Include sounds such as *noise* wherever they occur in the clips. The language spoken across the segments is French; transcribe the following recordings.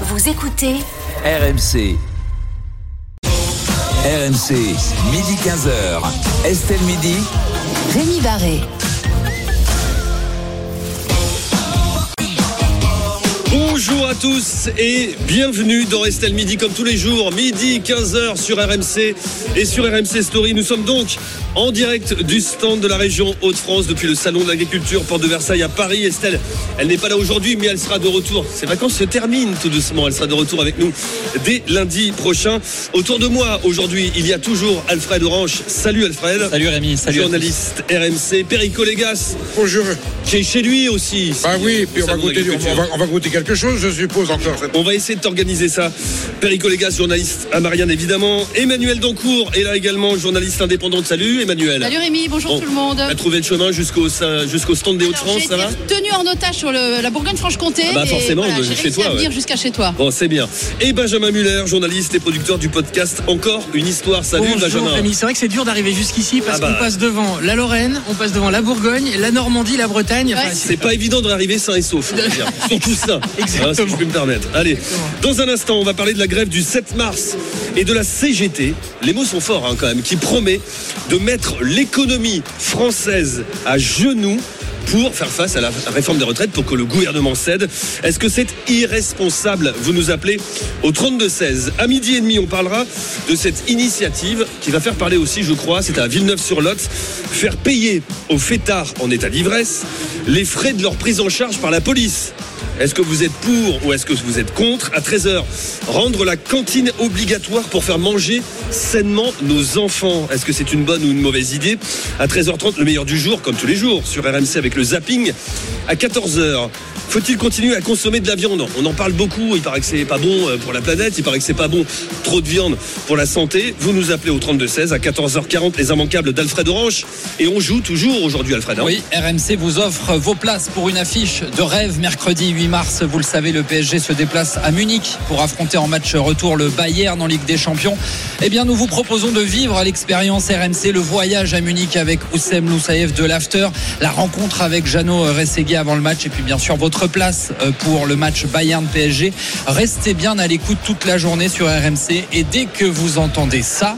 Vous écoutez RMC. RMC, midi 15h. Estelle Midi. Rémi Barré. Bonjour à tous et bienvenue dans Estelle Midi comme tous les jours, midi 15h sur RMC et sur RMC Story. Nous sommes donc en direct du stand de la région Hauts-de-France depuis le salon de l'agriculture Porte de Versailles à Paris. Estelle, elle n'est pas là aujourd'hui mais elle sera de retour. Ses vacances se terminent tout doucement. Elle sera de retour avec nous dès lundi prochain. Autour de moi aujourd'hui, il y a toujours Alfred Orange. Salut Alfred. Salut Rémi, salut. Journaliste RMC. Perico Légas. Bonjour. Qui est chez lui aussi. Bah oui, puis on va, Salon goûter, d'agriculture. on, va, on va goûter quelque chose, je suppose, encore. On va essayer de t'organiser ça. Perico Légas, journaliste à Marianne évidemment. Emmanuel Dancourt est là également, journaliste indépendante. Salut Emmanuel. Salut Rémi, bonjour Bon, tout le monde. T'as trouvé le chemin jusqu'au jusqu'au stand des Alors, Hauts-de-France, ça va tenu en otage sur le- la Bourgogne-Franche-Comté. Ah bah, et forcément, voilà, de j'ai chez toi, ouais. jusqu'à chez toi. Bon, c'est bien. Et Benjamin Muller, journaliste et producteur du podcast Encore une histoire. Salut Bonjour Benjamin. Rémi, c'est vrai que c'est dur d'arriver jusqu'ici parce Ah bah. qu'on passe devant la Lorraine, on passe devant la Bourgogne, la Normandie, la Bretagne. Enfin. C'est pas évident de arriver sain et sauf. *laughs* Surtout ça. Exactement. Si je peux me permettre. Allez, dans un instant, on va parler de la grève du 7 mars et de la CGT. Les mots sont forts hein, quand même, qui promet de mettre l'économie française à genoux pour faire face à la réforme des retraites, pour que le gouvernement cède. Est-ce que c'est irresponsable? Vous nous appelez au 32-16. À midi et demi, on parlera de cette initiative qui va faire parler aussi, je crois, c'est à Villeneuve-sur-Lot, faire payer aux fêtards en état d'ivresse les frais de leur prise en charge par la police. Est-ce que vous êtes pour ou est-ce que vous êtes contre? À 13h, rendre la cantine obligatoire pour faire manger sainement nos enfants. Est-ce que c'est une bonne ou une mauvaise idée? À 13h30, le meilleur du jour, comme tous les jours, sur RMC avec le zapping. À 14h, faut-il continuer à consommer de la viande? On en parle beaucoup, il paraît que c'est pas bon euh, pour la planète, il paraît que c'est pas bon trop de viande pour la santé. Vous nous appelez au 32-16 à 14h40 les immanquables d'Alfred Orange et on joue toujours aujourd'hui Alfred. hein Oui, RMC vous offre vos places pour une affiche de rêve mercredi 8 mars. Vous le savez, le PSG se déplace à Munich pour affronter en match retour le Bayern en Ligue des Champions. Eh bien, nous vous proposons de vivre l'expérience RMC, le voyage à Munich avec Oussem Loussaev de l'After, la rencontre avec Jeannot Rességuier avant le match et puis bien sûr votre place euh, pour le match Bayern-PSG. Restez bien à l'écoute toute la journée sur RMC et dès que vous entendez ça,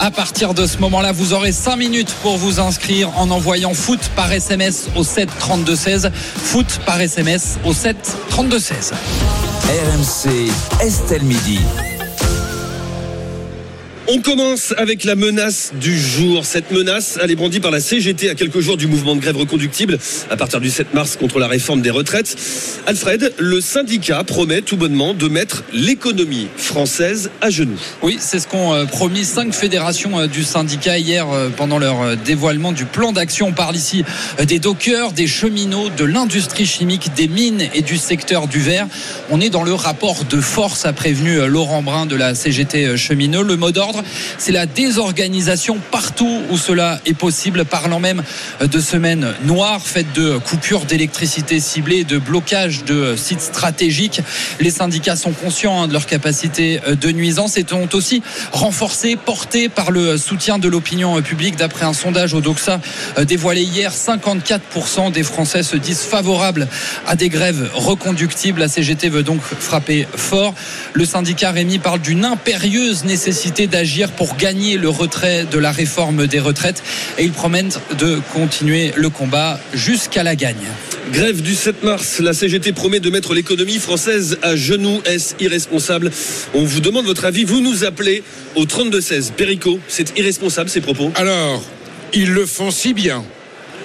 À partir de ce moment-là, vous aurez 5 minutes pour vous inscrire en envoyant foot par SMS au 7 32 16. Foot par SMS au 7 32 16. RMC, Estelle Midi. On commence avec la menace du jour. Cette menace, elle est brandie par la CGT à quelques jours du mouvement de grève reconductible à partir du 7 mars contre la réforme des retraites. Alfred, le syndicat promet tout bonnement de mettre l'économie française à genoux. Oui, c'est ce qu'ont euh, promis cinq fédérations euh, du syndicat hier euh, pendant leur dévoilement du plan d'action. On parle ici des dockers, des cheminots, de l'industrie chimique, des mines et du secteur du verre. On est dans le rapport de force, a prévenu Laurent Brun de la CGT cheminot. Le mot d'ordre, c'est la désorganisation partout où cela est possible, parlant même de semaines noires faites de coupures d'électricité ciblées, de blocage de sites stratégiques. Les syndicats sont conscients hein, de leur capacité de nuisance et sont aussi renforcés, portés par le soutien de l'opinion publique. D'après un sondage au Doxa euh, dévoilé hier, 54% des Français se disent favorables à des grèves reconductibles. La CGT veut donc frapper fort. Le syndicat Rémi parle d'une impérieuse nécessité d'agir pour gagner le retrait de la réforme des retraites et il promet de continuer le combat jusqu'à la gagne. Grève du 7 mars, la CGT promet de mettre l'économie française à genoux. Est-ce irresponsable? On vous demande votre avis. Vous nous appelez au 32-16. Perico, c'est irresponsable ces propos? Alors, ils le font si bien,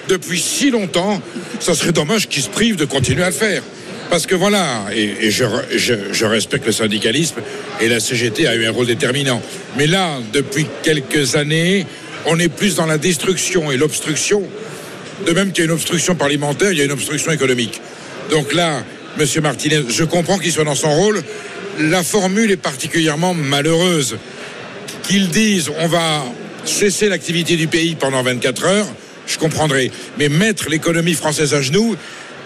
depuis si longtemps, ça serait dommage qu'ils se privent de continuer à le faire. Parce que voilà, et, je, respecte le syndicalisme, et la CGT a eu un rôle déterminant. Mais là, depuis quelques années, on est plus dans la destruction et l'obstruction. De même qu'il y a une obstruction parlementaire, il y a une obstruction économique. Donc là, Monsieur Martinez, je comprends qu'il soit dans son rôle. La formule est particulièrement malheureuse. Qu'ils disent on va cesser l'activité du pays pendant 24 heures, je comprendrai. Mais mettre l'économie française à genoux,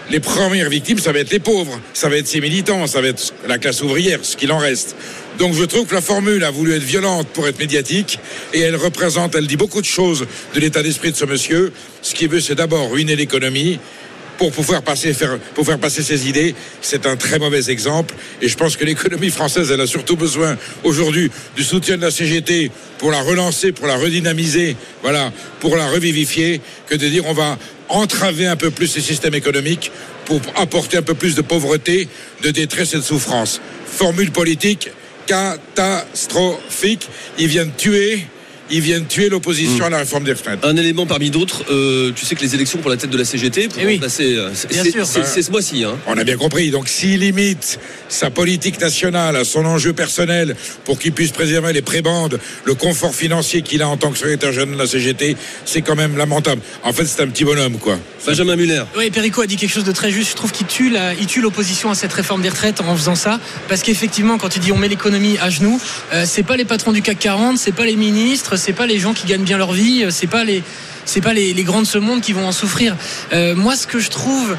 les premières victimes, ça va être les pauvres, ça va être ses militants, ça va être la classe ouvrière, ce qu'il en reste. Donc je trouve que la formule a voulu être violente pour être médiatique et elle représente, elle dit beaucoup de choses de l'état d'esprit de ce monsieur. Ce qu'il veut, c'est d'abord ruiner l'économie pour pouvoir passer, faire, passer ses idées. C'est un très mauvais exemple. Et je pense que l'économie française, elle a surtout besoin aujourd'hui du soutien de la CGT pour la relancer, pour la redynamiser, pour la revivifier, que de dire on va entraver un peu plus les systèmes économiques pour apporter un peu plus de pauvreté, de détresse et de souffrance. Formule politique catastrophique. Ils viennent tuer ils viennent tuer l'opposition à la réforme des retraites. Un élément parmi d'autres, euh, tu sais que les élections pour la tête de la CGT, pour Eh oui. euh, c'est Bien c'est- sûr. c'est- c'est ce mois-ci. Hein. On a bien compris. Donc, s'il limite sa politique nationale à son enjeu personnel pour qu'il puisse préserver les prébandes, le confort financier qu'il a en tant que secrétaire général de la CGT, c'est quand même lamentable. En fait, c'est un petit bonhomme, quoi. Benjamin Muller. Oui, Perico a dit quelque chose de très juste. Je trouve qu'il tue l'opposition à cette réforme des retraites en faisant ça, parce qu'effectivement, quand il dit on met l'économie à genoux, euh, c'est pas les patrons du CAC 40, c'est pas les ministres, c'est pas les gens qui gagnent bien leur vie, euh, c'est pas les pas les, grands de ce monde qui vont en souffrir. Euh, moi, ce que je trouve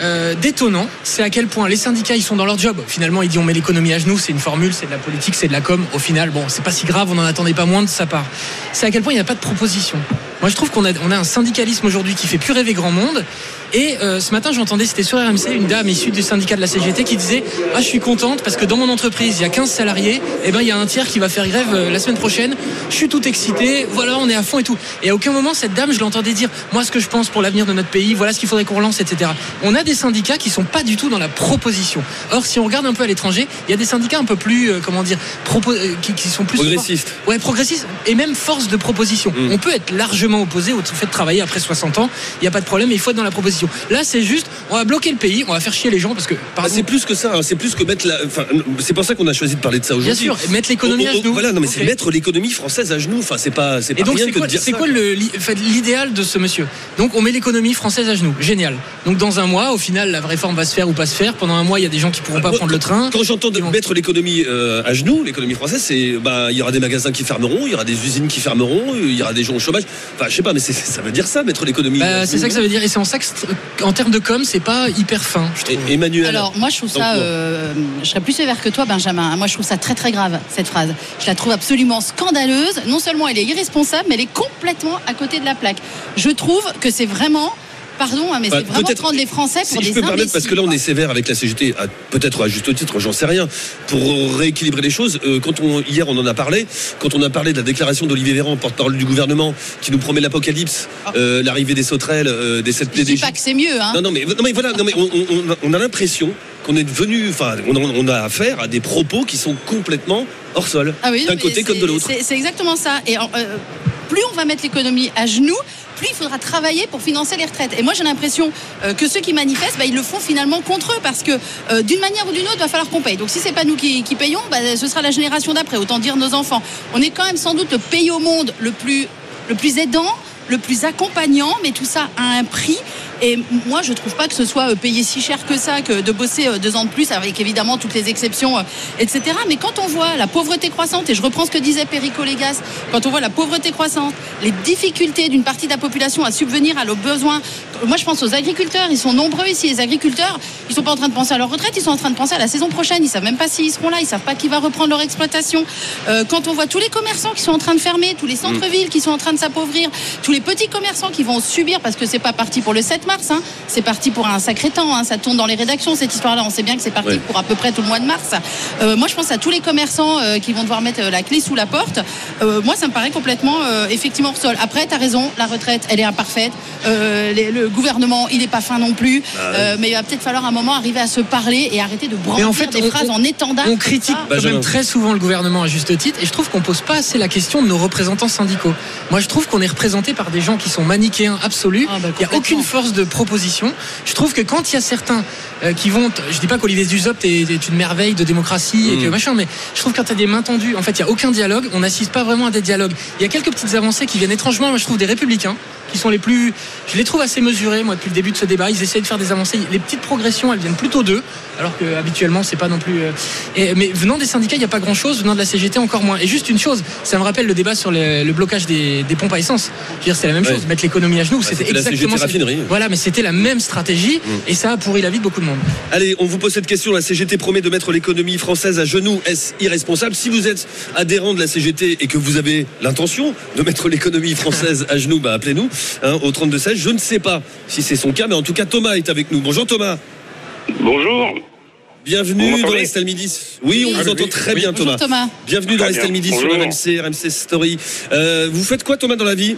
euh, détonnant, c'est à quel point les syndicats ils sont dans leur job. Finalement, il dit on met l'économie à genoux, c'est une formule, c'est de la politique, c'est de la com. Au final, bon, c'est pas si grave, on n'en attendait pas moins de sa part. C'est à quel point il n'y a pas de proposition. Moi, je trouve qu'on a, on a un syndicalisme aujourd'hui qui fait plus rêver grand monde. Et euh, ce matin, j'entendais, c'était sur RMC, une dame issue du syndicat de la CGT qui disait Ah, je suis contente parce que dans mon entreprise, il y a 15 salariés, et ben il y a un tiers qui va faire grève euh, la semaine prochaine. Je suis tout excité, voilà, on est à fond et tout. Et à aucun moment, cette dame, je l'entendais dire Moi, ce que je pense pour l'avenir de notre pays, voilà ce qu'il faudrait qu'on relance, etc. On a des syndicats qui sont pas du tout dans la proposition. Or, si on regarde un peu à l'étranger, il y a des syndicats un peu plus, euh, comment dire, propo- euh, qui, qui sont plus Progressistes. Ouais, progressiste et même force de proposition. Mm. On peut être largement opposé au fait de travailler après 60 ans. Il n'y a pas de problème, il faut être dans la proposition. Là, c'est juste, on va bloquer le pays, on va faire chier les gens parce que, Ah, c'est plus que ça, hein, c'est plus que mettre la. Enfin, c'est pour ça qu'on a choisi de parler de ça bien aujourd'hui. sûr, mettre l'économie On- à genoux. Voilà, non mais c'est mettre l'économie française à genoux. Enfin, c'est pas, c'est pas Et donc, rien que quoi, de dire c'est quoi l'idéal de ce monsieur? Donc, on met l'économie française à genoux. Génial. Donc, dans un mois, au final, la réforme va se faire ou pas se faire. Pendant un mois, il y a des gens qui pourront pas Moi, prendre le train. Quand j'entends de mettre l'économie euh, à genoux, l'économie française, c'est bah il y aura des magasins qui fermeront, il y aura des usines qui fermeront, il y aura des gens au chômage. Enfin, je sais pas, mais ça veut dire ça, mettre l'économie. Bah, c'est ça que ça veut dire. Et c'est en ça que, en termes de com, c'est pas hyper fin. je trouve. Et- Emmanuel. Alors moi je trouve ça, euh, je serais plus sévère que toi Benjamin. Moi je trouve ça très très grave cette phrase. Je la trouve absolument scandaleuse. Non seulement elle est irresponsable, mais elle est complètement à côté de la plaque. Je trouve que c'est vraiment, pardon, hein, mais Bah, c'est vraiment peut-être- prendre les Français Si pour je des peux me permettre, parce que là on est sévère avec la CGT, peut-être à juste titre, j'en sais rien, pour rééquilibrer les choses. euh, quand on, hier on en a parlé, quand on a parlé de la déclaration d'Olivier Véran, porte-parole du gouvernement, qui nous promet l'apocalypse, euh, l'arrivée des sauterelles, euh, des sept quoi. Je dis pas que c'est mieux, hein. Non, non, mais, non, mais voilà, non, mais on, on- on a- on a l'impression qu'on est devenu, enfin, on, a- on a affaire à des propos qui sont complètement hors sol, Ah oui, d'un côté comme de l'autre. C'est c'est exactement ça. Et en- euh, plus on va mettre l'économie à genoux, plus il faudra travailler pour financer les retraites. Et moi, j'ai l'impression euh, que ceux qui manifestent, bah, ils le font finalement contre eux, parce que euh, d'une manière ou d'une autre, il va falloir qu'on paye. Donc si c'est pas nous qui, payons, bah, ce sera la génération d'après. Autant dire nos enfants. On est quand même sans doute le pays au monde le plus, le plus aidant, le plus accompagnant, mais tout ça a un prix. Et moi, je trouve pas que ce soit euh, payé si cher que ça, que de bosser euh, deux ans de plus, avec évidemment toutes les exceptions, euh, etc. Mais quand on voit la pauvreté croissante, et je reprends ce que disait Perico Légas, quand on voit la pauvreté croissante, les difficultés d'une partie de la population à subvenir à leurs besoins, moi je pense aux agriculteurs, ils sont nombreux ici, les agriculteurs, ils sont pas en train de penser à leur retraite, ils sont en train de penser à la saison prochaine, ils savent même pas s'ils seront là, ils savent pas qui va reprendre leur exploitation. Euh, quand on voit tous les commerçants qui sont en train de fermer, tous les centres-villes qui sont en train de s'appauvrir, tous les petits commerçants qui vont subir, parce que c'est pas parti pour le 7 mars, hein, c'est parti pour un sacré temps, hein, ça tourne dans les rédactions cette histoire-là, on sait bien que c'est parti Ouais. pour à peu près tout le mois de mars. Euh, moi je pense à tous les commerçants euh, qui vont devoir mettre euh, la clé sous la porte. Euh, moi ça me paraît complètement euh, effectivement hors sol. Après tu as raison, la retraite elle est imparfaite, Euh, les- le gouvernement il n'est pas fin non plus, Euh, mais il va peut-être falloir un moment arriver à se parler et arrêter de brandir en fait, des on- phrases on- en étendard. On critique quand même très souvent le gouvernement à juste titre et je trouve qu'on pose pas assez la question de nos représentants syndicaux. Moi, je trouve qu'on est représenté par des gens qui sont manichéens absolus. Ah, bah, il n'y a aucune force de proposition. Je trouve que quand il y a certains euh, qui vont, je dis pas qu'Olivier Dussopt est, est une merveille de démocratie et Mm. que machin, mais je trouve que quand tu as des mains tendues, en fait, il y a aucun dialogue. On n'assiste pas vraiment à des dialogues. Il y a quelques petites avancées qui viennent étrangement, moi, je trouve des républicains qui sont les plus, je les trouve assez mesurés, moi, depuis le début de ce débat. Ils essayent de faire des avancées. Les petites progressions, elles viennent plutôt d'eux, alors que habituellement, c'est pas non plus. euh, et- mais venant des syndicats, il n'y a pas grand chose. Venant de la CGT, encore moins. Et juste une chose, ça me rappelle le débat sur le, le blocage des, des pompes à essence. Je veux dire, c'est la même Ouais. chose. Mettre l'économie à genoux, Bah, c'était c'était la exactement. CGT raffinerie. Voilà, mais c'était la même stratégie, Mm. et ça a pourri la vie de beaucoup de monde. Allez, on vous pose cette question. La CGT promet de mettre l'économie française à genoux. Est-ce irresponsable? Si vous êtes adhérent de la CGT et que vous avez l'intention de mettre l'économie française *laughs* à genoux, bah appelez-nous. Hein, au 32-16. Je ne sais pas si c'est son cas, mais en tout cas, Thomas est avec nous. Bonjour Thomas. Bonjour. Bienvenue Vous dans m'entendez Estelle Midi. Oui, on vous entend Oui. très Oui. bien, Bonjour Thomas. Thomas. Bienvenue dans Très Estelle bien. Midi sur. RMC, RMC Story. Euh, vous faites quoi, Thomas, dans la vie?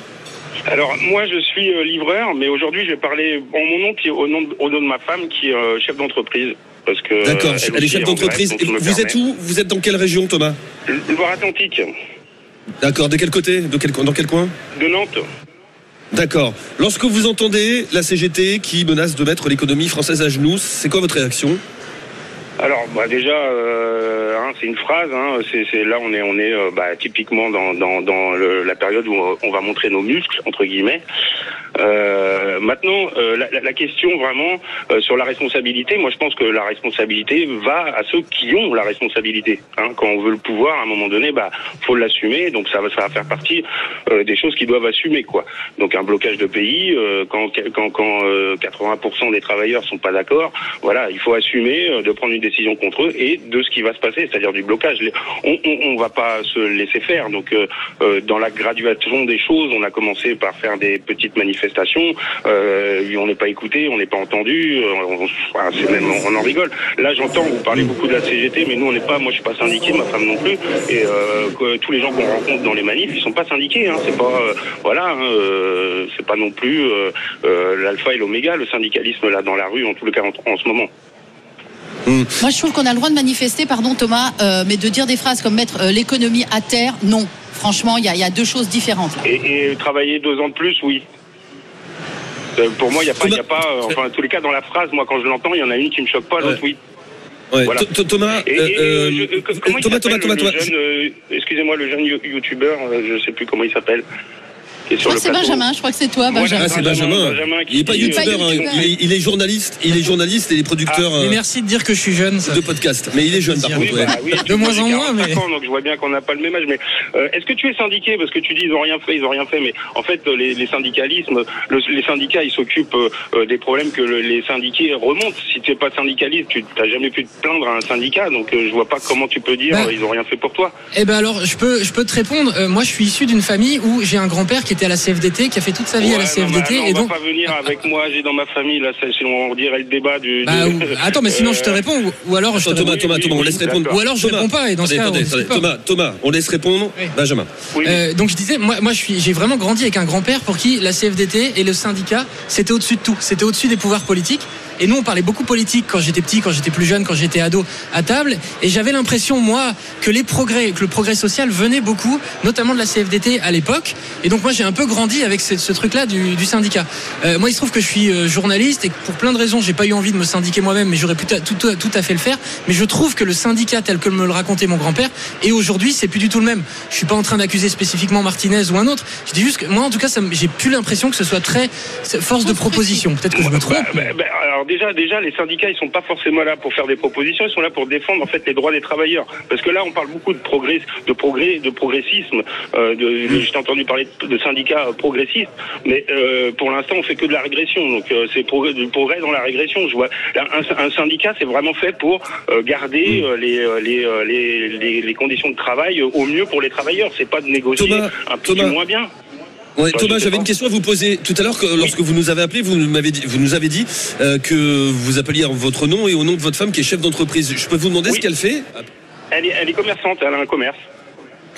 Alors moi je suis euh, livreur, mais aujourd'hui je vais parler en mon nom puis au nom de, au nom de ma femme qui est euh, chef d'entreprise. Parce que D'accord, elle est chef en d'entreprise. Vous êtes où? Vous êtes dans quelle région, Thomas? Le Loire-Atlantique, D'accord, de quel côté? De quel, Dans quel coin? De Nantes. D'accord. Lorsque vous entendez la CGT qui menace de mettre l'économie française à genoux, c'est quoi votre réaction? Alors bah, déjà euh, hein, c'est une phrase. Hein, c'est, là on est on est euh, bah, typiquement dans, dans, dans le- la période où on va montrer nos muscles entre guillemets. Euh, maintenant, euh, la, la- question vraiment euh, sur la responsabilité, moi je pense que la responsabilité va à ceux qui ont la responsabilité. Hein. Quand on veut le pouvoir, à un moment donné, bah faut l'assumer. Donc ça va, ça va faire partie euh, des choses qui doivent assumer quoi. Donc un blocage de pays, euh, quand quand, quand euh, 80% des travailleurs sont pas d'accord, voilà, il faut assumer euh, de prendre une décision contre eux et de ce qui va se passer, c'est-à-dire du blocage. On, on, on va pas se laisser faire. Donc euh, euh, dans la graduation des choses, on a commencé par faire des petites manifestations. Euh, on n'est pas écouté, on n'est pas entendu. on, même, on en rigole. Là, j'entends vous parlez beaucoup de la CGT, mais nous, on n'est pas. Moi, je suis pas syndiqué, ma femme non plus. Et tous les gens qu'on rencontre dans les manifs, ils sont pas syndiqués. Hein, c'est pas, voilà, hein, c'est pas non plus l'alpha et l'oméga, le syndicalisme là dans la rue, en tout le cas en ce moment. Moi, je trouve qu'on a le droit de manifester, pardon Thomas, euh, mais de dire des phrases comme mettre euh, l'économie à terre, non. Franchement, il y, a- il y a deux choses différentes. Là. Et, et travailler deux ans de plus, oui. Euh, Pour moi, il n'y a pas, il y a pas euh, enfin, en tous les cas, dans la phrase, moi, quand je l'entends, il y en a une qui me choque pas, l'autre, oui. Ouais, Voilà. Th- Th- Thomas, Et, et, euh, je- comment Thomas, Thomas, Thomas, euh, excusez-moi, le jeune you- youtubeur, euh, je sais plus comment il s'appelle, qui est Je sur crois le que c'est. Benjamin, je crois que c'est toi. Benjamin. Ah, c'est Benjamin. Benjamin qui Il n'est pas youtubeur, hein, il, est, il est journaliste. Il est journaliste et il est producteur Mais euh, merci de dire que je suis jeune. ça. de podcast. Mais il est jeune, par Oui, contre. Oui, bah oui, De moins en moins, 45 mais- ans, donc je vois bien qu'on n'a pas le même âge. Mais euh, est-ce que tu es syndiqué? Parce que tu dis ils ont rien fait, ils ont rien fait. Mais en fait, euh, les, les syndicalismes, le- les syndicats, ils s'occupent euh, des problèmes que le- les syndiqués remontent. Si tu n'es pas syndicaliste, tu n'as jamais pu te plaindre à un syndicat. Donc euh, je vois pas comment tu peux dire Bah. ils ont rien fait pour toi. Eh ben alors, je peux, je peux te répondre. Euh, moi, je suis issu d'une famille où j'ai un grand-père qui était à la CFDT, qui a fait toute sa vie à la non, CFDT, non, et on donc. va pas venir avec moi. J'ai dans ma famille là, c'est- on dirait le débat du. Bah, du- attends, mais sinon je te Euh, réponds, ou, ou alors je te Thomas. Thomas, Thomas, on laisse répondre. Ou alors je Thomas, réponds pas, et dans ce cas, attendez. Thomas, Thomas, on laisse répondre. Oui. Benjamin. oui, Euh, donc je disais, moi, moi je suis, j'ai vraiment grandi avec un grand-père pour qui la CFDT et le syndicat, c'était au-dessus de tout, c'était au-dessus des pouvoirs politiques. Et nous, on parlait beaucoup politique quand j'étais petit, quand j'étais plus jeune, quand j'étais ado à table. Et j'avais l'impression, moi, que les progrès, que le progrès social venait beaucoup, notamment de la CFDT à l'époque. Et donc moi, j'ai un peu grandi avec ce, ce truc-là du, du syndicat. Euh, moi, il se trouve que je suis euh, journaliste et que pour plein de raisons, j'ai pas eu envie de me syndiquer moi-même, mais j'aurais pu tout, tout, tout à fait le faire. Mais je trouve que le syndicat tel que me le racontait mon grand-père, et aujourd'hui, c'est plus du tout le même. Je suis pas en train d'accuser spécifiquement Martinez ou un autre. Je dis juste que moi, en tout cas, j'ai plus l'impression que ce soit très force de proposition. Peut-être que je me trompe. Bah, bah, bah, alors déjà, déjà, les syndicats, ils sont pas forcément là pour faire des propositions, ils sont là pour défendre en fait les droits des travailleurs. Parce que là, on parle beaucoup de progrès, de progrès, de progressisme. Euh, de, J'ai entendu parler de, de syndicats euh, progressistes, mais euh, pour l'instant, on fait que de la régression. Donc euh, c'est progrès, du progrès dans la régression. Je vois un, un syndicat, c'est vraiment fait pour garder euh, les, les, les, les, les conditions de travail au mieux pour les travailleurs. C'est pas de négocier Thomas, un peu Thomas. moins bien. Ouais, Bah, Thomas, j'avais une question à vous poser tout à l'heure. que Lorsque vous nous avez appelé, vous, m'avez dit- vous nous avez dit euh, que vous appeliez en votre nom et au nom de votre femme qui est chef d'entreprise. Je peux vous demander Oui. ce qu'elle fait? Elle est, elle est commerçante, elle a un commerce.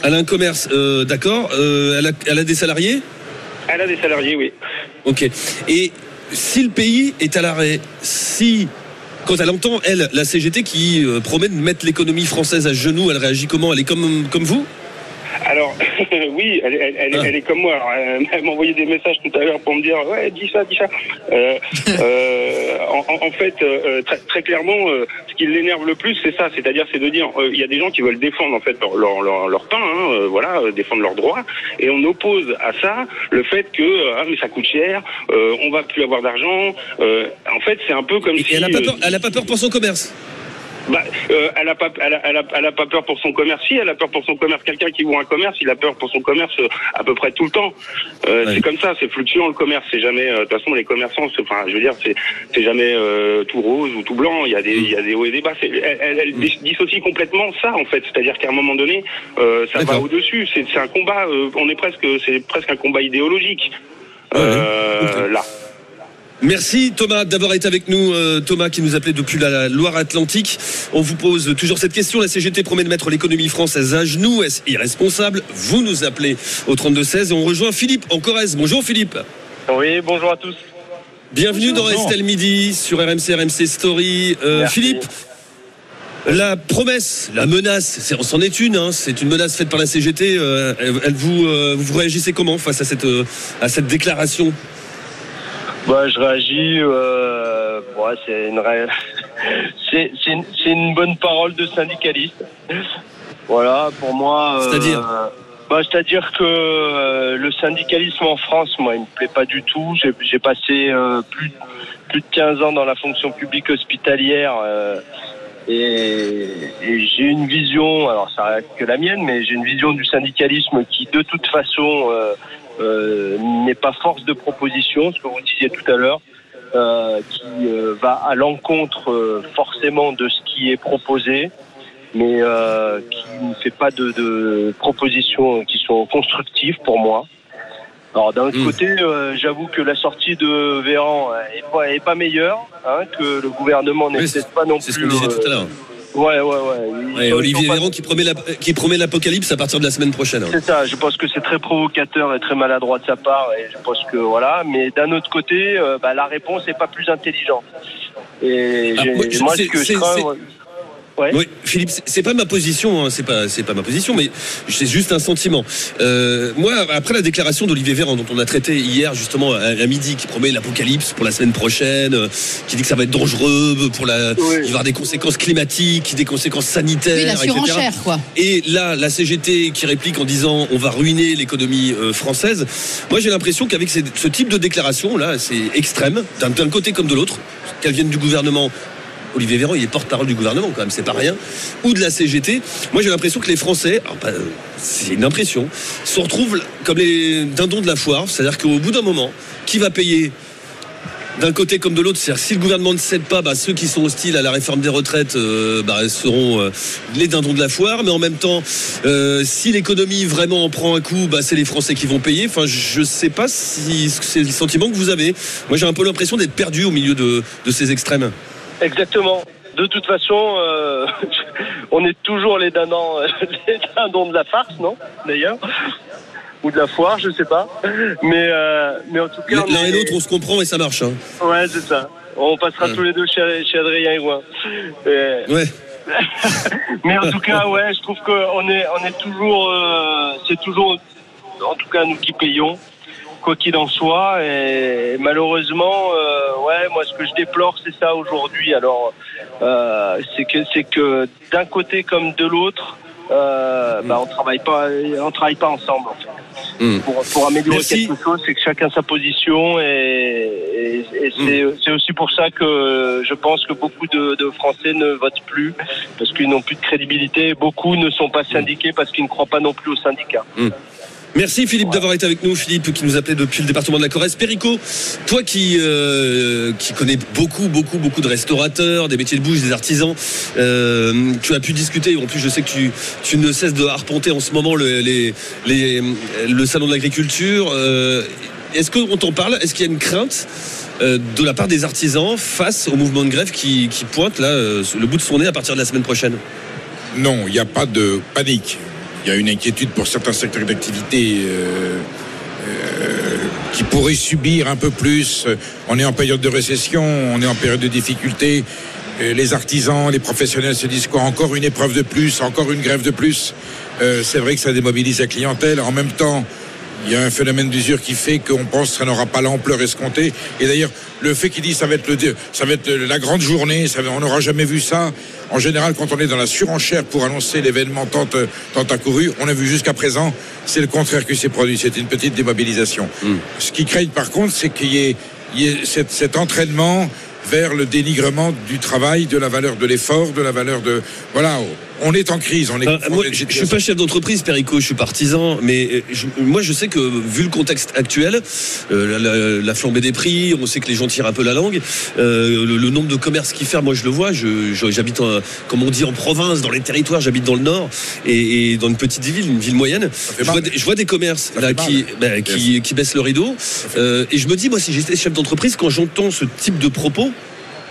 Elle a un commerce, euh, d'accord. Euh, elle, a, elle a des salariés? Elle a des salariés, oui. Ok. Et si le pays est à l'arrêt, si quand elle entend elle la CGT qui promet de mettre l'économie française à genoux, elle réagit comment? Elle est comme comme vous? Alors, *laughs* oui, elle, elle- elle- Ah. elle est comme moi. Alors, elle, m'a envoyé des messages tout à l'heure pour me dire Ouais, dis ça, dis ça. Euh, *laughs* euh, en, fait, euh, très, très clairement, ce qui l'énerve le plus, c'est ça. C'est-à-dire, c'est de dire il y a des gens qui veulent défendre en fait leur, leur, leur, pain, hein, voilà, défendre leurs droits. Et on oppose à ça le fait que ah, mais ça coûte cher, on va plus avoir d'argent. En fait, c'est un peu comme Et si. elle a pas peur. Elle a pas peur pour son commerce. Bah, euh, elle a pas, elle a, elle a- elle a pas peur pour son commerce. Si, elle a peur pour son commerce. Quelqu'un qui ouvre un commerce, il a peur pour son commerce euh, à peu près tout le temps. Euh. C'est comme ça, c'est fluctuant le commerce. C'est jamais, euh, de toute façon, les commerçants, c'est- enfin, je veux dire, c'est, c'est jamais euh, tout rose ou tout blanc. Il y a des, il y a des hauts et des bas. Elle, elle, elle dis- dissocie complètement ça, en fait. C'est-à-dire qu'à un moment donné, euh, ça va au dessus. C'est, c'est un combat. euh, on est presque, c'est presque un combat idéologique. euh, là. Merci Thomas d'avoir été avec nous. Euh, Thomas qui nous appelait depuis la Loire-Atlantique. On vous pose toujours cette question. La CGT promet de mettre l'économie française à genoux. Est-ce irresponsable? Vous nous appelez au 32-16 et on rejoint Philippe en Corrèze. Bonjour Philippe. Oui, bonjour à tous. Bienvenue dans Estelle Midi sur RMC, RMC Story. Euh. Philippe, la promesse, la menace, c'est- c'en est une. hein, c'est une menace faite par la CGT. euh, elle, elle vous, euh, vous réagissez comment face à cette, euh, à cette déclaration? Bah, je réagis. Euh, ouais, c'est une, ré- *laughs* c'est, c'est une, c'est une bonne parole de syndicaliste. Voilà, pour moi. euh, C'est-à-dire bah, C'est-à-dire que euh, le syndicalisme en France, moi, il me plaît pas du tout. J'ai, j'ai passé euh, plus, plus de 15 ans dans la fonction publique hospitalière. Et, et j'ai une vision, alors ça reste que la mienne, mais j'ai une vision du syndicalisme qui, de toute façon, euh, euh, n'est pas force de proposition, ce que vous disiez tout à l'heure, euh, qui euh, va à l'encontre euh, forcément de ce qui est proposé, mais euh, qui ne fait pas de, de propositions qui sont constructives pour moi. Alors d'un autre Mm. côté, euh, j'avoue que la sortie de Véran euh, est pas, est pas meilleure, hein, que le gouvernement n'est peut-être pas non C'est ce plus. qu'on disait tout à l'heure. euh, ouais, ouais, ouais. Ouais, Olivier Véran qui promet, la- qui promet l'apocalypse à partir de la semaine prochaine. hein. c'est ça, je pense que c'est très provocateur et très maladroit de sa part, et je pense que voilà. Mais d'un autre côté, euh, bah, la réponse n'est pas plus intelligente. Et Ah, moi, je- moi, ce que je crains, ouais. Oui, Philippe, c'est- pas ma position, hein, c'est pas, c'est pas ma position, mais c'est juste un sentiment. Euh, moi, après la déclaration d'Olivier Véran, dont on a traité hier justement à, à midi, qui promet l'apocalypse pour la semaine prochaine, euh, qui dit que ça va être dangereux pour la, Oui. il va y avoir des conséquences climatiques, des conséquences sanitaires, Oui, la etc. surenchère, quoi. Et là, la CGT qui réplique en disant on va ruiner l'économie euh, française. Moi, j'ai l'impression qu'avec ce type de déclaration là, c'est extrême d'un d'un côté comme de l'autre, qu'elles viennent du gouvernement. Olivier Véran, il est porte-parole du gouvernement quand même, c'est pas rien, ou de la CGT. Moi, j'ai l'impression que les Français, c'est une impression, se retrouvent comme les dindons de la foire, c'est-à-dire qu'au bout d'un moment, qui va payer d'un côté comme de l'autre, c'est-à-dire si le gouvernement ne cède pas, bah, ceux qui sont hostiles à la réforme des retraites euh, bah, seront euh, les dindons de la foire, mais en même temps, euh, si l'économie vraiment en prend un coup, bah, c'est les Français qui vont payer. Enfin, je ne sais pas si c'est le sentiment que vous avez. Moi, j'ai un peu l'impression d'être perdu au milieu de ces extrêmes. Exactement. De toute façon, euh, *laughs* on est toujours les dindons, *laughs* les dindons de la farce, non D'ailleurs ou de la foire, je sais pas. Mais euh, mais en tout cas, L'un et l'autre, on se comprend et ça marche. hein. Ouais, c'est ça. On passera Ouais. tous les deux chez, chez Adrien. Et- Ouais. *laughs* Mais en tout cas, ouais, je trouve qu'on est, on est toujours, euh, c'est toujours, en tout cas nous qui payons, quoi qu'il en soit. Et malheureusement, euh, ouais, moi ce que je déplore, c'est ça aujourd'hui. Alors, euh, c'est que, c'est que d'un côté comme de l'autre, euh, bah, on travaille pas, on travaille pas ensemble. En fait. Mm. Pour, pour améliorer Merci. quelque chose, c'est que chacun sa position et, et, et c'est, c'est aussi pour ça que je pense que beaucoup de, de Français ne votent plus parce qu'ils n'ont plus de crédibilité. Beaucoup ne sont pas syndiqués parce qu'ils ne croient pas non plus aux syndicats. Merci Philippe d'avoir été avec nous. Philippe qui nous appelait depuis le département de la Corrèze. Perico, toi qui euh, qui connais beaucoup beaucoup beaucoup de restaurateurs, des métiers de bouche, des artisans, euh, tu as pu discuter. En plus, je sais que tu tu ne cesses de arpenter en ce moment le, les, les le salon de l'agriculture. Euh, Est-ce qu'on t'en parle? Est-ce qu'il y a une crainte de la part des artisans face au mouvement de grève qui, qui pointe là le bout de son nez à partir de la semaine prochaine? Non, il n'y a pas de panique. Il y a une inquiétude pour certains secteurs d'activité euh, euh, qui pourraient subir un peu plus. On est en période de récession, on est en période de difficulté. Euh, Les artisans, les professionnels se disent quoi Encore une épreuve de plus, encore une grève de plus. C'est vrai que ça démobilise la clientèle. En même temps, il y a un phénomène d'usure qui fait qu'on pense que ça n'aura pas l'ampleur escomptée. Et d'ailleurs, le fait qu'il dit ça va être le, ça va être la grande journée, ça on n'aura jamais vu ça. En général, quand on est dans la surenchère pour annoncer l'événement tant, euh, tant accouru, on a vu jusqu'à présent, c'est le contraire qui s'est produit. C'est une petite démobilisation. Ce qui craignent par contre, c'est qu'il y ait, il y ait cet, cet entraînement vers le dénigrement du travail, de la valeur de l'effort, de la valeur de... Voilà, On est en crise. On est moi, une je, je suis pas chef d'entreprise, Perico, je suis partisan, mais euh, je- moi je sais que vu le contexte actuel, euh, la, la- la flambée des prix, on sait que les gens tirent un peu la langue, euh, le, le nombre de commerces qui ferment, moi je le vois, j'habite, comme on dit en province, dans les territoires, j'habite dans le nord et, et dans une petite ville, une ville moyenne, je vois, des, je vois des commerces là, qui, bah, qui, qui baissent le rideau euh, et je me dis, moi si j'étais chef d'entreprise, quand j'entends ce type de propos,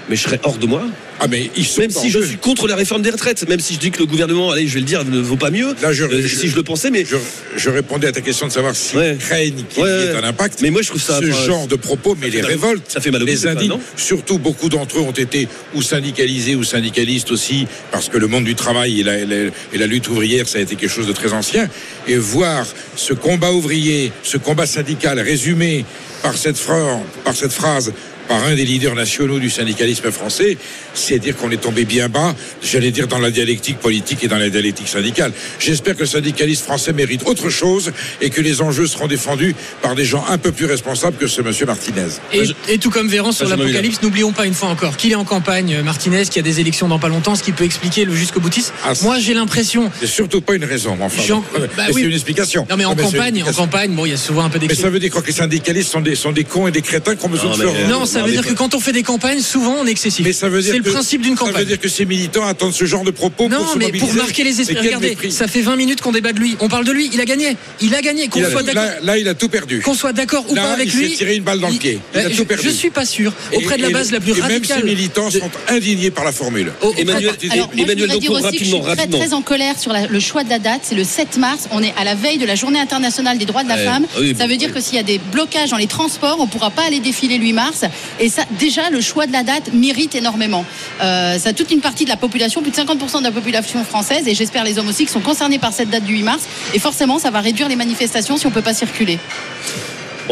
mais je serais hors de moi. Ah, mais ils sont Même si je suis contre la réforme des retraites, même si je dis que le gouvernement, allez, je vais le dire, ne vaut pas mieux. Là, je- euh, je- si je le pensais, mais Je, je répondais à ta question de savoir s'ils Ouais. craignent qu'il Ouais, y ait un impact. Mais moi, je trouve ça- Ce enfin, genre de propos, mais fait les mal- révoltes, ça fait mal au les indignes, surtout beaucoup d'entre eux ont été ou syndicalisés ou syndicalistes aussi, parce que le monde du travail et la, la- et la lutte ouvrière, ça a été quelque chose de très ancien. Et voir ce combat ouvrier, ce combat syndical résumé par cette phrase, par cette phrase par un des leaders nationaux du syndicalisme français, c'est dire qu'on est tombé bien bas, j'allais dire dans la dialectique politique et dans la dialectique syndicale. J'espère que le syndicalisme français mérite autre chose et que les enjeux seront défendus par des gens un peu plus responsables que ce monsieur Martinez. Et, et tout comme Véran sur l'apocalypse, n'oublions pas une fois encore qu'il est en campagne, euh, Martinez, qu'il y a des élections dans pas longtemps, ce qui peut expliquer le jusqu'au boutiste. Ah, Moi, j'ai l'impression. C'est surtout pas une raison, mais enfin. Jean- bon, bah mais oui. C'est une explication. Non, mais en campagne, en campagne, bon, il y a souvent un peu Mais d'excès. ça veut dire quoi que les syndicalistes sont des, sont des cons et des crétins qui ont besoin Non, de se mais- faire- Non, ça Non, veut mais dire que quand on fait des campagnes, souvent on est excessif. Mais ça veut dire C'est le que- principe d'une Ça veut campagne. dire que ces militants attendent ce genre de propos Non, pour se mais mobiliser. pour marquer les Mais esprits. Regardez, mépris. ça fait 20 minutes qu'on débat de lui. On parle de lui. Il a gagné. Il a gagné. Qu'on soit d'accord. là, là, il a tout perdu. Qu'on soit d'accord ou Là, pas avec il s'est lui. tiré une balle dans le pied. Il a tout je- perdu. Je suis pas sûr. Auprès de la Et- base la plus et radicale. Même ces militants de- sont indignés par la formule. auprès- Emmanuel- Alors, moi, Emmanuel je voudrais dire Dacour, aussi que je suis rapidement, très, rapidement. très en colère sur la- le choix de la date. C'est le 7 mars. On est à la veille de la journée internationale des droits de la femme. Oui, ça veut dire que s'il y a des blocages dans les transports, on ne pourra pas aller défiler le 8 mars. Et ça, déjà, le choix de la date mérite énormément. Euh, ça toute une partie de la population, plus de 50% de la population française, et j'espère les hommes aussi, qui sont concernés par cette date du 8 mars. Et forcément, ça va réduire les manifestations si on ne peut pas circuler.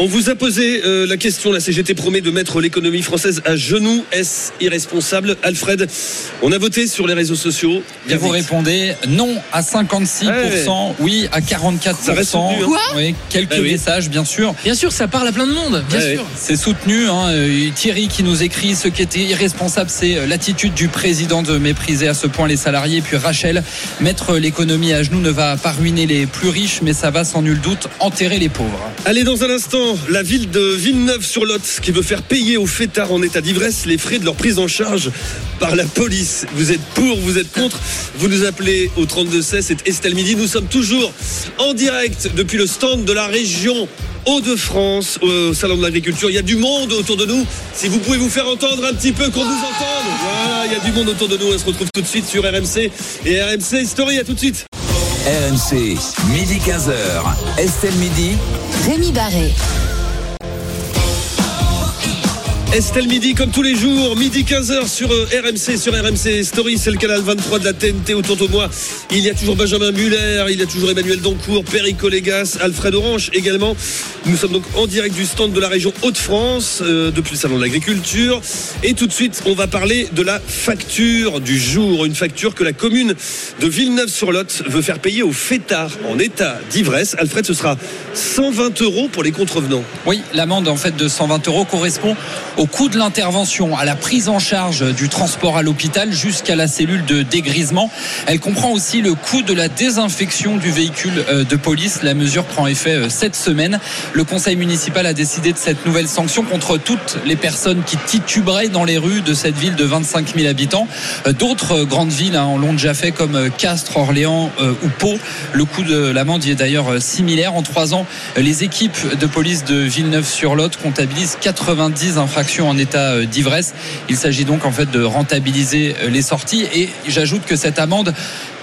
On vous a posé euh, la question, la CGT promet de mettre l'économie française à genoux. Est-ce irresponsable Alfred, on a voté sur les réseaux sociaux. Et vous Vite. répondez non à 56%, oui à 44%. Ça reste soutenu, hein. Quoi? Oui, quelques Ah oui. messages, bien sûr. Bien sûr, ça parle à plein de monde. Bien sûr. C'est soutenu. hein. Euh, Thierry qui nous écrit ce qui était irresponsable, c'est euh, l'attitude du président de mépriser à ce point les salariés. Puis Rachel, mettre l'économie à genoux ne va pas ruiner les plus riches, mais ça va sans nul doute enterrer les pauvres. Allez, dans un instant, la ville de Villeneuve-sur-Lot qui veut faire payer aux fêtards en état d'ivresse les frais de leur prise en charge par la police. Vous êtes pour, vous êtes contre? Vous nous appelez au 3216, c'est Estelle Midi. Nous sommes toujours en direct depuis le stand de la région Hauts-de-France au Salon de l'Agriculture. Il y a du monde autour de nous. Si vous pouvez vous faire entendre un petit peu, qu'on nous entende. Voilà, il y a du monde autour de nous. On se retrouve tout de suite sur RMC et RMC Story. À tout de suite. RMC, midi 15h. Estelle Midi. Rémi Barré. Estelle Midi, comme tous les jours, midi 15h sur euh, RMC, sur RMC Story, c'est le canal 23 de la TNT autour de moi. Il y a toujours Benjamin Muller, il y a toujours Emmanuel Dancourt, Perico Légas, Alfred Orange également. Nous sommes donc en direct du stand de la région Hauts-de-France, euh, depuis le salon de l'agriculture. Et tout de suite, on va parler de la facture du jour. Une facture que la commune de Villeneuve-sur-Lot veut faire payer aux fêtards en état d'ivresse. Alfred, ce sera 120 euros pour les contrevenants. Oui, l'amende en fait de 120 euros correspond au coût de l'intervention, à la prise en charge du transport à l'hôpital jusqu'à la cellule de dégrisement. Elle comprend aussi le coût de la désinfection du véhicule euh, de police. La mesure prend effet euh, cette semaine. Le conseil municipal a décidé de cette nouvelle sanction contre toutes les personnes qui tituberaient dans les rues de cette ville de 25 000 habitants. Euh, D'autres grandes villes hein, en l'ont déjà fait comme Castres, Orléans ou Pau. Le coût de l'amende y est d'ailleurs similaire. En trois ans, les équipes de police de Villeneuve-sur-Lot comptabilisent 90 infractions en état euh, d'ivresse. Il s'agit donc en fait de rentabiliser euh, les sorties et j'ajoute que cette amende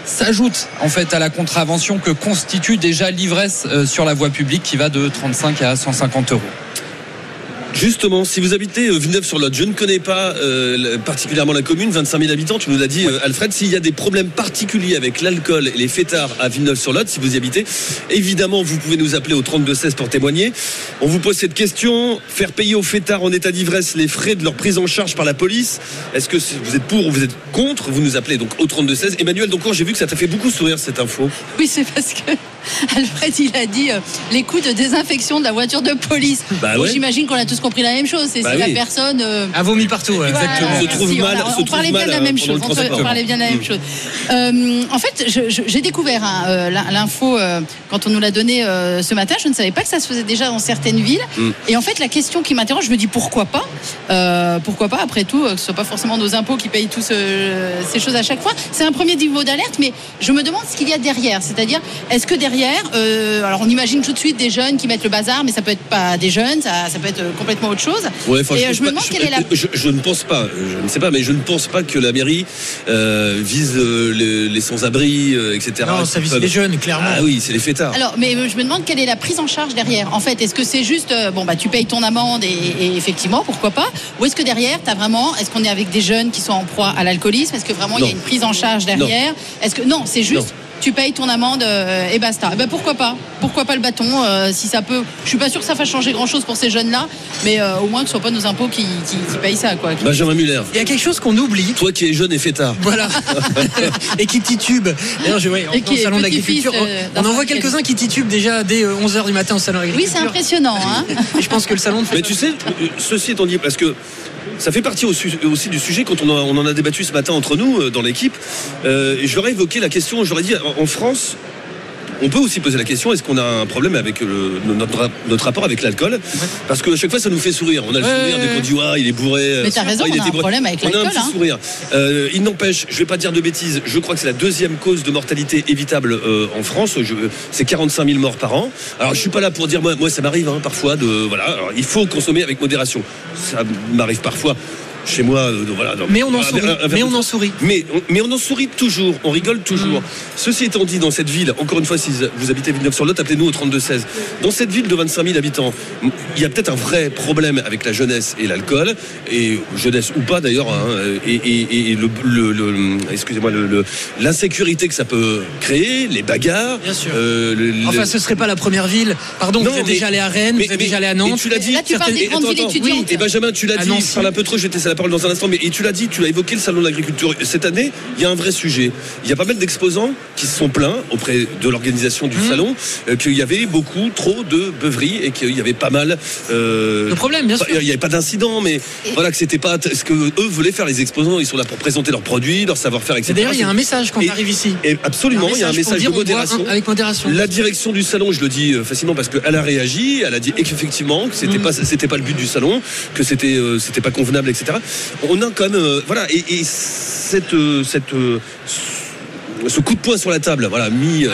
s'ajoute en fait à la contravention que constitue déjà l'ivresse euh, sur la voie publique qui va de 35 à 150 euros. Justement, si vous habitez euh, Villeneuve-sur-Lot, je ne connais pas euh, particulièrement la commune, 25 000 habitants, tu nous l'as dit, euh, Alfred, s'il y a des problèmes particuliers avec l'alcool et les fêtards à Villeneuve-sur-Lot, si vous y habitez, évidemment, vous pouvez nous appeler au 3216 pour témoigner. On vous pose cette question, faire payer aux fêtards en état d'ivresse les frais de leur prise en charge par la police, est-ce que vous êtes pour ou vous êtes contre Vous nous appelez donc au 3216. Emmanuel, donc j'ai vu que ça t'a fait beaucoup sourire cette info. Oui, c'est parce que *laughs* Alfred, il a dit euh, les coûts de désinfection de la voiture de police. Bah Bon, ouais. J'imagine qu'on a tous compris la même chose. C'est Bah si la personne. euh, A vomi partout. ouais. voilà, Exactement. Se trouve mal- voilà. se on trouve parlait bien mal, de la même euh, pendant chose. On, se- on parlait bien de la même Mm. chose. Euh, en fait, j'ai découvert hein, euh, l'in- l'info euh, quand on nous l'a donné euh, ce matin. Je ne savais pas que ça se faisait déjà dans certaines villes. Mm. Et en fait, la question qui m'interroge, je me dis pourquoi pas Euh, Pourquoi pas Après tout, euh, que ce soit pas forcément nos impôts qui payent tous euh, ces choses à chaque fois. C'est un premier niveau d'alerte, mais je me demande ce qu'il y a derrière. C'est-à-dire, est-ce que derrière, euh, alors on imagine tout de suite des jeunes qui mettent le bazar, mais ça peut être pas des jeunes, ça, ça peut être euh, complètement autre chose. Ouais, enfin, Et je, euh, je me pas- demande je- quelle est la je, je ne pense pas, je ne sais pas, mais je ne pense pas que la mairie euh, vise euh, les, les sans-abri, euh, etc. Non, ça vise les jeunes, clairement. Ah oui, c'est les fêtards. Alors, mais euh, je me demande quelle est la prise en charge derrière. En fait, est-ce que c'est juste, euh, bon, bah, tu payes ton amende et, et effectivement, pourquoi pas? Ou est-ce que derrière, tu as vraiment, est-ce qu'on est avec des jeunes qui sont en proie à l'alcoolisme? Est-ce que vraiment il y a une prise en charge derrière? Est-ce que non, c'est juste. Non. Tu payes ton amende euh, et basta. Eh ben pourquoi pas? Pourquoi pas le bâton euh, Si ça peut. Je suis pas sûr que ça fasse changer grand chose pour ces jeunes-là, mais euh, au moins que ce soit pas nos impôts qui, qui, qui payent ça, quoi. Benjamin Muller, Il y a quelque chose qu'on oublie. toi qui es jeune et fêtard. Voilà. *laughs* et qui titube. D'ailleurs, je vois Et en salon petit-fils, d'agriculture. euh, on en voit quelques-uns qui titubent déjà dès 11h du matin au salon Oui, d'agriculture. c'est impressionnant, hein Et je pense que le salon de Mais tu sais, ceci étant dit, parce que ça fait partie aussi, du sujet quand on, en- on en a débattu ce matin entre nous dans l'équipe. Euh, ai évoqué la question, ai dit en, France. On peut aussi poser la question est-ce qu'on a un problème avec le- notre, notre rapport avec l'alcool? Parce que à chaque fois ça nous fait sourire. On a le Ouais, sourire ouais, dès qu'on dit ouais, il est bourré. Mais t'as euh, raison, il on a était un bourré. problème avec On a un l'alcool, petit hein. sourire. Euh, il n'empêche, je vais pas dire de bêtises, je crois que c'est la deuxième cause de mortalité évitable euh, en France. Je- C'est 45 000 morts par an. Alors je suis pas là pour dire moi, moi ça m'arrive hein, parfois de voilà. Alors, il faut consommer avec modération. Ça m'arrive parfois chez moi. euh, voilà. Mais on en sourit. un Mais on en sourit. Mais on, mais on en sourit toujours, on rigole toujours. Ceci étant dit, dans cette ville, encore une fois, si vous habitez Villeneuve-sur-Lot, appelez-nous au 3216. Dans cette ville de 25 000 habitants, il y a peut-être un vrai problème avec la jeunesse et l'alcool, et jeunesse ou pas d'ailleurs, hein, et, et- et le, le- le- excusez-moi, le- le- l'insécurité que ça peut créer, les bagarres. Bien sûr. euh, le- le- Enfin, ce serait pas la première ville. Pardon, Non, vous êtes mais- déjà allé à Rennes, mais- vous êtes déjà allé à et Nantes. tu l'as dit. Là, tu parles des certaines- grandes villes attends. étudiantes. Et Benjamin, tu l'as À dit, Nancy. je parle un peu trop, je vais te laisser la parole dans un instant, mais et tu l'as dit, tu l'as évoqué le salon de l'agriculture. Cette année, il y a un vrai sujet. Il y a pas mal d'exposants qui se sont plaints auprès de l'organisation Mmh. du salon euh, qu'il y avait beaucoup trop de beuveries et qu'il y avait pas mal. euh, Le problème, bien pas- sûr. Il n'y avait pas d'incident, mais voilà que c'était pas ce que eux voulaient faire les exposants. Ils sont là pour présenter leurs produits, leur savoir-faire, etc. Et d'ailleurs, il y a un message quand on arrive ici. Et absolument, il y a un message de modération. un- avec modération. La direction du salon, je le dis euh, facilement parce qu'elle a réagi, elle a dit qu'effectivement que c'était pas c'était pas le but du salon, que c'était euh, c'était pas convenable, etc. On a quand même euh, voilà et, et cette euh, cette euh, ce coup de poing sur la table, voilà, mis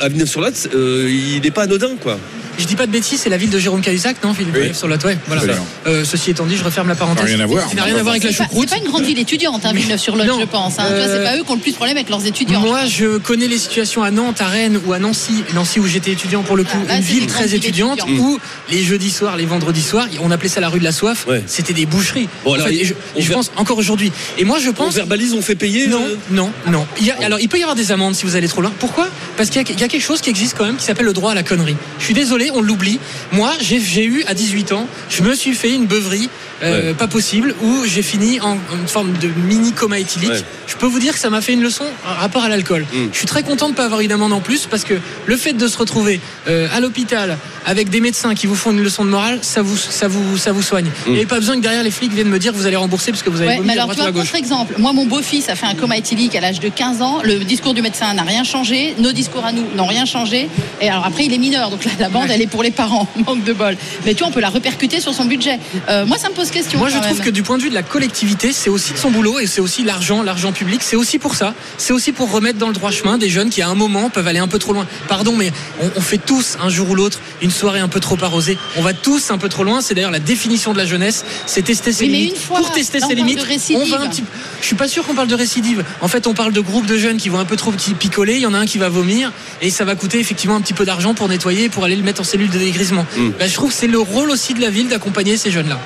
À- à Villeneuve-sur-Lot. il n'est pas anodin, quoi. Je dis pas de bêtises, c'est la ville de Jérôme Cahuzac, non Philippe Oui. Sur la ouais, voilà. Euh, Ceci étant dit, je referme la parenthèse. Ça n'a rien à voir. Ça n'a rien à voir avec la C'est pas, choucroute. c'est pas une grande ville étudiante, hein, Villeneuve-sur-Lot, je pense. Hein. Tu vois, Euh, C'est pas eux qui ont le plus de problème avec leurs étudiants. Moi, je connais les situations à Nantes, à Rennes ou à Nancy. Nancy où j'étais étudiant pour le coup, Ah, là, une ville très étudiante où les jeudis soirs, les vendredis soirs, on appelait ça la rue de la soif. Ouais. C'était des boucheries. Bon, En alors, fait, il- et je, on et je ver- pense encore aujourd'hui. Et moi, je On pense. verbalise, on fait payer. Non, euh, non, non. Il y a- alors, il peut y avoir des amendes si vous allez trop loin. Pourquoi? Parce qu'il y a quelque chose qui existe quand même qui s'appelle le droit à la connerie. Je suis désolé, on l'oublie. Moi, j'ai eu à 18 ans, je me suis fait une beuverie euh, Ouais. pas possible où j'ai fini en, une forme de mini coma éthylique. Ouais. Je peux vous dire que ça m'a fait une leçon en rapport à l'alcool. Mm. Je suis très content de ne pas avoir eu d'amende en plus parce que le fait de se retrouver euh, à l'hôpital avec des médecins qui vous font une leçon de morale, ça vous, ça vous, ça vous soigne. Il n'y avait pas besoin que derrière les flics viennent me dire que vous allez rembourser parce que vous avez Ouais, vomi mais à alors, tu droite ou vois, à gauche. contre-exemple, moi, mon beau-fils a fait un coma éthylique à l'âge de 15 ans. Le discours du médecin n'a rien changé. Nos discours à nous n'ont rien changé. Et alors, après, il est mineur. Donc là, la bande, Ouais. elle est pour les parents. *laughs* Manque de bol. Mais tu vois, on peut la répercuter sur son budget. Euh, moi, ça me pose question. Moi, je trouve même. que du point de vue de la collectivité, c'est aussi de son boulot et c'est aussi l'argent, l'argent public. C'est aussi pour ça. C'est aussi pour remettre dans le droit chemin des jeunes qui, à un moment, peuvent aller un peu trop loin. Pardon, mais on, on fait tous un jour ou l'autre une soirée un peu trop arrosée. On va tous un peu trop loin. C'est d'ailleurs la définition de la jeunesse. C'est tester ses Oui, mais limites. une fois, pour tester ses parle limites, de récidive. on va un petit. Je suis pas sûr qu'on parle de récidive. En fait, on parle de groupes de jeunes qui vont un peu trop picoler. Il y en a un qui va vomir et ça va coûter effectivement un petit peu d'argent pour nettoyer, pour aller le mettre en cellule de dégrisement. Mm. Ben, je trouve que c'est le rôle aussi de la ville d'accompagner ces jeunes-là.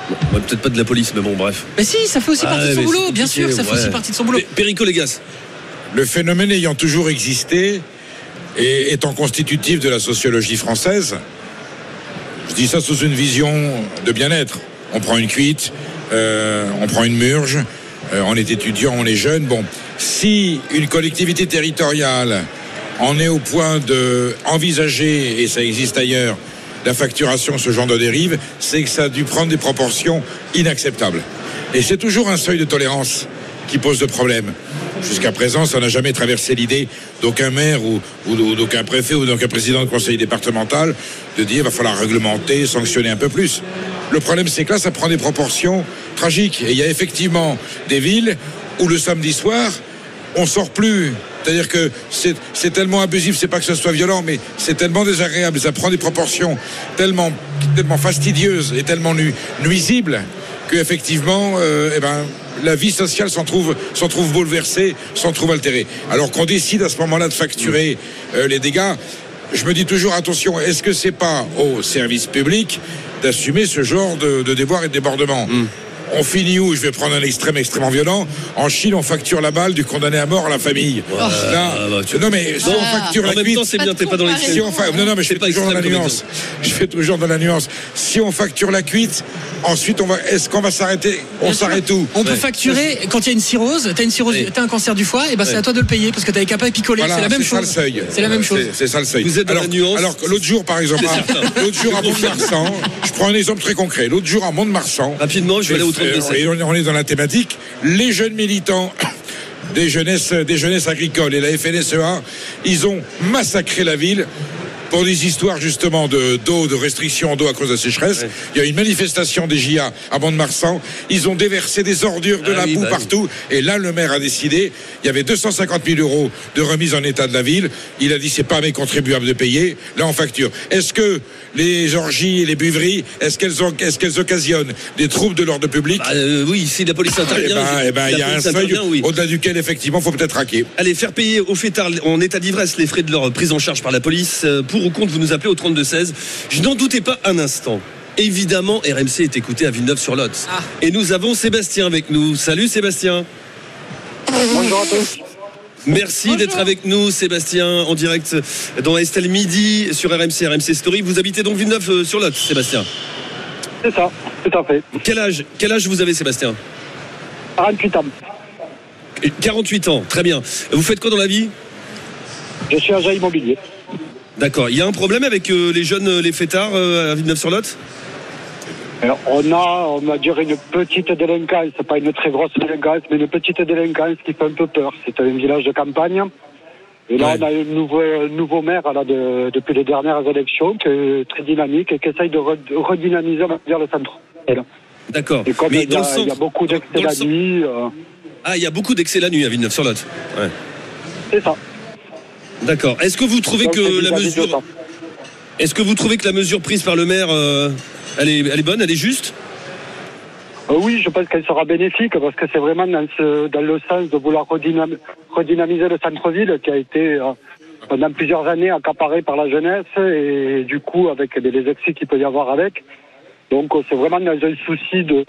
Peut-être pas de la police, mais bon, bref. Mais si, ça fait aussi Ah partie de son boulot, bien sûr, ça fait aussi partie de son boulot. Perico Légas. Le phénomène ayant toujours existé et étant constitutif de la sociologie française, je dis ça sous une vision de bien-être. On prend une cuite, euh, on prend une murge, euh, on est étudiant, on est jeune. Bon, si une collectivité territoriale en est au point de envisager, et ça existe ailleurs, la facturation, ce genre de dérive, c'est que ça a dû prendre des proportions inacceptables. Et c'est toujours un seuil de tolérance qui pose de problème. Jusqu'à présent, ça n'a jamais traversé l'idée d'aucun maire ou, d'aucun préfet ou d'aucun président de conseil départemental de dire va falloir réglementer, sanctionner un peu plus. Le problème, c'est que là, ça prend des proportions tragiques. Et il y a effectivement des villes où le samedi soir, on sort plus. C'est-à-dire que c'est tellement abusif, c'est pas que ce soit violent, mais c'est tellement désagréable, ça prend des proportions tellement, fastidieuses et tellement nu- nuisibles que effectivement, euh, eh ben, la vie sociale s'en trouve, bouleversée, s'en trouve altérée. Alors qu'on décide à ce moment-là de facturer euh, les dégâts, je me dis toujours attention, est-ce que c'est pas au service public d'assumer ce genre de, de déboires et de débordements? On finit où? Je vais prendre un extrême extrêmement violent. En Chine, on facture la balle du condamné à mort à la famille. Là, ah, bah, tu- non mais si Non, on facture en la même cuite, temps, c'est bien, t'es pas dans les si on fa- Non, non, mais je C'est fais pas toujours dans la nuance. *laughs* Je fais toujours dans la nuance. Si on facture la cuite, ensuite, on va. Est-ce qu'on va s'arrêter? On s'arrête où? On peut Ouais. facturer quand il y a une cirrhose, t'as une cirrhose, Ouais. t'as un cancer du foie, et ben c'est Ouais. à toi de le payer parce que t'avais qu'à pas picoler. Voilà, c'est la même ça le chose. seuil. C'est la même chose. C'est- ça le seuil. Vous êtes dans alors, la nuance. Alors que l'autre jour, par exemple, l'autre jour à. *laughs* Mont-de-Marsan, je prends un exemple très concret. L'autre jour à Mont-de-Marsan, Rapidement, je vais aller au 32 et on est dans la thématique. Les jeunes militants *coughs* des jeunesses, des jeunesses agricoles et la FNSEA, ils ont massacré la ville pour des histoires justement de d'eau, de restrictions d'eau à cause de la sécheresse. Il y a une manifestation des JA à Mont-de-Marsan. Ils ont déversé des ordures, de Ah la oui, boue bah oui. partout. Et là, le maire a décidé. Il y avait 250 000 euros de remise en état de la ville. Il a dit c'est pas à mes contribuables de payer. Là, on facture. Est-ce que les orgies et les buveries, est-ce qu'elles ont, est-ce qu'elles occasionnent des troubles de l'ordre public? Bah, euh, oui, si la police Eh intervient. ben, je- eh ben, il y a un seuil intervient, oui. au-delà duquel effectivement faut peut-être raquer. Allez, faire payer aux fêtards en état d'ivresse les frais de leur prise en charge par la police. Euh, Pour ou contre, vous nous appelez au 32-16. Je n'en doutais pas un instant. Évidemment, RMC est écouté à Villeneuve-sur-Lot. Ah. Et nous avons Sébastien avec nous. Salut Sébastien. Bonjour à tous. Merci d'être avec nous, Sébastien, en direct dans Estelle Midi sur RMC, RMC Story. Vous habitez donc Villeneuve-sur-Lot, Sébastien. C'est ça, tout à fait. Quel âge, quel âge vous avez, Sébastien 48 ans. 48 ans, très bien. Vous faites quoi dans la vie? Je suis agent immobilier. D'accord. Il y a un problème avec euh, les jeunes, euh, les fêtards euh, à Villeneuve-sur-Lot? Alors, on a, on va dire, une petite délinquance, pas une très grosse délinquance, mais une petite délinquance qui fait un peu peur. C'est un village de campagne. Et là, Ouais. on a un nouveau, nouveau maire là, de- depuis les dernières élections qui est très dynamique et qui essaye de re- de redynamiser dire, le centre. D'accord. Et comme Mais il y, a, il y a beaucoup d'excès la centre- nuit, euh, Ah, il y a beaucoup d'excès la nuit à Villeneuve-sur-Lot. Ouais. c'est ça. D'accord. Est-ce que vous trouvez Donc, que la mesure, est-ce que vous trouvez que la mesure prise par le maire, euh, elle est, elle est bonne, elle est juste? Euh, oui, je pense qu'elle sera bénéfique parce que c'est vraiment dans, ce, dans le sens de vouloir redynam- redynamiser le centre-ville qui a été euh, pendant plusieurs années accaparé par la jeunesse et du coup avec les, les excès qu'il peut y avoir avec. Donc c'est vraiment dans un souci de,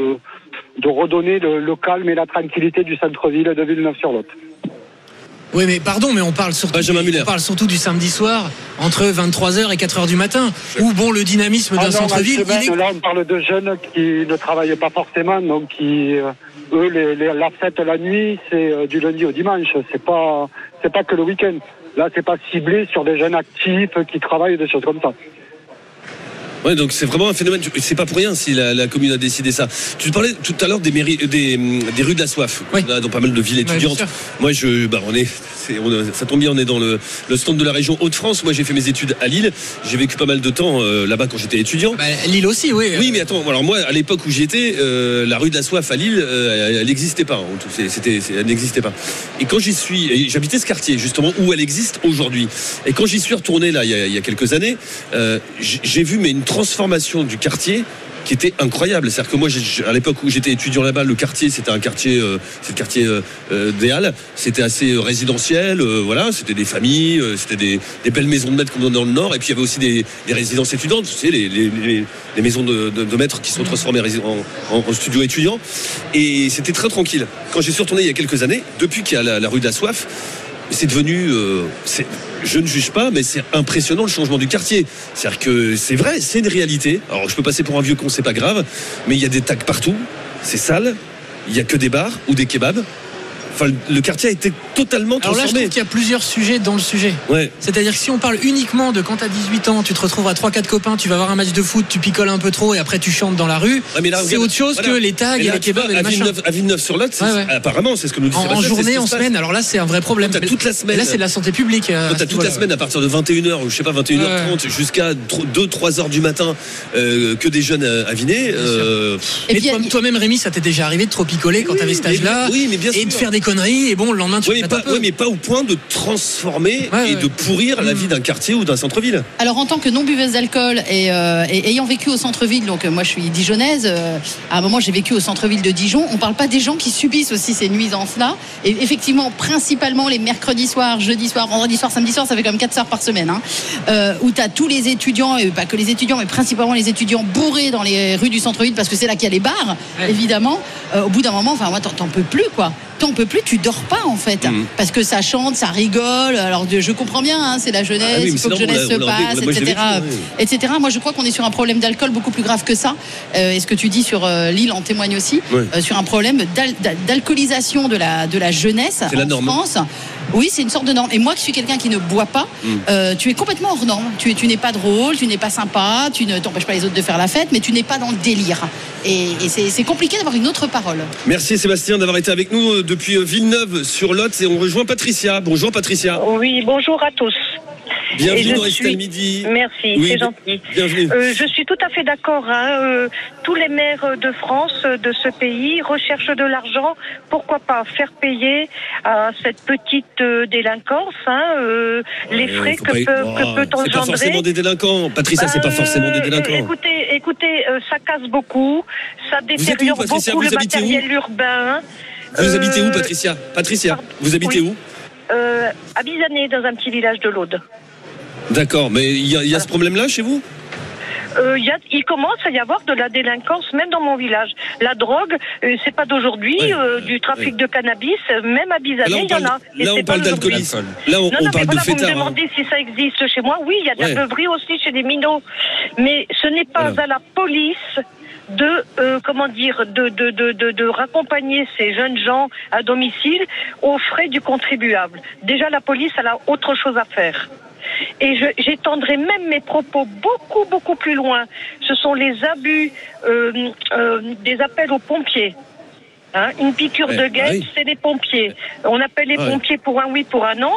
de redonner le, le calme et la tranquillité du centre-ville de Villeneuve-sur-Lot. Oui, mais pardon, mais on parle surtout, Benjamin Muller. on parle surtout du samedi soir entre 23h et 4h du matin, où bon, le dynamisme Ah d'un en centre-ville, est Là, on parle de jeunes qui ne travaillent pas forcément, donc qui, euh, eux, les, les- la fête la nuit, c'est euh, du lundi au dimanche. C'est pas, c'est pas que le week-end. Là, c'est pas ciblé sur des jeunes actifs qui travaillent, des choses comme ça. Ouais, donc c'est vraiment un phénomène. C'est pas pour rien si la, la commune a décidé ça. Tu parlais tout à l'heure des, mairies, des, des rues de la soif, Oui. On a dans pas mal de villes étudiantes. Moi, je, bah, on est, on a- ça tombe bien, on est dans le, le stand de la région Hauts-de-France. Moi, j'ai fait mes études à Lille. J'ai vécu pas mal de temps euh, là-bas quand j'étais étudiant. Bah, Lille aussi, oui. Oui, mais attends, alors moi, à l'époque où j'étais, euh, la rue de la Soif à Lille, euh, elle n'existait pas. C'était, elle n'existait pas. Et quand j'y suis, j'habitais ce quartier justement où elle existe aujourd'hui. Et quand j'y suis retourné là, il y a, il y a quelques années, j'ai vu mais une transformation du quartier qui était incroyable. C'est-à-dire que moi, à l'époque où j'étais étudiant là-bas, le quartier, c'était un quartier, euh, c'est le quartier euh, euh, des Halles. C'était assez résidentiel, voilà. C'était des familles, c'était des, belles maisons de maîtres comme dans le Nord. Et puis il y avait aussi des, résidences étudiantes, tu sais, les, maisons de, de- maîtres qui sont transformées en, en, en- studio étudiants. Et c'était très tranquille. Quand j'y suis retourné il y a quelques années, depuis qu'il y a la rue de la Soif, c'est devenu. euh, je ne juge pas, mais c'est impressionnant le changement du quartier. C'est-à-dire que c'est vrai, c'est une réalité. Alors je peux passer pour un vieux con, c'est pas grave, mais il y a des tags partout, c'est sale, il y a que des bars ou des kebabs. Enfin, le quartier a été totalement Alors là, je transformé. trouve qu'il y a plusieurs sujets dans le sujet. Ouais. C'est-à-dire que si on parle uniquement de quand t'as 18 ans, tu te retrouves à 3-4 copains, tu vas voir un match de foot, tu picoles un peu trop et après tu chantes dans la rue, Ouais, c'est autre chose voilà. que les tags et, là, les tu kebabs et les machins. À Villeneuve-sur-Lot, c'est- Ouais, ouais. apparemment, c'est ce que nous dit En, journée, en semaine, alors là c'est un vrai problème. T'as toute la semaine. Là c'est de la santé publique. euh, Toi, à t'as toute la semaine à partir de 21h ou je sais pas 21h30 jusqu'à 2-3 heures du matin euh, que des jeunes à Vinet. euh, pff, Et toi-même, Rémi, ça t'est déjà arrivé de trop picoler quand t'avais cet âge-là oui, mais bien et de sûr. faire des conneries et bon, le lendemain tu oui, mais pas, oui, mais pas au point de transformer Ouais, et ouais. de pourrir la vie d'un quartier ou d'un centre-ville. Alors en tant que non buveuse d'alcool et, euh, et ayant vécu au centre-ville, donc euh, moi je suis dijonnaise, euh, à un moment j'ai vécu au centre-ville de Dijon, on parle pas des gens qui subissent aussi ces nuisances-là. Et effectivement, principalement les mercredis soirs, jeudi soir, vendredi soir, samedi soir, ça fait quand même 4 heures par semaine, hein, euh, où tu as tous les étudiants, et pas que les étudiants, mais principalement les étudiants bourrés dans les rues du centre-ville, parce que c'est là qu'il y a les bars, Ouais. évidemment. Euh, au bout d'un moment, enfin moi t'en t'en peux plus quoi. T'en peux plus, tu dors pas en fait, Mhm. parce que ça chante, ça rigole. Alors je comprends bien, hein, c'est la jeunesse, Ah oui, il faut que jeunesse l'a- se l'a- passe, l'a- etc. etc. Moi, je crois qu'on est sur un problème d'alcool beaucoup plus grave que ça. Euh, et ce que tu dis sur euh, l'île en témoigne aussi. Euh, sur un problème d'al- d'al- d'alcoolisation de la, de la jeunesse la en norme. France. Oui, c'est une sorte de norme. Et moi, qui suis quelqu'un qui ne boit pas, Mm. tu es complètement hors norme. Tu, tu n'es pas drôle, tu n'es pas sympa, tu ne t'empêches pas les autres de faire la fête, mais tu n'es pas dans le délire. Et, et c'est compliqué d'avoir une autre parole. Merci Sébastien d'avoir été avec nous depuis Villeneuve-sur-Lot et on rejoint Patricia. Bonjour Patricia. Oui, bonjour à tous. Bienvenue dans suis- Midi. Merci, Oui, c'est gentil. Bienvenue. Euh, je suis tout à fait d'accord. hein, euh, tous les maires de France, euh, de ce pays, recherchent de l'argent. Pourquoi pas faire payer à cette petite euh, délinquance hein, les frais que peut, Oh, que peut C'est pas engendrer. forcément des délinquants. Patricia, c'est pas forcément des délinquants. Écoutez, écoutez, ça casse beaucoup, ça où, détériore Patricia? beaucoup le matériel urbain. Vous Euh, habitez où Patricia Patricia, pardon. vous habitez Oui. où euh, à Bizané, dans un petit village de l'Aude. D'accord, mais il y, a- il y a ce problème-là chez vous? Euh, il y a- il commence à y avoir de la délinquance, même dans mon village. La drogue, euh, c'est pas d'aujourd'hui, Ouais, euh, du trafic ouais. de cannabis, même à Bizané, il y en a. Et là, on parle d'alcoolisme. Là, on, Non, on non, mais parle voilà, de vous me hein. demandez si ça existe chez moi. Oui, il y a de Ouais. la beuverie aussi chez des minots. Mais ce n'est pas à la police de, euh, comment dire, de, de, de, de, de raccompagner ces jeunes gens à domicile aux frais du contribuable. Déjà, la police, elle a autre chose à faire. Et j'étendrai même mes propos beaucoup, beaucoup plus loin. Ce sont les abus euh, euh, des appels aux pompiers. Hein, une piqûre Ouais, de guêpe, oui. c'est les pompiers. On appelle les Ouais. pompiers pour un oui, pour un non.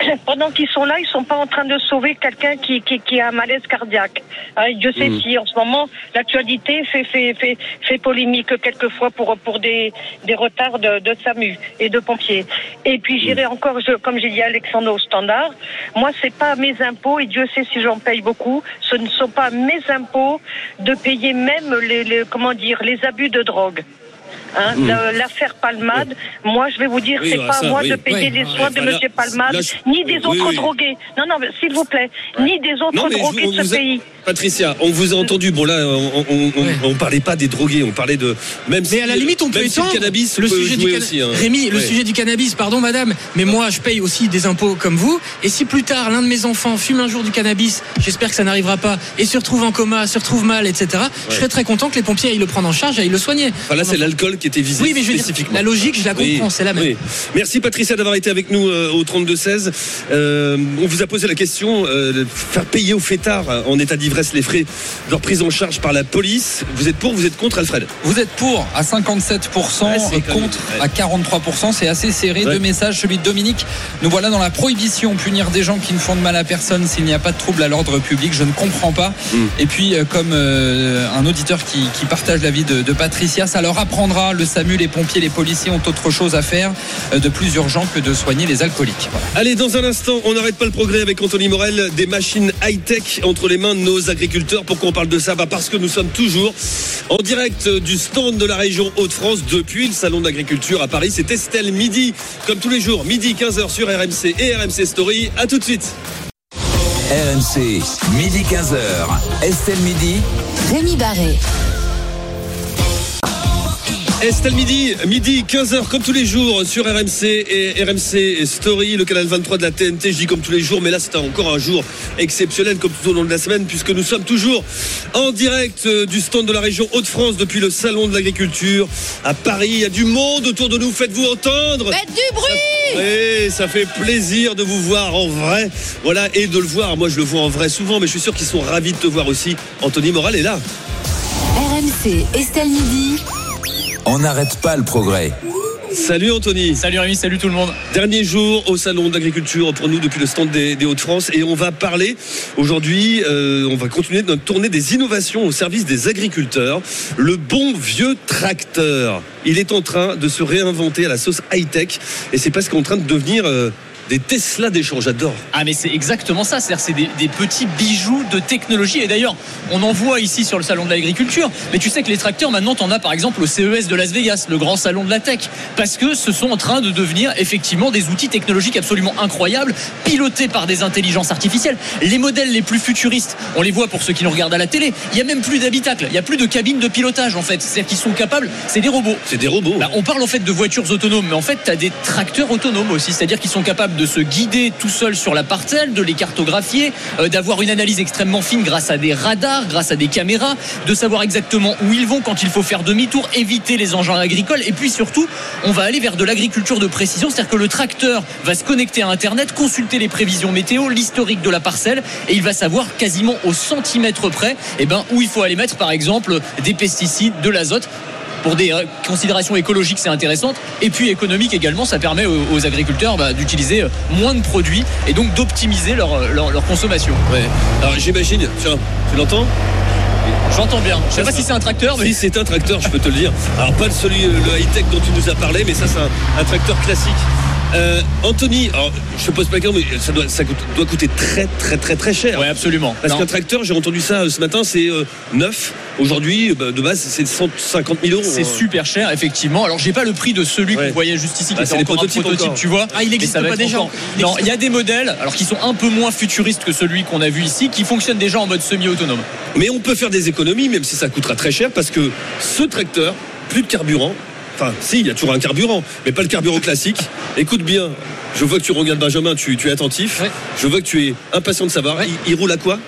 *coughs* Pendant qu'ils sont là, ils sont pas en train de sauver quelqu'un qui, qui, qui a un malaise cardiaque. Hein, Dieu sait Mhm. si en ce moment l'actualité fait, fait, fait, fait polémique quelquefois pour, pour des, des retards de, de SAMU et de pompiers. Et puis j'irai encore, je, comme j'ai dit à Alexandre au standard, moi c'est pas mes impôts et Dieu sait si j'en paye beaucoup. Ce ne sont pas mes impôts de payer même les, les comment dire les abus de drogue. Hein, la- L'affaire Palmade, moi je vais vous dire, Oui, c'est bah, pas ça, à moi oui. de payer les soins de Monsieur Palmade, là, je- ni des oui, autres oui. drogués. Non, non, s'il vous plaît, ni des autres Non, drogués on de ce vous a- pays. Patricia, on vous a entendu. Bon là, on, on, on- Ouais. on parlait pas des drogués, on parlait de même Mais si, à la limite, on peut même si le étendre cannabis le peut sujet du canna- aussi. hein. Rémi, le sujet du cannabis, pardon madame, mais moi je paye aussi des impôts comme vous. Et si plus tard l'un de mes enfants fume un jour du cannabis, j'espère que ça n'arrivera pas, et se retrouve en coma, se retrouve mal, etc. Je serais très content que les pompiers aillent le prendre en charge et aillent le soigner. Enfin, là, c'est l'alcool qui était visé Oui, mais je veux dire, spécifiquement. la logique, je la Oui, comprends, c'est la même. oui. Merci Patricia d'avoir été avec nous euh, au 32-16. Euh, on vous a posé la question euh, de faire payer aux fêtards en état d'ivresse les frais de leur prise en charge par la police. Vous êtes pour, vous êtes contre Alfred? Vous êtes pour à 57%, Ouais, contre ouais. à 43%. C'est assez serré. Ouais. Deux messages, celui de Dominique. Nous voilà dans la prohibition, punir des gens qui ne font de mal à personne s'il n'y a pas de trouble à l'ordre public. Je ne comprends pas. Mm. Et puis, euh, comme euh, un auditeur qui, qui partage l'avis de, de Patricia, ça leur apprendra. Le SAMU, les pompiers, les policiers ont autre chose à faire euh, de plus urgent que de soigner les alcooliques. Voilà. Allez, dans un instant, on n'arrête pas le progrès avec Anthony Morel, des machines high-tech entre les mains de nos agriculteurs. Pourquoi on parle de ça? Bah Parce que nous sommes toujours en direct du stand de la région Hauts-de-France depuis le Salon de l'Agriculture à Paris. C'est Estelle Midi, comme tous les jours, midi 15h sur RMC et RMC Story. À tout de suite. RMC, midi 15h. Estelle Midi. Rémi Barré. Estelle Midi, midi 15h comme tous les jours sur RMC et RMC Story, le canal 23 de la TNT. Je dis comme tous les jours, mais là c'est encore un jour exceptionnel comme tout au long de la semaine puisque nous sommes toujours en direct euh, du stand de la région Hauts-de-France depuis le salon de l'agriculture à Paris. Il y a du monde autour de nous, faites-vous entendre. Faites du bruit Oui, ça fait plaisir de vous voir en vrai. Voilà, et de le voir. Moi je le vois en vrai souvent, mais je suis sûr qu'ils sont ravis de te voir aussi. Anthony Moral est là. RMC Estelle Midi. On n'arrête pas le progrès. Salut Anthony. Salut Rémi, salut tout le monde. Dernier jour au salon d'agriculture pour nous depuis le stand des, des Hauts-de-France et on va parler aujourd'hui, euh, on va continuer notre tournée des innovations au service des agriculteurs. Le bon vieux tracteur, il est en train de se réinventer à la sauce high-tech et c'est presque en train de devenir euh, des Tesla d'échange. J'adore. Ah mais c'est exactement ça, c'est-à-dire c'est des, des petits bijoux de technologie et d'ailleurs on en voit ici sur le salon de l'agriculture mais tu sais que les tracteurs maintenant t'en as par exemple au CES de Las Vegas, le grand salon de la tech parce que ce sont en train de devenir effectivement des outils technologiques absolument incroyables pilotés par des intelligences artificielles. Les modèles les plus futuristes, on les voit pour ceux qui nous regardent à la télé, il y a même plus d'habitacles, il y a plus de cabines de pilotage en fait, c'est-à-dire qu'ils sont capables, c'est des robots. C'est des robots. Bah, on parle en fait de voitures autonomes, mais en fait, tu as des tracteurs autonomes aussi, c'est-à-dire qu'ils sont capables de se guider tout seuls sur la parcelle, de les cartographier, euh, d'avoir une analyse extrêmement fine grâce à des radars, grâce à des caméras, de savoir exactement où ils vont quand il faut faire demi-tour, éviter les engins agricoles, et puis surtout, on va aller vers de l'agriculture de précision, c'est-à-dire que le tracteur va se connecter à Internet, consulter les prévisions météo, l'historique de la parcelle, et il va savoir quasiment au centimètre près, eh ben, où il faut aller mettre, par exemple, des pesticides, de l'azote pour des euh, considérations écologiques, c'est intéressant. Et puis économique également, ça permet aux, aux agriculteurs bah, d'utiliser euh, moins de produits et donc d'optimiser leur, euh, leur, leur consommation. Ouais. Alors j'imagine, tiens, tu l'entends? J'entends bien. Je sais pas si c'est un tracteur, mais Si c'est un tracteur, je peux te le dire. Alors pas celui le high tech dont tu nous as parlé, mais ça c'est un, un tracteur classique. Euh, Anthony, alors, je te pose pas la question, mais ça doit, ça coûte- doit coûter très très très très cher. ouais, absolument. Parce Non. qu'un tracteur, j'ai entendu ça euh, ce matin, c'est euh, neuf. Aujourd'hui, bah, de base, c'est 150 000 euros. C'est hein. super cher, effectivement. Alors, j'ai pas le prix de celui Ouais. qu'on voyait juste ici, qui Ah, était c'est les encore un prototypes prototype, encore. tu vois. Ah, il Mais existe ça va pas déjà encore- Non, il y a des modèles, alors qui sont un peu moins futuristes que celui qu'on a vu ici, qui fonctionnent déjà en mode semi-autonome. Mais on peut faire des économies, même si ça coûtera très cher, parce que ce tracteur, plus de carburant. Enfin, si, il y a toujours un carburant, mais pas le carburant classique. Écoute bien, je vois que tu regardes Benjamin, tu, tu es attentif. Ouais. Je vois que tu es impatient de savoir. Ouais. Il, il roule à quoi?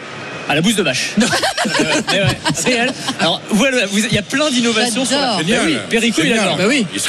À la bouse de vache. *laughs* Euh, mais ouais, c'est elle. Alors voilà, il y a plein d'innovations sur la. Bah oui, Perico, il Génial. adore. Bah oui. Il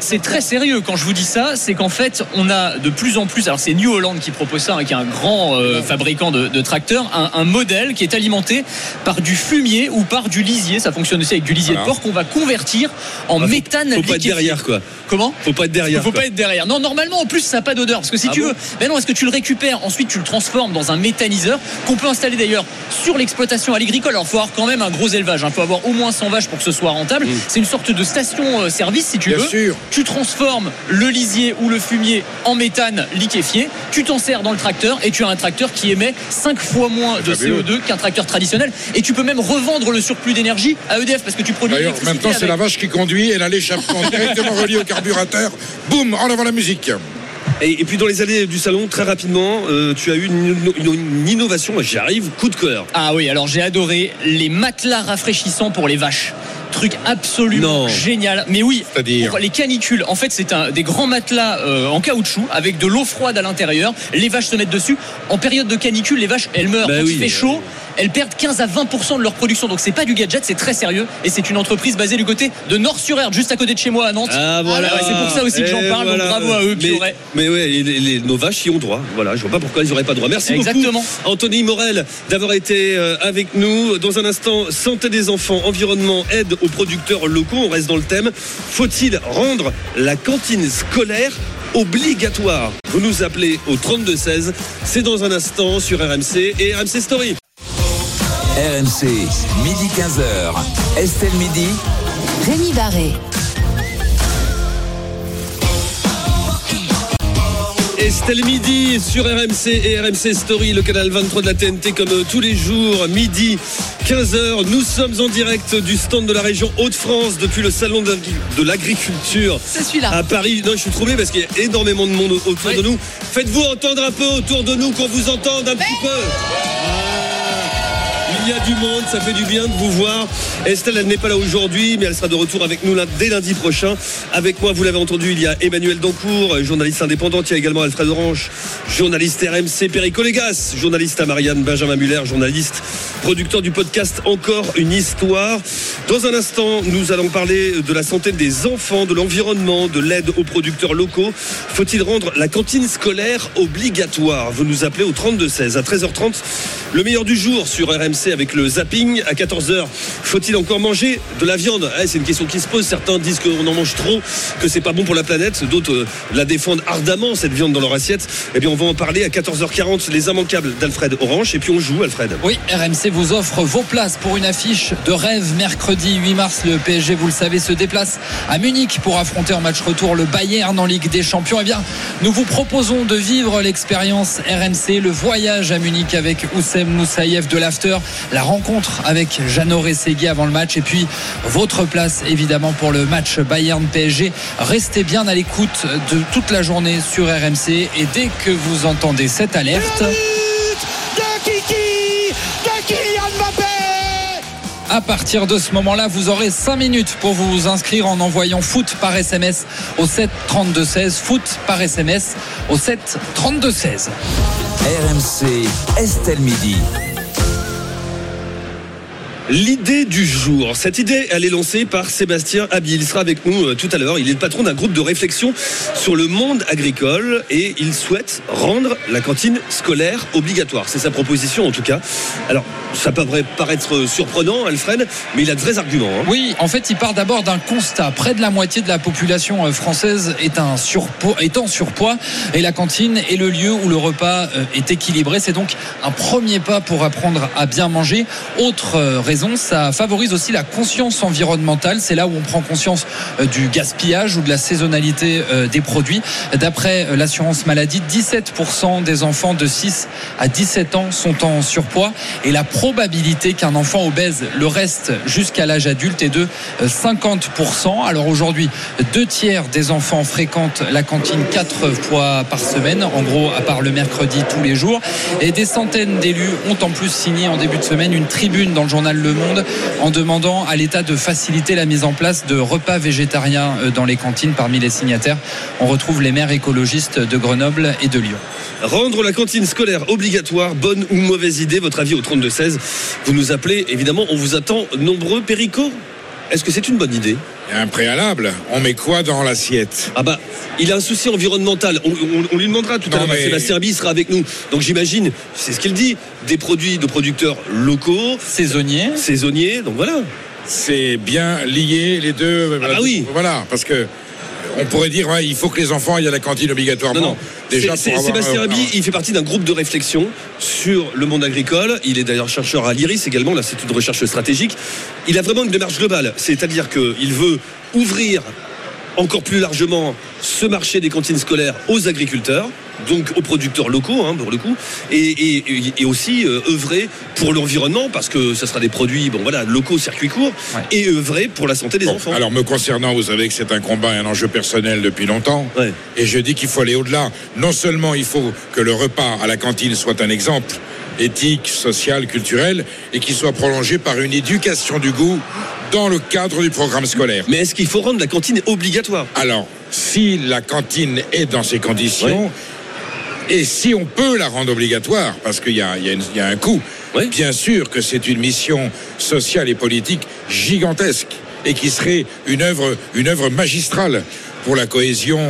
c'est- très sérieux quand je vous dis ça, c'est qu'en fait on a de plus en plus, alors c'est New Holland qui propose ça, hein, qui est un grand euh, fabricant de, de tracteurs, un, un modèle qui est alimenté par du fumier ou par du lisier, ça fonctionne aussi avec du lisier Voilà. de porc qu'on va convertir en Ah, faut- méthane Faut pas être derrière, quoi. Comment? Faut pas être derrière. faut quoi. pas être derrière. Non, normalement, en plus, ça n'a pas d'odeur. Parce que si Ah tu bon veux, ben non, est-ce que tu le récupères, ensuite tu le transformes dans un méthaniseur qu'on peut installer d'ailleurs sur l'exploitation agricole. Alors, faut avoir quand même un gros élevage. Il faut avoir au moins 100 vaches pour que ce soit rentable. C'est une sorte de station-service, si tu Bien veux. sûr. Tu transformes le lisier ou le fumier en méthane liquéfié. Tu t'en sers dans le tracteur et tu as un tracteur qui émet 5 fois moins de Fabuleux. CO2 qu'un tracteur traditionnel. Et tu peux même revendre le surplus d'énergie à EDF parce que tu produis D'ailleurs, maintenant, c'est avec. la vache qui conduit et elle a l'échappement directement relié au carburateur. Boum, en avant la musique. Et, et puis dans les allées du salon, très rapidement, euh, tu as eu une, une- une innovation. J'y arrive, coup de cœur. Ah oui, alors j'ai adoré les matelas rafraîchissants pour les vaches. Truc absolument Non. génial. Mais oui, pour les canicules, en fait, c'est un, des grands matelas euh, en caoutchouc avec de l'eau froide à l'intérieur. Les vaches se mettent dessus. En période de canicule, les vaches, elles meurent. Bah Quand oui. il fait chaud, elles perdent 15 à 20% de leur production. Donc c'est pas du gadget, c'est très sérieux. Et c'est une entreprise basée du côté de Nord-sur-Erdre, juste à côté de chez moi à Nantes. Ah voilà. ouais, c'est pour ça aussi que j'en parle. Donc bravo à eux. Mais, mais ouais, et les- les- nos vaches y ont droit. Voilà, je vois pas pourquoi ils n'auraient pas droit. Merci Exactement. beaucoup, Anthony Morel, d'avoir été euh, avec nous. Dans un instant, santé des enfants, environnement, aide aux producteurs locaux. On reste dans le thème. Faut-il rendre la cantine scolaire obligatoire? Vous nous appelez au 32 16. C'est dans un instant sur RMC et RMC Story. RMC, midi 15h. Estelle Midi. Rémi Barré. Estelle Midi sur RMC et RMC Story, le canal 23 de la TNT comme euh, tous les jours, midi 15h. Nous sommes en direct du stand de la région Hauts-de-France depuis le salon de de l'agriculture C'est celui-là. à Paris. Non, je suis troublé parce qu'il y a énormément de monde autour Oui. de nous. Faites-vous entendre un peu autour de nous, qu'on vous entende un petit peu. Il y a du monde, ça fait du bien de vous voir. Estelle, elle n'est pas là aujourd'hui, mais elle sera de retour avec nous dès lundi prochain. Avec moi, vous l'avez entendu, il y a Emmanuel Dancourt, journaliste indépendant. Il y a également Alfred Orange, journaliste RMC, Perico Légas, journaliste à Marianne, Benjamin Muller, journaliste, producteur du podcast Encore une histoire. Dans un instant, nous allons parler de la santé des enfants, de l'environnement, de l'aide aux producteurs locaux. Faut-il rendre la cantine scolaire obligatoire? Vous nous appelez au 32-16 à 13h30. Le meilleur du jour sur RMC avec le zapping à 14h. Faut-il encore manger de la viande? Ah, C'est une question qui se pose. Certains disent qu'on en mange trop, que c'est pas bon pour la planète. D'autres euh, la défendent ardemment, cette viande dans leur assiette. Eh bien, on va en parler à 14h40, les immanquables d'Alfred Orange. Et puis on joue, Alfred. Oui, RMC vous offre vos places pour une affiche de rêve mercredi 8 mars. Le PSG, vous le savez, se déplace à Munich pour affronter en match retour le Bayern en Ligue des Champions. Eh bien, nous vous proposons de vivre l'expérience RMC, le voyage à Munich avec Oussem Moussaïef de l'After, la rencontre avec Jeannot Rességui avant le match et puis votre place évidemment pour le match Bayern PSG. Restez bien à l'écoute de toute la journée sur RMC et dès que vous entendez cette alerte. À partir de ce moment-là, vous aurez 5 minutes pour vous inscrire en envoyant foot par SMS au 7 32 16. Foot par SMS au 7 32 16. RMC Estelle Midi. L'idée du jour. Cette idée, elle est lancée par Sébastien Abi. Il sera avec nous euh, tout à l'heure. Il est le patron d'un groupe de réflexion sur le monde agricole et il souhaite rendre la cantine scolaire obligatoire. C'est sa proposition en tout cas. Alors, ça peut paraître surprenant, Alfred, mais il a de vrais arguments. hein. Oui, en fait, il part d'abord d'un constat. Près de la moitié de la population euh, française est, est en surpoids et la cantine est le lieu où le repas euh, est équilibré. C'est donc un premier pas pour apprendre à bien manger. Autre euh, raison, ça favorise aussi la conscience environnementale. C'est là où on prend conscience du gaspillage ou de la saisonnalité des produits. D'après l'assurance maladie, 17% des enfants de 6 à 17 ans sont en surpoids et la probabilité qu'un enfant obèse le reste jusqu'à l'âge adulte est de euh, 50%. Alors aujourd'hui, deux tiers des enfants fréquentent la cantine quatre fois par semaine, en gros à part le mercredi tous les jours. Et des centaines d'élus ont en plus signé en début de semaine une tribune dans le journal Le Monde en demandant à l'État de faciliter la mise en place de repas végétariens euh, dans les cantines. Parmi les signataires, on retrouve les maires écologistes de Grenoble et de Lyon. Rendre la cantine scolaire obligatoire, bonne ou mauvaise idée, votre avis au 32-16. Vous nous appelez, évidemment, on vous attend nombreux, Perico. Est-ce que c'est une bonne idée? Un préalable. On met quoi dans l'assiette? Ah bah, il a un souci environnemental. On, on- on lui demandera tout à l'heure. mais- Sébastien Bi sera avec nous. Donc j'imagine, c'est ce qu'il dit, des produits de producteurs locaux, Saisonniers. saisonniers. Donc voilà. C'est bien lié les deux. Ah bah oui. Voilà, parce que on pourrait dire ouais, il faut que les enfants aillent à la cantine obligatoirement. Non, non. Déjà C'est- c'est- avoir Sébastien un- Abi, il fait partie d'un groupe de réflexion sur le monde agricole. Il est d'ailleurs chercheur à l'IRIS également, l'Institut de recherche stratégique. Il a vraiment une démarche globale. C'est-à-dire qu'il veut ouvrir encore plus largement ce marché des cantines scolaires aux agriculteurs, donc aux producteurs locaux, hein, pour le coup, et, et- et- et aussi euh, œuvrer pour l'environnement, parce que ce sera des produits bon, voilà, locaux, circuit court, Ouais. et œuvrer pour la santé des Bon, enfants. alors me concernant, vous savez que c'est un combat et un enjeu personnel depuis longtemps. Ouais. Et je dis qu'il faut aller au-delà. Non seulement il faut que le repas à la cantine soit un exemple éthique, social, culturel, et qu'il soit prolongé par une éducation du goût dans le cadre du programme scolaire. Mais est-ce qu'il faut rendre la cantine obligatoire? Alors, si la cantine est dans ces conditions, et si on peut la rendre obligatoire, parce qu'il y a, y y un coût, Oui. bien sûr que c'est une mission sociale et politique gigantesque, et qui serait une œuvre, une œuvre magistrale pour la cohésion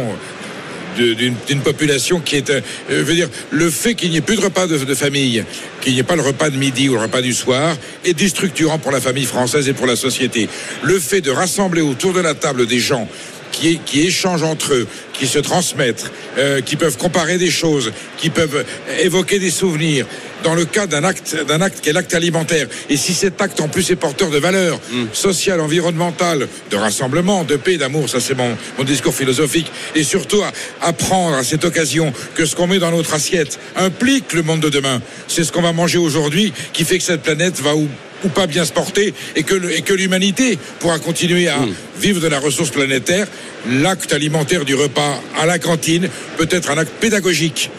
d'une population qui est, euh, veux dire, le fait qu'il n'y ait plus de repas de, de famille, qu'il n'y ait pas le repas de midi ou le repas du soir, est déstructurant pour la famille française et pour la société. Le fait de rassembler autour de la table des gens qui, qui échangent entre eux, qui se transmettent, euh, qui peuvent comparer des choses, qui peuvent évoquer des souvenirs, dans le cas d'un acte, d'un acte qui est l'acte alimentaire. Et si cet acte en plus est porteur de valeurs sociales, environnementales, de rassemblement, de paix, d'amour, ça c'est mon, mon discours philosophique, et surtout à apprendre à cette occasion que ce qu'on met dans notre assiette implique le monde de demain. C'est ce qu'on va manger aujourd'hui qui fait que cette planète va où ou pas bien se porter et que, le- et que l'humanité pourra continuer à vivre de la ressource planétaire. L'acte alimentaire du repas à la cantine peut être un acte pédagogique,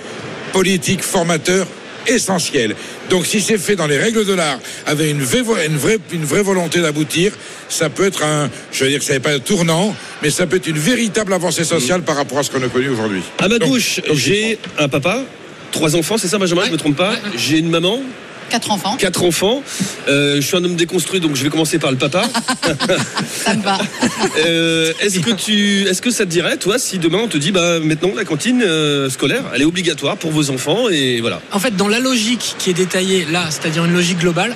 politique, formateur essentiel. Donc si c'est fait dans les règles de l'art, avec une vraie, une vraie, une vraie volonté d'aboutir, ça peut être un, je veux dire que ça n'est pas un tournant, mais ça peut être une véritable avancée sociale par rapport à ce qu'on a connu aujourd'hui. À ma Donc- gauche, donc, j'ai un papa, trois enfants, c'est ça Benjamin, je me trompe pas. J'ai une maman, Quatre enfants, quatre enfants. Euh, je suis un homme déconstruit, donc je vais commencer par le papa. *laughs* ça me va. *laughs* Euh, est-ce que tu, est-ce que ça te dirait, toi, si demain on te dit, bah maintenant la cantine euh, scolaire, elle est obligatoire pour vos enfants et voilà. En fait, dans la logique qui est détaillée là, c'est-à-dire une logique globale,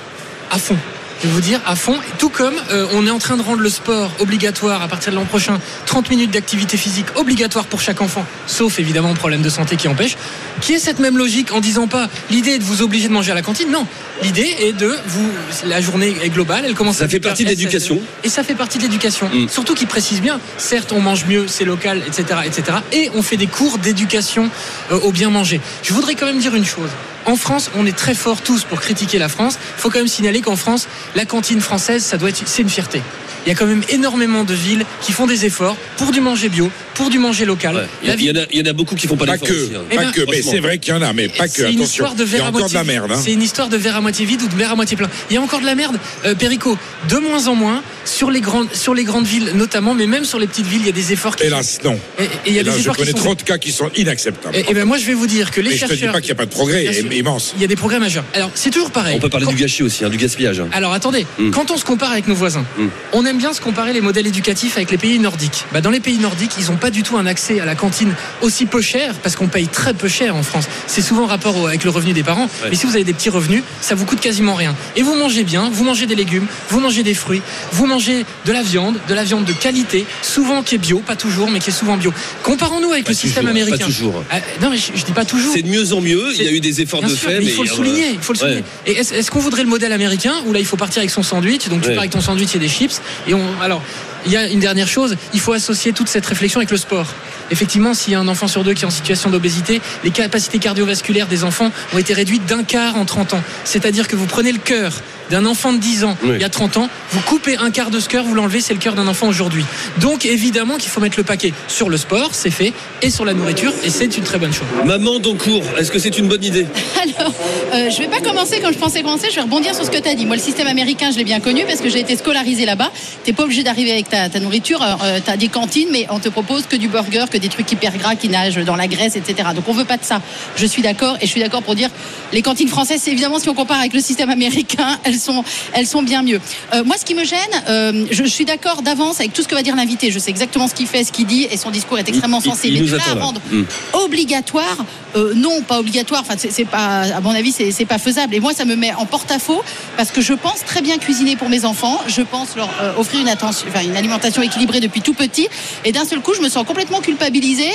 à fond. Je vais vous dire, à fond. Tout comme euh, on est en train de rendre le sport obligatoire à partir de l'an prochain, 30 minutes d'activité physique obligatoire pour chaque enfant, sauf évidemment problème de santé qui empêche, qui est cette même logique en disant pas l'idée est de vous obliger de manger à la cantine, non. L'idée est de vous. La journée est globale, elle commence Ça à fait 8h, partie de l'éducation. Et ça fait partie de l'éducation. Mm. Surtout qu'il précise bien, certes, on mange mieux, c'est local, etc., etc. Et on fait des cours d'éducation euh, au bien manger. Je voudrais quand même dire une chose. En France, on est très forts tous pour critiquer la France. Il faut quand même signaler qu'en France, la cantine française, ça doit être, c'est une fierté. Il y a quand même énormément de villes qui font des efforts pour du manger bio, pour du manger local. Ouais. Il y, La a- ville- il y en a, il y en a beaucoup qui font pas Pas que, aussi, hein. Eh pas ben, que, mais c'est vrai qu'il y en a, mais pas que. C'est une Attention, histoire de il y verre a à encore de moitié la merde. hein. C'est une histoire de verre à moitié vide ou de verre à moitié plein. Il y a encore de la merde, euh, Perico, de moins en moins sur les grandes sur les grandes villes notamment, mais même sur les petites villes, il y a des efforts qui Hélas, non. et, et il y a Hélas, des je efforts qui connais sont trop de cas qui sont inacceptables. Et, et ben moi je vais vous dire que les Mais je te dis chercheurs pas qu'il n'y a pas de progrès, Il immense. y a des progrès majeurs. Alors c'est toujours pareil. On peut parler Quand- du gâchis aussi, hein, du gaspillage. hein. alors attendez, Mm. quand on se compare avec nos voisins, Mm. on aime bien se comparer les modèles éducatifs avec les pays nordiques. Bah, dans les pays nordiques, ils n'ont pas du tout un accès à la cantine aussi peu cher, parce qu'on paye très peu cher en France. C'est souvent en rapport au- avec le revenu des parents. Ouais. Mais si vous avez des petits revenus, ça vous coûte quasiment rien. Et vous mangez bien, vous mangez des légumes, vous mangez des fruits, vous mangez de la viande, de la viande de qualité, souvent qui est bio, pas toujours, mais qui est souvent bio. Comparons-nous avec Pas le système américain. Pas toujours. Ah, non, mais je, je dis pas toujours. C'est de mieux en mieux. Il y a eu des efforts Bien de sûr, fait, mais il faut le euh, souligner. Il faut le ouais. souligner. Et est-ce, qu'on voudrait le modèle américain où là il faut partir avec son sandwich, donc tu Ouais. pars avec ton sandwich et des chips. Et on, alors, il y a une dernière chose, il faut associer toute cette réflexion avec le sport. Effectivement, s'il y a un enfant sur deux qui est en situation d'obésité, les capacités cardiovasculaires des enfants ont été réduites d'un quart en 30 ans. C'est-à-dire que vous prenez le cœur d'un enfant de 10 ans Oui. il y a 30 ans, vous coupez un quart de ce cœur, vous l'enlevez, c'est le cœur d'un enfant aujourd'hui. Donc évidemment qu'il faut mettre le paquet sur le sport, c'est fait, et sur la nourriture, et c'est une très bonne chose. Maman d'encours, est-ce que c'est une bonne idée? *laughs* Alors, euh, je vais pas commencer comme je pensais commencer, je vais rebondir sur ce que tu as dit. Moi, le système américain, je l'ai bien connu parce que j'ai été scolarisé là-bas. Tu pas obligé d'arriver avec ta, ta nourriture. tu as des cantines, mais on te propose que du burger, que des trucs hyper gras qui nagent dans la graisse, etc. Donc, on veut pas de ça. Je suis d'accord et je suis d'accord pour dire les cantines françaises, c'est évidemment, si on compare avec le système américain, *laughs* elles sont, elles sont bien mieux. Euh, moi, ce qui me gêne, euh, je, je suis d'accord d'avance avec tout ce que va dire l'invité. Je sais exactement ce qu'il fait, ce qu'il dit et son discours est extrêmement sensé. il Mais de là à rendre Mm. obligatoire euh, non pas obligatoire enfin c'est pas à mon avis c'est pas faisable et moi ça me met en porte-à-faux parce que je pense très bien cuisiner pour mes enfants je pense leur offrir une attention enfin une alimentation équilibrée depuis tout petit et d'un seul coup je me sens complètement culpabilisée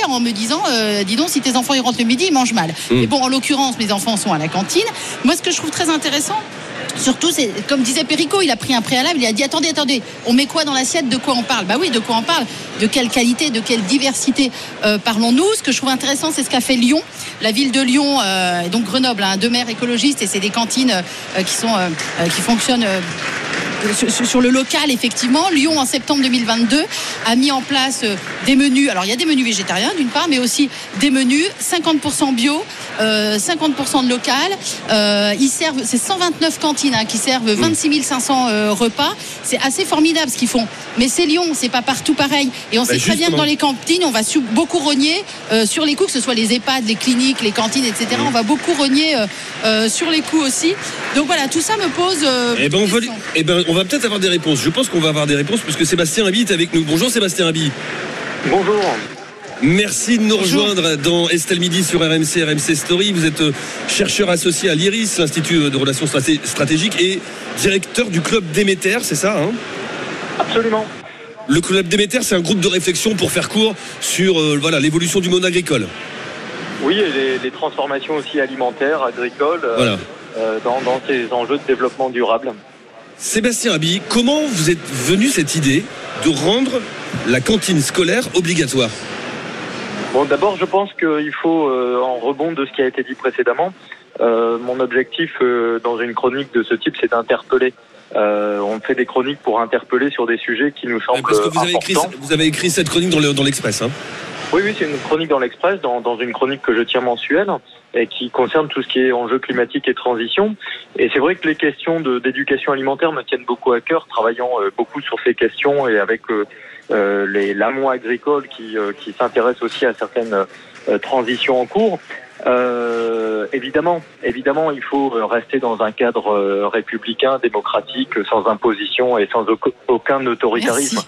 en me disant euh, dis donc si tes enfants ils rentrent le midi ils mangent mal Mm. et bon en l'occurrence mes enfants sont à la cantine moi ce que je trouve très intéressant Surtout, comme disait Perico, il a pris un préalable, il a dit attendez, attendez, on met quoi dans l'assiette De quoi on parle? Bah oui, de quoi on parle? De quelle qualité, de quelle diversité euh, parlons-nous? Ce que je trouve intéressant, c'est ce qu'a fait Lyon, la ville de Lyon, euh, donc Grenoble, hein, deux maires écologistes, et c'est des cantines euh, qui fonctionnent. sur- sur, le local, effectivement, Lyon en septembre 2022 a mis en place des menus. Alors il y a des menus végétariens d'une part, mais aussi des menus 50% bio, 50% de local. Euh, ils servent, c'est 129 cantines hein, qui servent 26 500 euh, repas. C'est assez formidable ce qu'ils font. Mais c'est Lyon, c'est pas partout pareil. Et on Bah, sait très bien que dans les cantines, on va beaucoup rogner euh, sur les coûts, que ce soit les EHPAD, les cliniques, les cantines, etc. On va beaucoup rogner euh, euh, sur les coûts aussi. Donc voilà, tout ça me pose. euh, Eh ben, on va, question. eh ben, on va peut-être avoir des réponses. Je pense qu'on va avoir des réponses puisque Sébastien Rabi est avec nous. Bonjour Sébastien Rabi. Bonjour. Merci de nous rejoindre dans Estelle Midi sur RMC, RMC Story. Vous êtes euh, chercheur associé à l'IRIS, l'Institut de Relations Straté- Stratégiques, et directeur du club Déméter, c'est ça hein? Absolument. Le club Déméter, c'est un groupe de réflexion pour faire court sur euh, voilà l'évolution du monde agricole. Oui, et les, les transformations aussi alimentaires, agricoles, euh, Voilà. euh, dans, dans ces enjeux de développement durable. Sébastien Rabi, comment vous êtes venu cette idée de rendre la cantine scolaire obligatoire? Bon, d'abord, je pense qu'il faut, euh, en rebond de ce qui a été dit précédemment, euh, mon objectif euh, dans une chronique de ce type, c'est d'interpeller. Euh, on fait des chroniques pour interpeller sur des sujets qui nous semblent Parce que vous avez, écrit, importants. vous avez écrit cette chronique dans le- dans l'Express. hein. Oui, oui, c'est une chronique dans l'Express, dans, dans une chronique que je tiens mensuelle. et qui concerne tout ce qui est enjeux climatiques et transition. Et c'est vrai que les questions d'éducation alimentaire me tiennent beaucoup à cœur, travaillant euh, beaucoup sur ces questions et avec euh, les l'amont agricole qui, euh, qui s'intéresse aussi à certaines euh, transitions en cours. Euh, évidemment, évidemment, il faut euh, rester dans un cadre euh, républicain, démocratique, sans imposition et sans auc- aucun autoritarisme.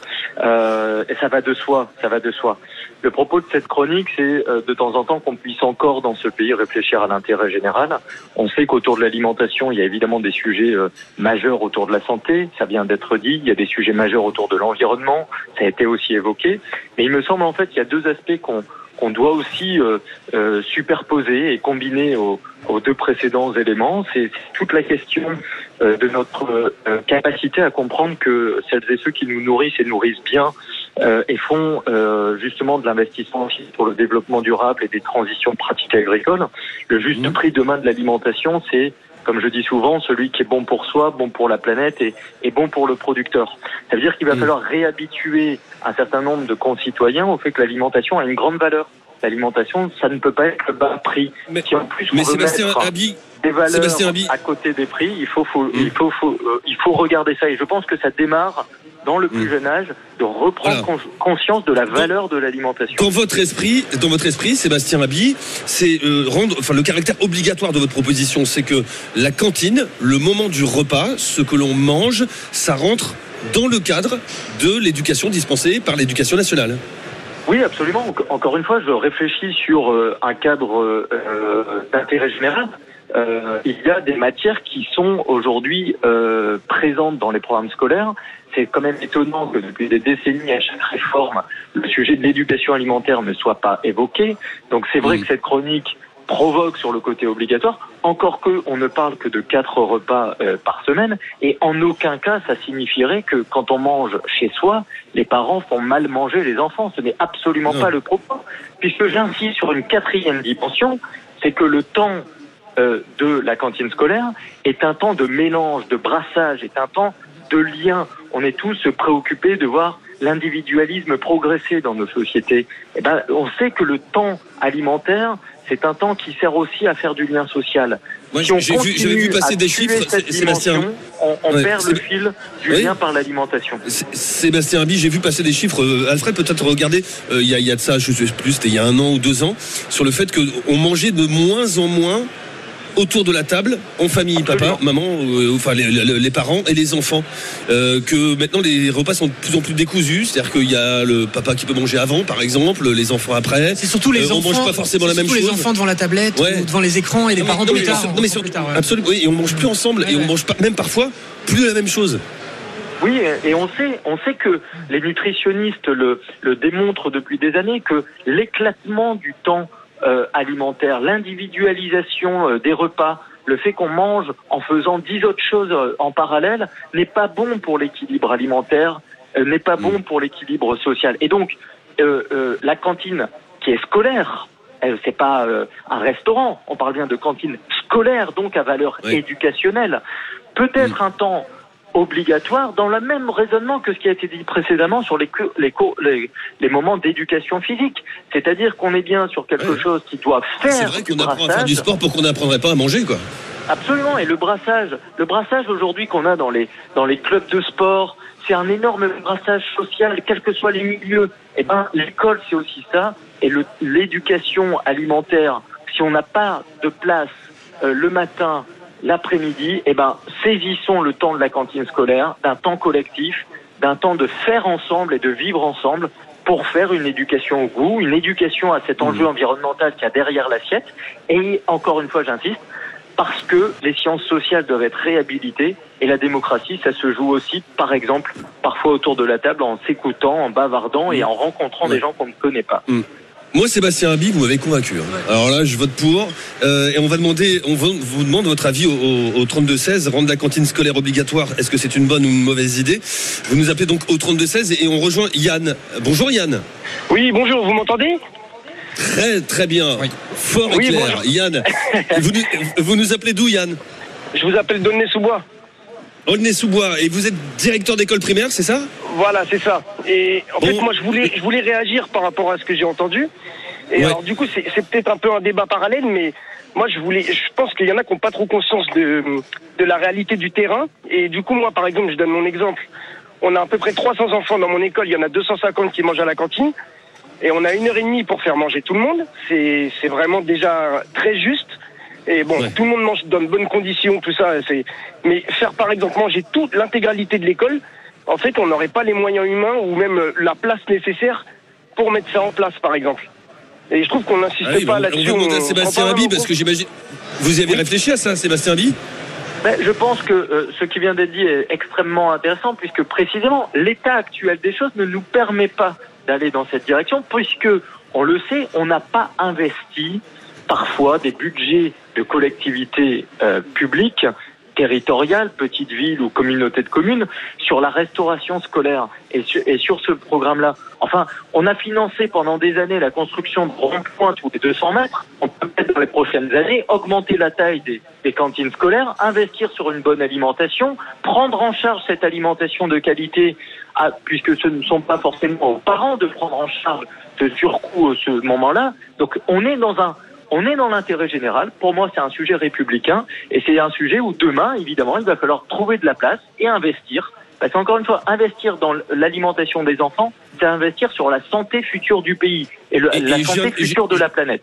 Euh, et ça va de soi, ça va de soi. Le propos de cette chronique, c'est euh, de temps en temps qu'on puisse encore dans ce pays réfléchir à l'intérêt général. On sait qu'autour de l'alimentation, il y a évidemment des sujets euh, majeurs autour de la santé, ça vient d'être dit. Il y a des sujets majeurs autour de l'environnement, ça a été aussi évoqué. Mais il me semble en fait qu'il y a deux aspects qu'on qu'on doit aussi euh, euh, superposer et combiner aux, aux deux précédents éléments. C'est toute la question euh, de notre euh, capacité à comprendre que celles et ceux qui nous nourrissent et nourrissent bien euh, et font euh, justement de l'investissement pour le développement durable et des transitions pratiques agricoles. Le juste prix demain de l'alimentation, c'est comme je dis souvent, celui qui est bon pour soi, bon pour la planète et, et bon pour le producteur. Ça veut dire qu'il va falloir réhabituer un certain nombre de concitoyens au fait que l'alimentation a une grande valeur. L'alimentation, ça ne peut pas être le bas prix. si en plus mais Sébastien des valeurs Habi- à côté des prix, il faut, faut- il faut, faut, euh, il faut regarder ça. Et je pense que ça démarre dans le plus jeune âge de reprendre Voilà. conscience de la valeur de l'alimentation. Dans votre esprit, dans votre esprit, Sébastien Habi, c'est euh, rendre, enfin le caractère obligatoire de votre proposition, c'est que la cantine, le moment du repas, ce que l'on mange, ça rentre dans le cadre de l'éducation dispensée par l'éducation nationale. Oui, absolument. Enc- Encore une fois, je réfléchis sur euh, un cadre euh, d'intérêt général. Euh, il y a des matières qui sont aujourd'hui euh, présentes dans les programmes scolaires. C'est quand même étonnant que depuis des décennies, à chaque réforme, le sujet de l'éducation alimentaire ne soit pas évoqué. Donc c'est vrai que cette chronique provoque sur le côté obligatoire, encore que on ne parle que de quatre repas euh, par semaine, et en aucun cas ça signifierait que quand on mange chez soi, les parents font mal manger les enfants. Ce n'est absolument pas le propos, puisque j'insiste sur une quatrième dimension, c'est que le temps euh, de la cantine scolaire est un temps de mélange, de brassage, est un temps de lien. On est tous préoccupés de voir l'individualisme progresser dans nos sociétés. Eh ben, on sait que le temps alimentaire, c'est un temps qui sert aussi à faire du lien social. Moi, si j'ai vu- passer des chiffres, Sébastien. on, on Ouais, perd le fil du Oui. lien par l'alimentation. Sébastien Habi, j'ai vu passer des chiffres. Alfred, peut-être regarder, euh, il y, a, il y a de ça, je sais plus, c'était il y a un an ou deux ans, sur le fait qu'on mangeait de moins en moins autour de la table, en famille, papa, maman, euh, enfin les, les- les parents et les enfants. Euh, que maintenant les repas sont de plus en plus décousus, c'est-à-dire qu'il y a le papa qui peut manger avant, par exemple, les enfants après. C'est surtout les Euh, enfants. On mange pas forcément la c'est même surtout chose. les enfants devant la tablette Ouais. ou devant les écrans et les Non, parents non, plus mais tard. non, mais comprend sur- plus tard, ouais. absolument, oui, et on mange plus ensemble et on mange pas, même parfois plus la même chose. Oui, et on sait, on sait que les nutritionnistes le, le démontrent depuis des années que l'éclatement du temps euh, alimentaire, l'individualisation euh, des repas, le fait qu'on mange en faisant dix autres choses euh, en parallèle n'est pas bon pour l'équilibre alimentaire, n'est pas bon pour l'équilibre social. Et donc, la cantine qui est scolaire, elle, c'est pas un restaurant, on parle bien de cantine scolaire, donc à valeur éducationnelle, peut être un temps obligatoire dans le même raisonnement que ce qui a été dit précédemment sur les, les, les, les moments d'éducation physique. C'est-à-dire qu'on est bien sur quelque chose qui doit faire C'est vrai qu'on apprend à faire brassage. du sport pour qu'on n'apprendrait pas à manger, quoi. Absolument. Et le brassage, le brassage aujourd'hui qu'on a dans les dans les clubs de sport, c'est un énorme brassage social, quels que soient les milieux. Et ben, l'école, c'est aussi ça. Et l'éducation alimentaire, si on n'a pas de place euh, le matin, l'après-midi, et ben, saisissons le temps de la cantine scolaire, d'un temps collectif, d'un temps de faire ensemble et de vivre ensemble pour faire une éducation au goût, une éducation à cet enjeu environnemental qu'il y a derrière l'assiette. Et encore une fois, j'insiste, parce que les sciences sociales doivent être réhabilitées et la démocratie, ça se joue aussi, par exemple, parfois autour de la table en s'écoutant, en bavardant et en rencontrant des gens qu'on ne connaît pas. Moi, Sébastien Habi, vous m'avez convaincu. hein. Alors là, je vote pour. Euh, et on va demander, on va- vous demande votre avis au, au, au 32-16. Rendre la cantine scolaire obligatoire, est-ce que c'est une bonne ou une mauvaise idée? Vous nous appelez donc au 32-16 et on rejoint Yann. Bonjour Yann. Oui, bonjour, vous m'entendez? Très très bien. Fort et Oui, clair. bonjour. Yann, *laughs* vous, nous- vous nous appelez d'où Yann? Je vous appelle D'aulnay-sous-Bois. Aulnay-sous-Bois. Et vous êtes directeur d'école primaire, c'est ça? Voilà, c'est ça. Et en Bon. fait, moi, je voulais, je voulais réagir par rapport à ce que j'ai entendu. Et alors du coup, c'est peut-être un peu un débat parallèle, mais moi je voulais, je pense qu'il y en a qui n'ont pas trop conscience de, de la réalité du terrain. Et du coup, moi par exemple, je donne mon exemple. On a à peu près 300 enfants dans mon école, il y en a 250 qui mangent à la cantine. Et on a une heure et demie pour faire manger tout le monde. C'est c'est vraiment déjà très juste. Et bon, tout le monde mange dans de bonnes conditions, tout ça. C'est. Mais faire par exemple manger toute l'intégralité de l'école, en fait, on n'aurait pas les moyens humains ou même euh, la place nécessaire pour mettre ça en place, par exemple. Et je trouve qu'on n'insiste Ah oui, pas on- là-dessus. On va demander à Sébastien Abi parce que j'imagine. Vous y avez réfléchi à ça, Sébastien Abi Ben, je pense que euh, ce qui vient d'être dit est extrêmement intéressant puisque précisément l'état actuel des choses ne nous permet pas d'aller dans cette direction puisque on le sait, on n'a pas investi parfois des budgets de collectivités euh, publiques territoriales, petites villes ou communautés de communes sur la restauration scolaire et sur, ce programme-là. Enfin, on a financé pendant des années la construction de ronds-points tous les 200 mètres. On peut peut-être dans les prochaines années augmenter la taille des, cantines scolaires, investir sur une bonne alimentation, prendre en charge cette alimentation de qualité, à- puisque ce ne sont pas forcément aux parents de prendre en charge ce surcoût à ce moment-là. Donc on est dans un on est dans l'intérêt général. Pour moi, c'est un sujet républicain et c'est un sujet où demain, évidemment, il va falloir trouver de la place et investir. Parce qu'encore une fois, investir dans l'alimentation des enfants, c'est investir sur la santé future du pays et, le- Et- la et santé future de la planète.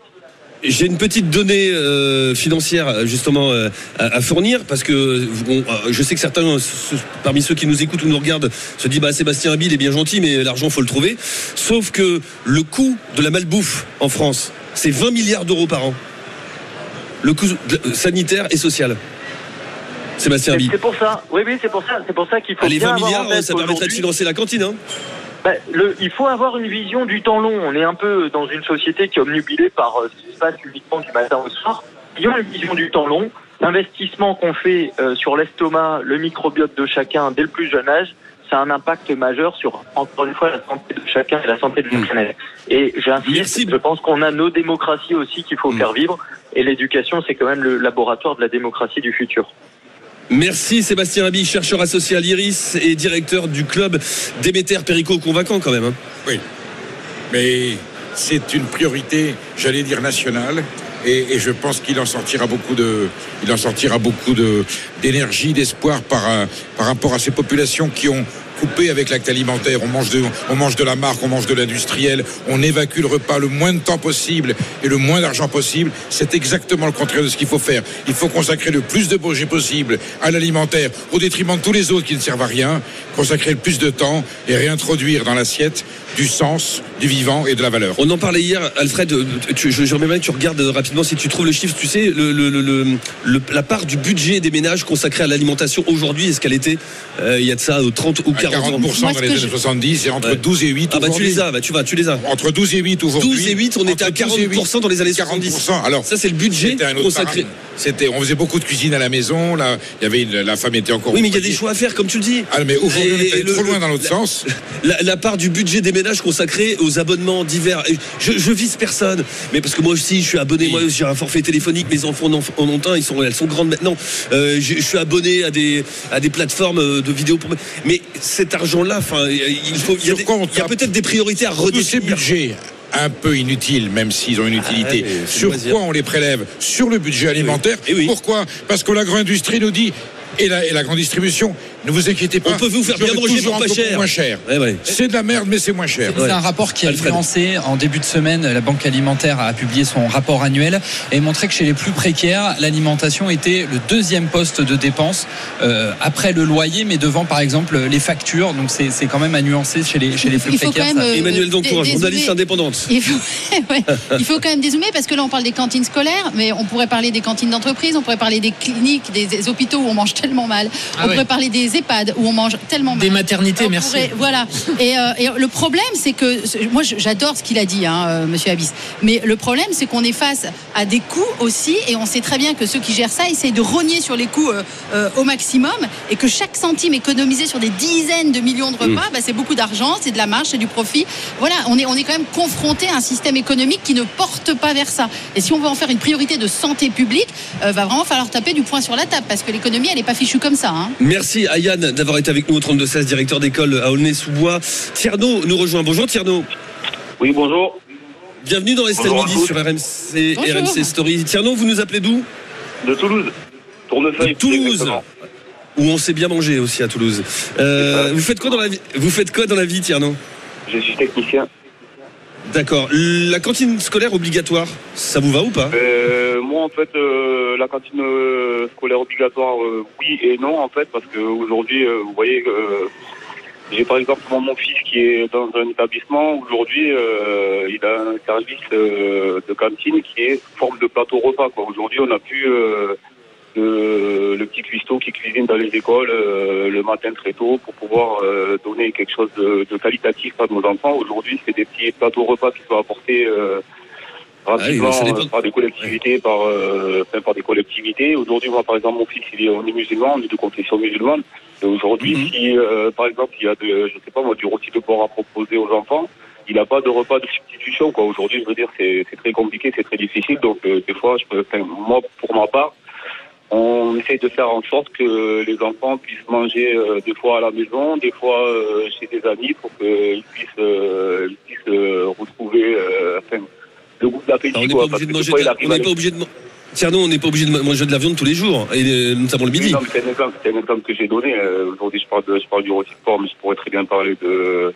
J'ai une petite donnée euh, financière justement euh, à, à fournir parce que euh, je sais que certains ce- parmi ceux qui nous écoutent ou nous regardent se disent bah Sébastien Abi il est bien gentil mais l'argent faut le trouver. Sauf que le coût de la malbouffe en France c'est 20 milliards d'euros par an. Le coût sanitaire et social. Sébastien Abi. C'est pour ça. Oui, oui, c'est pour ça. C'est pour ça qu'il faut bien 20 avoir en milliards, ça permettrait de financer la cantine. Hein Ben, le, il faut avoir une vision du temps long. On est un peu dans une société qui est omnubilée par euh, ce qui se passe uniquement du matin au soir. Ayons une vision du temps long. L'investissement qu'on fait euh, sur l'estomac, le microbiote de chacun dès le plus jeune âge, ça a un impact majeur sur, encore une fois, la santé de chacun et la santé de la planète. Et j'insiste, je pense qu'on a nos démocraties aussi qu'il faut faire vivre. Et l'éducation, c'est quand même le laboratoire de la démocratie du futur. Merci Sébastien Abi, chercheur associé à l'IRIS et directeur du club Déméter Perico, convaincant quand même. hein. Oui. Mais c'est une priorité, j'allais dire nationale. Et, je pense qu'il en sortira beaucoup de, il en sortira beaucoup d'énergie, d'espoir un- par rapport à ces populations qui ont coupé avec l'acte alimentaire. On mange de, on mange de la marque, on mange de l'industriel, on évacue le repas le moins de temps possible et le moins d'argent possible. C'est exactement le contraire de ce qu'il faut faire. Il faut consacrer le plus de budget possible à l'alimentaire au détriment de tous les autres qui ne servent à rien. Consacrer le plus de temps et réintroduire dans l'assiette du sens, du vivant et de la valeur. On en parlait hier, Alfred. euh, Tu, je, bien que tu regardes euh, rapidement si tu trouves le chiffre. Tu sais, le, le- le- le- le- la part du budget des ménages consacré à l'alimentation aujourd'hui, est-ce qu'elle était euh, il y a de ça euh, 30 ou 40 ans 40% dans les années 70 et entre Ouais. 12 et 8 Ah bah tu les as, bah tu vas, tu les as. Entre 12 et 8 aujourd'hui. 12 et 8, on était à Entre 12 et 40% dans les années 70. 40%. Alors, ça c'est le budget consacré. C'était, on faisait beaucoup de cuisine à la maison. Là, il y avait une- la femme était encore. Oui, mais il y a des choix à faire, comme tu le dis. Ah, mais aujourd'hui, trop loin dans l'autre la- sens. La, la part du budget des ménages consacré aux abonnements divers. Et Je, je vise personne, mais parce que moi aussi, je suis abonné. Moi, j'ai un forfait téléphonique. Mes enfants en, ont un. Ils sont, elles sont grandes maintenant. Euh, je, je suis abonné à des à des plateformes euh, de vidéos. Pour... Mais cet argent-là, enfin, il faut. Il y a, des- a peut-être des priorités à redéfinir. budgets un peu inutiles, même s'ils ont une utilité. Ah Sur loisir. quoi on les prélève? Sur le budget alimentaire. Pourquoi? Parce que l'agro-industrie nous dit. Et la, et la grande distribution, ne vous inquiétez pas. On peut vous faire bien manger pour pas cher. Moins cher. Ouais, ouais. C'est de la merde, mais c'est moins cher. C'est un rapport qui a été lancé en début de semaine. La Banque alimentaire a publié son rapport annuel et montré que chez les plus précaires, l'alimentation était le deuxième poste de dépense euh, après le loyer, mais devant par exemple les factures. Donc c'est c'est quand même à nuancer chez les, chez les plus précaires. euh, Emmanuel Doncourt, dé- journaliste indépendante. Il faut, *laughs* ouais, il faut quand même dézoomer parce que là on parle des cantines scolaires, mais on pourrait parler des cantines d'entreprise, on pourrait parler des cliniques, des, des hôpitaux où on mange tellement mal, Ah on ouais. pourrait parler des EHPAD où on mange tellement mal. Des maternités, merci. pourrait- voilà. Et, euh, et le problème, c'est que moi, j'adore ce qu'il a dit, hein, euh, Monsieur Abyss. Mais le problème, c'est qu'on est face à des coûts aussi, et on sait très bien que ceux qui gèrent ça essayent de rogner sur les coûts euh, euh, au maximum, et que chaque centime économisé sur des dizaines de millions de repas, bah, c'est beaucoup d'argent, c'est de la marge, c'est du profit. Voilà, on est, on est quand même confronté à un système économique qui ne porte pas vers ça. Et si on veut en faire une priorité de santé publique, euh, va vraiment falloir taper du poing sur la table, parce que l'économie, elle n'est pas fichue comme ça. hein. Merci à Yann d'avoir été avec nous au 32-16, directeur d'école à Aulnay-sous-Bois. Tierno nous rejoint. Bonjour Tierno. Oui, bonjour. Bienvenue dans Estelle Midi sur RMC, Bonjour. RMC Story. Tierno, vous nous appelez d'où? De Toulouse. Tournefeuille. De Toulouse. exactement. Où on s'est bien mangé aussi à Toulouse. Euh, vous faites quoi dans la vie Vous faites quoi dans la vie, Tierno Je suis technicien. D'accord. La cantine scolaire obligatoire, ça vous va ou pas? Euh, moi, en fait, euh, la cantine euh, scolaire obligatoire, euh, oui et non, en fait, parce qu'aujourd'hui, vous voyez, j'ai par exemple mon, fils qui est dans un établissement. Aujourd'hui, il a un service de cantine qui est forme de plateau repas. Aujourd'hui, on plus euh, le, le petit cuistot qui cuisine dans les écoles euh, le matin très tôt pour pouvoir euh, donner quelque chose de, de qualitatif à nos enfants. Aujourd'hui, c'est des petits plateaux repas qui sont apportés euh, rapidement Ah dépend. euh, par des collectivités, par, euh, enfin, par des collectivités. Aujourd'hui, moi, par exemple, mon fils, il est, on est musulman, on est de confession musulmane. Et aujourd'hui, Mhm. si, euh, par exemple, il y a de, je sais pas moi, du rôti de porc à proposer aux enfants, il n'a pas de repas de substitution. Quoi. Aujourd'hui, je veux dire, c'est, c'est très compliqué, c'est très difficile. Donc, euh, des fois, je peux, moi, pour ma part, on essaye de faire en sorte que les enfants puissent manger euh, des fois à la maison, des fois euh, chez des amis pour qu'ils puissent, euh, ils puissent euh, retrouver euh, enfin, le goût de l'appétit. On n'est pas obligé de manger on n'est pas les- obligé de Tierno, on n'est pas obligé de manger de la viande tous les jours, et euh, notamment le midi. c'est un exemple, c'est un exemple que j'ai donné. Aujourd'hui, je parle, de, je parle du rôti de porc, mais je pourrais très bien parler de,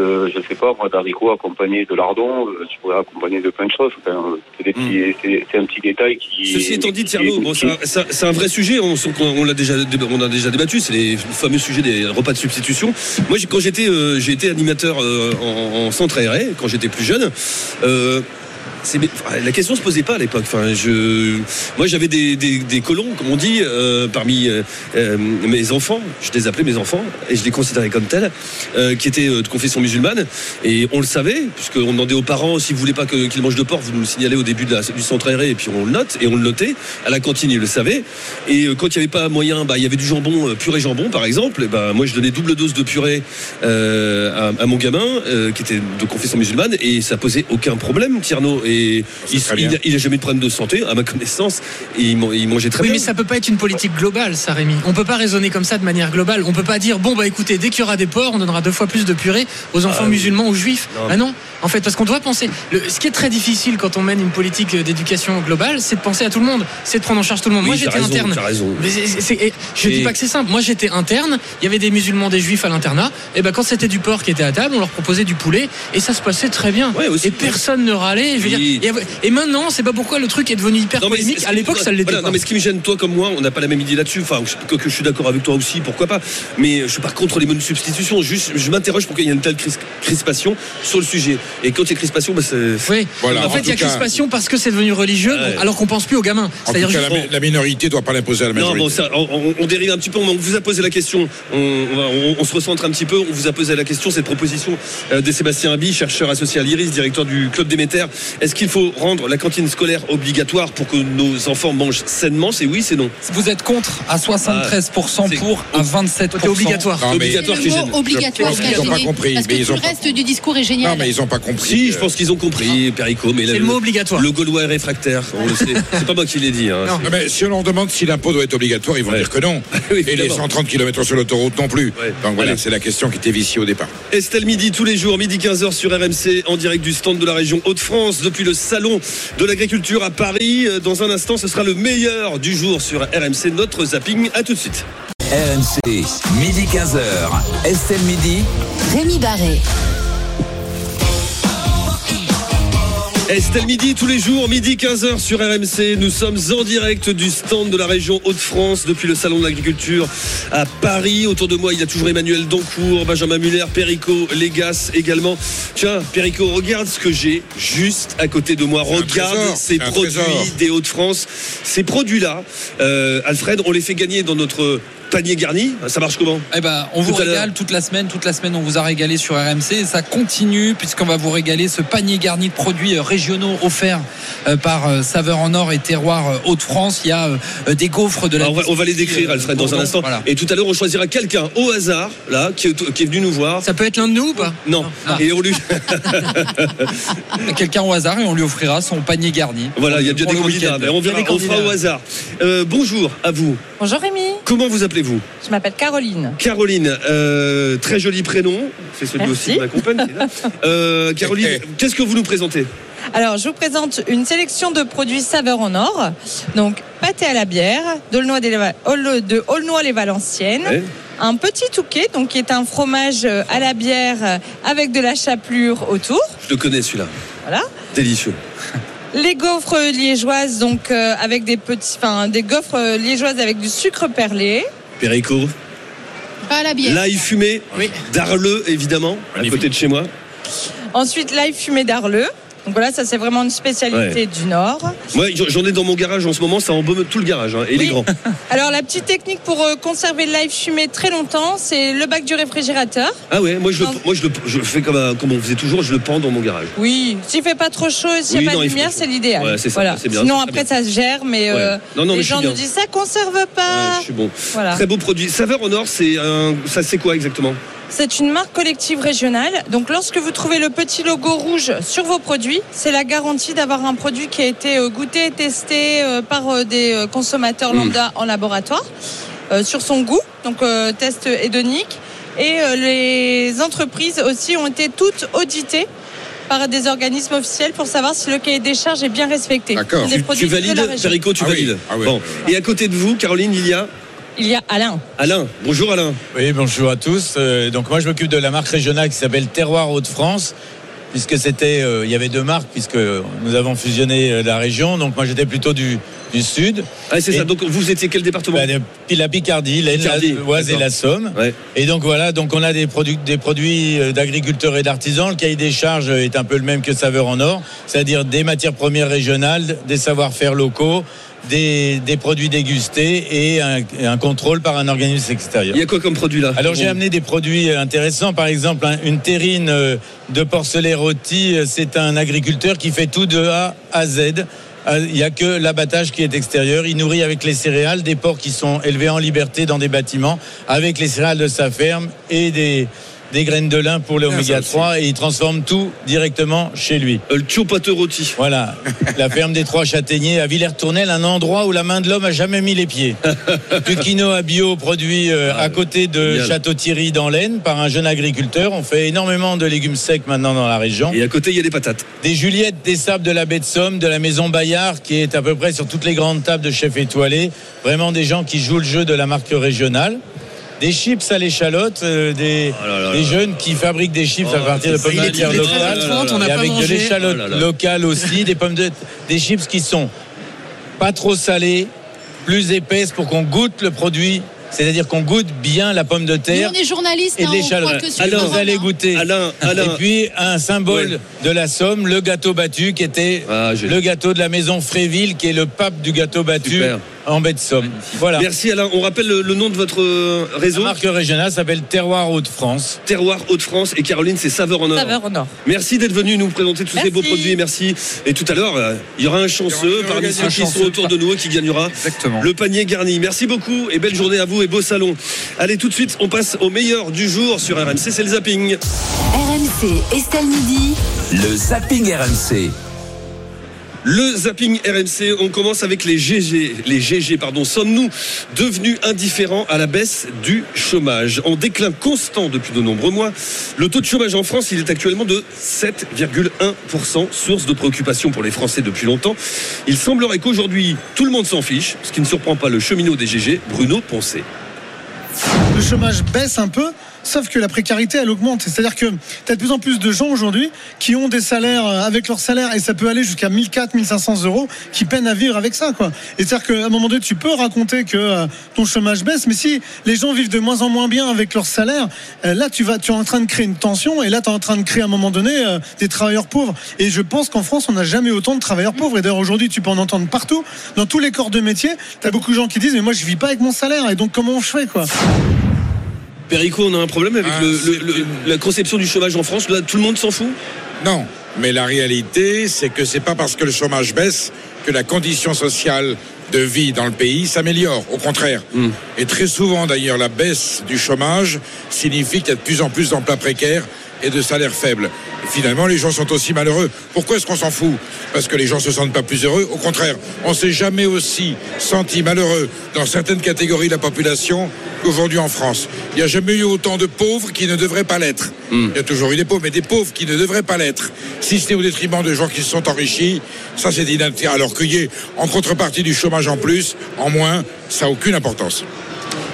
de je sais pas, moi, d'haricots accompagnés de lardons. euh, Je pourrais accompagner de plein de choses. Enfin, euh, c'est, petits, c'est, un petit détail qui. Hmm. Ceci étant dit, Tierno, bon, c'est un- vrai sujet. On, l'a déjà, on a déjà débattu. C'est les fameux sujets des repas de substitution. Moi, quand j'étais, euh, j'ai été animateur euh, en, en centre aéré quand j'étais plus jeune. Euh, la question se posait pas à l'époque. Moi, j'avais des, colons, comme on dit, euh, parmi euh, euh, mes enfants. Je les appelais mes enfants et je les considérais comme tels, qui étaient de confession musulmane. Et on le savait, puisqu'on demandait aux parents si vous voulez pas qu'ils mangent de porc, vous nous le signalez au début du centre aéré et puis on le note et on le notait. À la cantine, ils le savaient. Et quand il n'y avait pas moyen, bah, il y avait du jambon, purée jambon par exemple. Bah, moi, je donnais double dose de purée à, mon gamin qui était de confession musulmane et ça posait aucun problème, Tierno. Il, très il, bien. a, il a jamais eu de problème de santé, à ma connaissance. Et il, man- il mangeait très Oui, bien. mais ça peut pas être une politique globale, ça, Rémi. On peut pas raisonner comme ça de manière globale. On peut pas dire, bon, bah écoutez, dès qu'il y aura des porcs, on donnera deux fois plus de purée aux enfants Ah, oui. musulmans ou juifs. Non. Ah non, en fait, parce qu'on doit penser. Le, ce qui est très difficile quand on mène une politique d'éducation globale, c'est de penser à tout le monde, c'est de prendre en charge tout le monde. Oui, Moi, j'étais interne. Mais c'est- et je Et- dis pas que c'est simple. Moi, j'étais interne. Il y avait des musulmans, des juifs à l'internat. Et ben, quand c'était du porc qui était à table, on leur proposait du poulet et ça se passait très bien. Ouais, aussi. et personne ne râlait. Je veux Oui. et, et maintenant, c'est pas pourquoi le truc est devenu hyper Non, polémique. À l'époque, ça l'était voilà, pas. Non, mais ce qui me gêne, toi comme moi, on n'a pas la même idée là-dessus. Enfin, que, que je suis d'accord avec toi aussi, pourquoi pas. Mais je suis pas contre les menus de substitution. Juste, je m'interroge pourquoi il y a une telle cris- crispation sur le sujet. Et quand il y a crispation, bah, c'est. Oui. Voilà, en en fait, il y a cas- crispation parce que c'est devenu religieux, Ouais. alors qu'on pense plus aux gamins. C'est-à-dire juste- la, la minorité ne doit pas l'imposer à la Non, majorité. bon, ça, on, dérive un petit peu. On vous a posé la question. On, on va- on- on se recentre un petit peu. On vous a posé la question. Cette proposition euh, de Sébastien Abi, chercheur associé à l'IRIS, directeur du club Déméter. Est-ce qu'il faut rendre la cantine scolaire obligatoire pour que nos enfants mangent sainement C'est oui, c'est non. Vous êtes contre à 73% c'est- pour, à 27%. Côté obligatoire. Non, obligatoire le mot obligatoire, Je qui pense a qu'ils ont pas compris, Parce que mais ils tout ont le pas- reste du discours est génial. Non, mais ils n'ont pas compris. Si, je Euh, pense qu'ils ont compris, Perico. Mais C'est le mot obligatoire. Le Gaulois est réfractaire. On le sait. *laughs* C'est pas moi qui l'ai dit. hein. Non. non, mais si on leur demande si l'impôt doit être obligatoire, ils vont Ouais. dire que non. *laughs* Oui, Et les évidemment. 130 km sur l'autoroute non plus. Ouais. Donc voilà, c'est la question qui était viciée au départ. Estelle Midi tous les jours, midi 15h sur RMC, en direct du stand de la région Hauts-de-France, depuis le salon de l'agriculture à Paris. Dans un instant, ce sera le meilleur du jour sur RMC, notre zapping. À tout de suite. RMC, midi 15h. Estelle Midi. Rémi Barré. Estelle Midi tous les jours, midi 15h sur RMC. Nous sommes en direct du stand de la région Hauts-de-France depuis le salon de l'agriculture à Paris. Autour de moi, il y a toujours Emmanuel Doncourt, Benjamin Muller, Perico, Légas également. Tiens, Perico, regarde ce que j'ai juste à côté de moi. Regarde trésor, ces produits trésor. des Hauts-de-France. Ces produits-là, euh, Alfred, on les fait gagner dans notre panier garni. Ça marche comment? Eh ben, on vous Tout régale toute la semaine. Toute la semaine, on vous a régalé sur RMC. Et ça continue puisqu'on va vous régaler ce panier garni de produits euh, régionaux offerts euh, par euh, Saveur en Or et Terroir Hauts-de-France. Il y a des gaufres de la. Alors, on, va, on va les décrire, Alfred, dans un instant. Voilà. Et tout à l'heure, on choisira quelqu'un au hasard, là, qui est, qui est venu nous voir. Ça peut être l'un de nous ou pas? Non. Ah. Et on lui. *laughs* Quelqu'un au hasard et on lui offrira son panier garni. voilà, il y a déjà des candidats. Mais on verra, on fera candidats. au hasard. Euh, bonjour à vous. Bonjour Rémi, Comment vous appelez-vous je m'appelle Caroline. Caroline, euh, très joli prénom. C'est celui Merci. aussi de ma compagne. Euh, Caroline, qu'est-ce que vous nous présentez? Alors, je vous présente une sélection de produits saveurs en or. Donc, pâté à la bière, de Aulnoy-les-Valenciennes. Ouais. Un petit touquet, donc qui est un fromage euh, à la bière avec de la chapelure autour. Je le connais celui-là. Voilà. Délicieux. Les gaufres liégeoises, donc euh, avec des petits, enfin des gaufres liégeoises avec du sucre perlé. Perico. Pas à la bière. L'ail fumé d'Arleux, évidemment, à côté de chez moi. Ensuite, l'ail fumé d'Arleux. Donc voilà, ça c'est vraiment une spécialité Ouais. du Nord. Moi, j'en ai dans mon garage en ce moment, ça embaume tout le garage, hein, et il est grand. *laughs* Alors la petite technique pour euh, conserver le live fumé très longtemps, c'est le bac du réfrigérateur. Ah ouais, moi je, le, moi, je, le, je fais comme, comme on faisait toujours, je le pends dans mon garage. Oui, s'il fait pas trop chaud et s'il Oui, n'y a non, pas de lumière, c'est l'idéal. Ouais, voilà. Sinon après ça se gère, mais euh. Non, non, les gens nous disent ça conserve pas. Je suis bon. Voilà. Très beau produit. Saveur en or, c'est ça c'est quoi exactement? C'est une marque collective régionale. Donc lorsque vous trouvez le petit logo rouge sur vos produits, c'est la garantie d'avoir un produit qui a été euh, goûté et testé euh, par euh, des consommateurs Mm. lambda en laboratoire euh, sur son goût, donc euh, test hédonique. Et euh, les entreprises aussi ont été toutes auditées par des organismes officiels pour savoir si le cahier des charges est bien respecté. D'accord. Tu, valides. Perico, tu Ah oui. valides. Ah oui. Bon. Et à côté de vous, Caroline, il y a Il y a Alain. Alain. Bonjour Alain. Oui, bonjour à tous. Euh, donc moi, je m'occupe de la marque régionale qui s'appelle Terroir Hauts-de-France, puisque c'était, euh, il y avait deux marques, puisque nous avons fusionné euh, la région. Donc moi, j'étais plutôt du, du sud. Ah, c'est ça. Donc vous étiez quel département Bah, de- puis la Picardie, l'Aisne, Picardie, l'Oise et la Somme. Ouais. Et donc voilà, donc on a des produits, des produits d'agriculteurs et d'artisans. Le cahier des charges est un peu le même que Saveur en Or, c'est-à-dire des matières premières régionales, des savoir-faire locaux, des, des produits dégustés et un, et un contrôle par un organisme extérieur. Il y a quoi comme produit là Alors j'ai amené des produits intéressants, par exemple un- une terrine euh, de porcelet rôti, euh, c'est un agriculteur qui fait tout de A à Z. Euh, Il n'y a que l'abattage qui est extérieur. Il nourrit avec les céréales des porcs qui sont élevés en liberté dans des bâtiments, avec les céréales de sa ferme et des, des graines de lin pour l'oméga 3 et il transforme tout directement chez lui. Euh, Le Tiopateur rôti. Voilà, *laughs* la ferme des Trois Châtaigniers à Villers-Tournelle, un endroit où la main de l'homme a jamais mis les pieds. *laughs* Du quinoa bio produit euh, à côté de. Château-Thierry dans l'Aisne par un jeune agriculteur. On fait énormément de légumes secs maintenant dans la région. Et à côté, il y a des patates. Des Juliettes, des sables de la baie de Somme, de la maison Bayard, qui est à peu près sur toutes les grandes tables de chefs étoilés. Vraiment des gens qui jouent le jeu de la marque régionale. Des chips à l'échalote, euh, des, Oh là là des là. jeunes qui fabriquent des chips Oh, à partir de pommes de terre locales. et avec de l'échalote Oh locale aussi, des pommes de des chips qui sont pas trop salées, plus épaisses pour qu'on goûte le produit, c'est-à-dire qu'on goûte bien la pomme de terre on est journalistes, et hein, de l'échalote. Alors vous allez moment, goûter. Alain, Alain. Et puis un symbole Ouais. de la Somme, le gâteau battu, qui était Ah, le gâteau de la maison Fréville, qui est le pape du gâteau battu Super. En baie de Somme. Voilà. Merci Alain. On rappelle le, le nom de votre euh, La réseau marque régionale s'appelle Terroir Hauts-de-France. Terroir Hauts-de-France et Caroline, c'est Saveur en or. Saveur en or. Merci d'être venu nous présenter tous ces beaux produits. Merci. Et tout à l'heure, euh, il y aura un chanceux aura parmi ceux qui sont autour de nous et qui gagnera Exactement. le panier garni. Merci beaucoup et belle journée à vous et beau salon. Allez, tout de suite, on passe au meilleur du jour sur RMC, c'est le zapping. RMC Estelle Midi. Le zapping RMC. Le zapping RMC, on commence avec les GG. Les GG, pardon. Sommes-nous devenus indifférents à la baisse du chômage? En déclin constant depuis de nombreux mois, le taux de chômage en France, il est actuellement de 7,1%, source de préoccupation pour les Français depuis longtemps. Il semblerait qu'aujourd'hui, tout le monde s'en fiche, ce qui ne surprend pas le cheminot des GG, Bruno Poncé. le chômage baisse un peu, sauf que la précarité, elle augmente. C'est-à-dire que tu as de plus en plus de gens aujourd'hui qui ont des salaires euh, avec leur salaire, et ça peut aller jusqu'à 1400, 1500 euros, qui peinent à vivre avec ça. Et c'est-à-dire qu'à un moment donné, tu peux raconter que euh, ton chômage baisse, mais si les gens vivent de moins en moins bien avec leur salaire, euh, là, tu, vas, tu es en train de créer une tension, et là, tu es en train de créer à un moment donné des travailleurs pauvres. Et je pense qu'en France, on n'a jamais autant de travailleurs pauvres. Et d'ailleurs, aujourd'hui, tu peux en entendre partout, dans tous les corps de métier. Tu as beaucoup de gens qui disent, mais moi, je vis pas avec mon salaire, et donc comment fais quoi? Perico, on a un problème avec Ah, le- c'est- le- le- la conception du chômage en France. Là, tout le monde s'en fout? Non, Mais la réalité, c'est que c'est pas parce que le chômage baisse que la condition sociale de vie dans le pays s'améliore. Au contraire. Et très souvent, d'ailleurs, la baisse du chômage signifie qu'il y a de plus en plus d'emplois précaires et de salaires faibles. Et finalement, les gens sont aussi malheureux. Pourquoi est-ce qu'on s'en fout Parce que les gens se sentent pas plus heureux. Au contraire, on s'est jamais aussi senti malheureux dans certaines catégories de la population qu'aujourd'hui en France. Il n'y a jamais eu autant de pauvres qui ne devraient pas l'être. Il y a toujours eu des pauvres, mais des pauvres qui ne devraient pas l'être. Si c'était au détriment de gens qui se sont enrichis, ça c'est inacceptable. Alors qu'il y ait en contrepartie du chômage en plus, en moins, ça n'a aucune importance.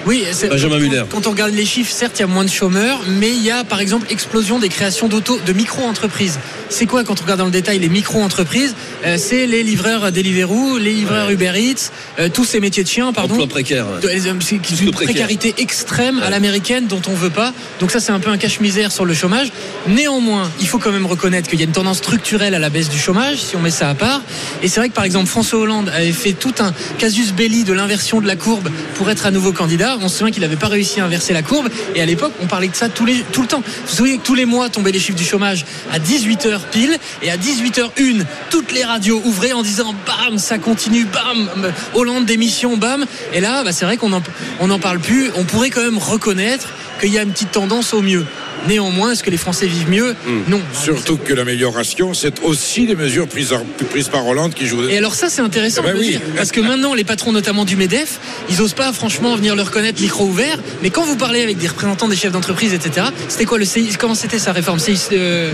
Oui, Benjamin Muller. quand on regarde les chiffres, certes, il y a moins de chômeurs, mais il y a par exemple explosion des créations d'auto, de micro-entreprises. C'est quoi quand on regarde dans le détail les micro-entreprises Euh, C'est les livreurs Deliveroo, les livreurs Uber Eats, euh, tous ces métiers de chiens, pardon. Emploi précaire. Euh, c'est une précaire. précarité extrême à l'américaine dont on veut pas. Donc ça, c'est un peu un cache-misère sur le chômage. Néanmoins, il faut quand même reconnaître qu'il y a une tendance structurelle à la baisse du chômage, si on met ça à part. Et c'est vrai que par exemple, François Hollande avait fait tout un casus belli de l'inversion de la courbe pour être à nouveau candidat. On se souvient qu'il n'avait pas réussi à inverser la courbe. Et à l'époque, on parlait de ça tous les, tout le temps. Vous vous souvenez que tous les mois tombaient les chiffres du chômage à 18h pile. Et à 18h01, toutes les radios ouvraient en disant bam, ça continue, bam, Hollande démission, bam. Et là, bah, c'est vrai qu'on n'en parle plus. On pourrait quand même reconnaître qu'il y a une petite tendance au mieux. Néanmoins, est-ce que les Français vivent mieux Non. Surtout que l'amélioration, c'est aussi des mesures prises, en- prises par Hollande qui jouent. Et alors ça c'est intéressant Eh ben de oui. dire, parce que maintenant les patrons notamment du MEDEF, ils osent pas franchement venir le reconnaître micro ouvert, mais quand vous parlez avec des représentants des chefs d'entreprise, etc., c'était quoi le CICE Comment c'était sa réforme CICE, euh,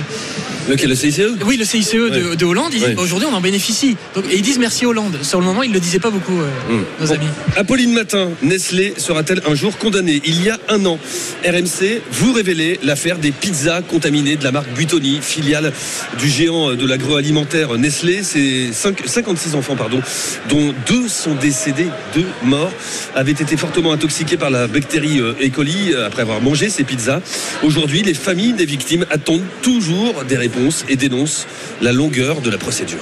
Lequel, le CICE Oui, le CICE de, Ouais. de Hollande, ils disent, Ouais. aujourd'hui on en bénéficie. Donc, et ils disent merci Hollande. Sur le moment, ils le disaient pas beaucoup, euh, Hum. nos Bon. amis. Apolline Matin, Nestlé sera-t-elle un jour condamnée? Il y a un an, RMC vous révélait des pizzas contaminées de la marque Buitoni, filiale du géant de l'agroalimentaire Nestlé. C'est cinq- 56 enfants, pardon, dont deux sont décédés, deux morts, avaient été fortement intoxiqués par la bactérie euh, E. coli euh, après avoir mangé ces pizzas. Aujourd'hui, les familles des victimes attendent toujours des réponses et dénoncent la longueur de la procédure.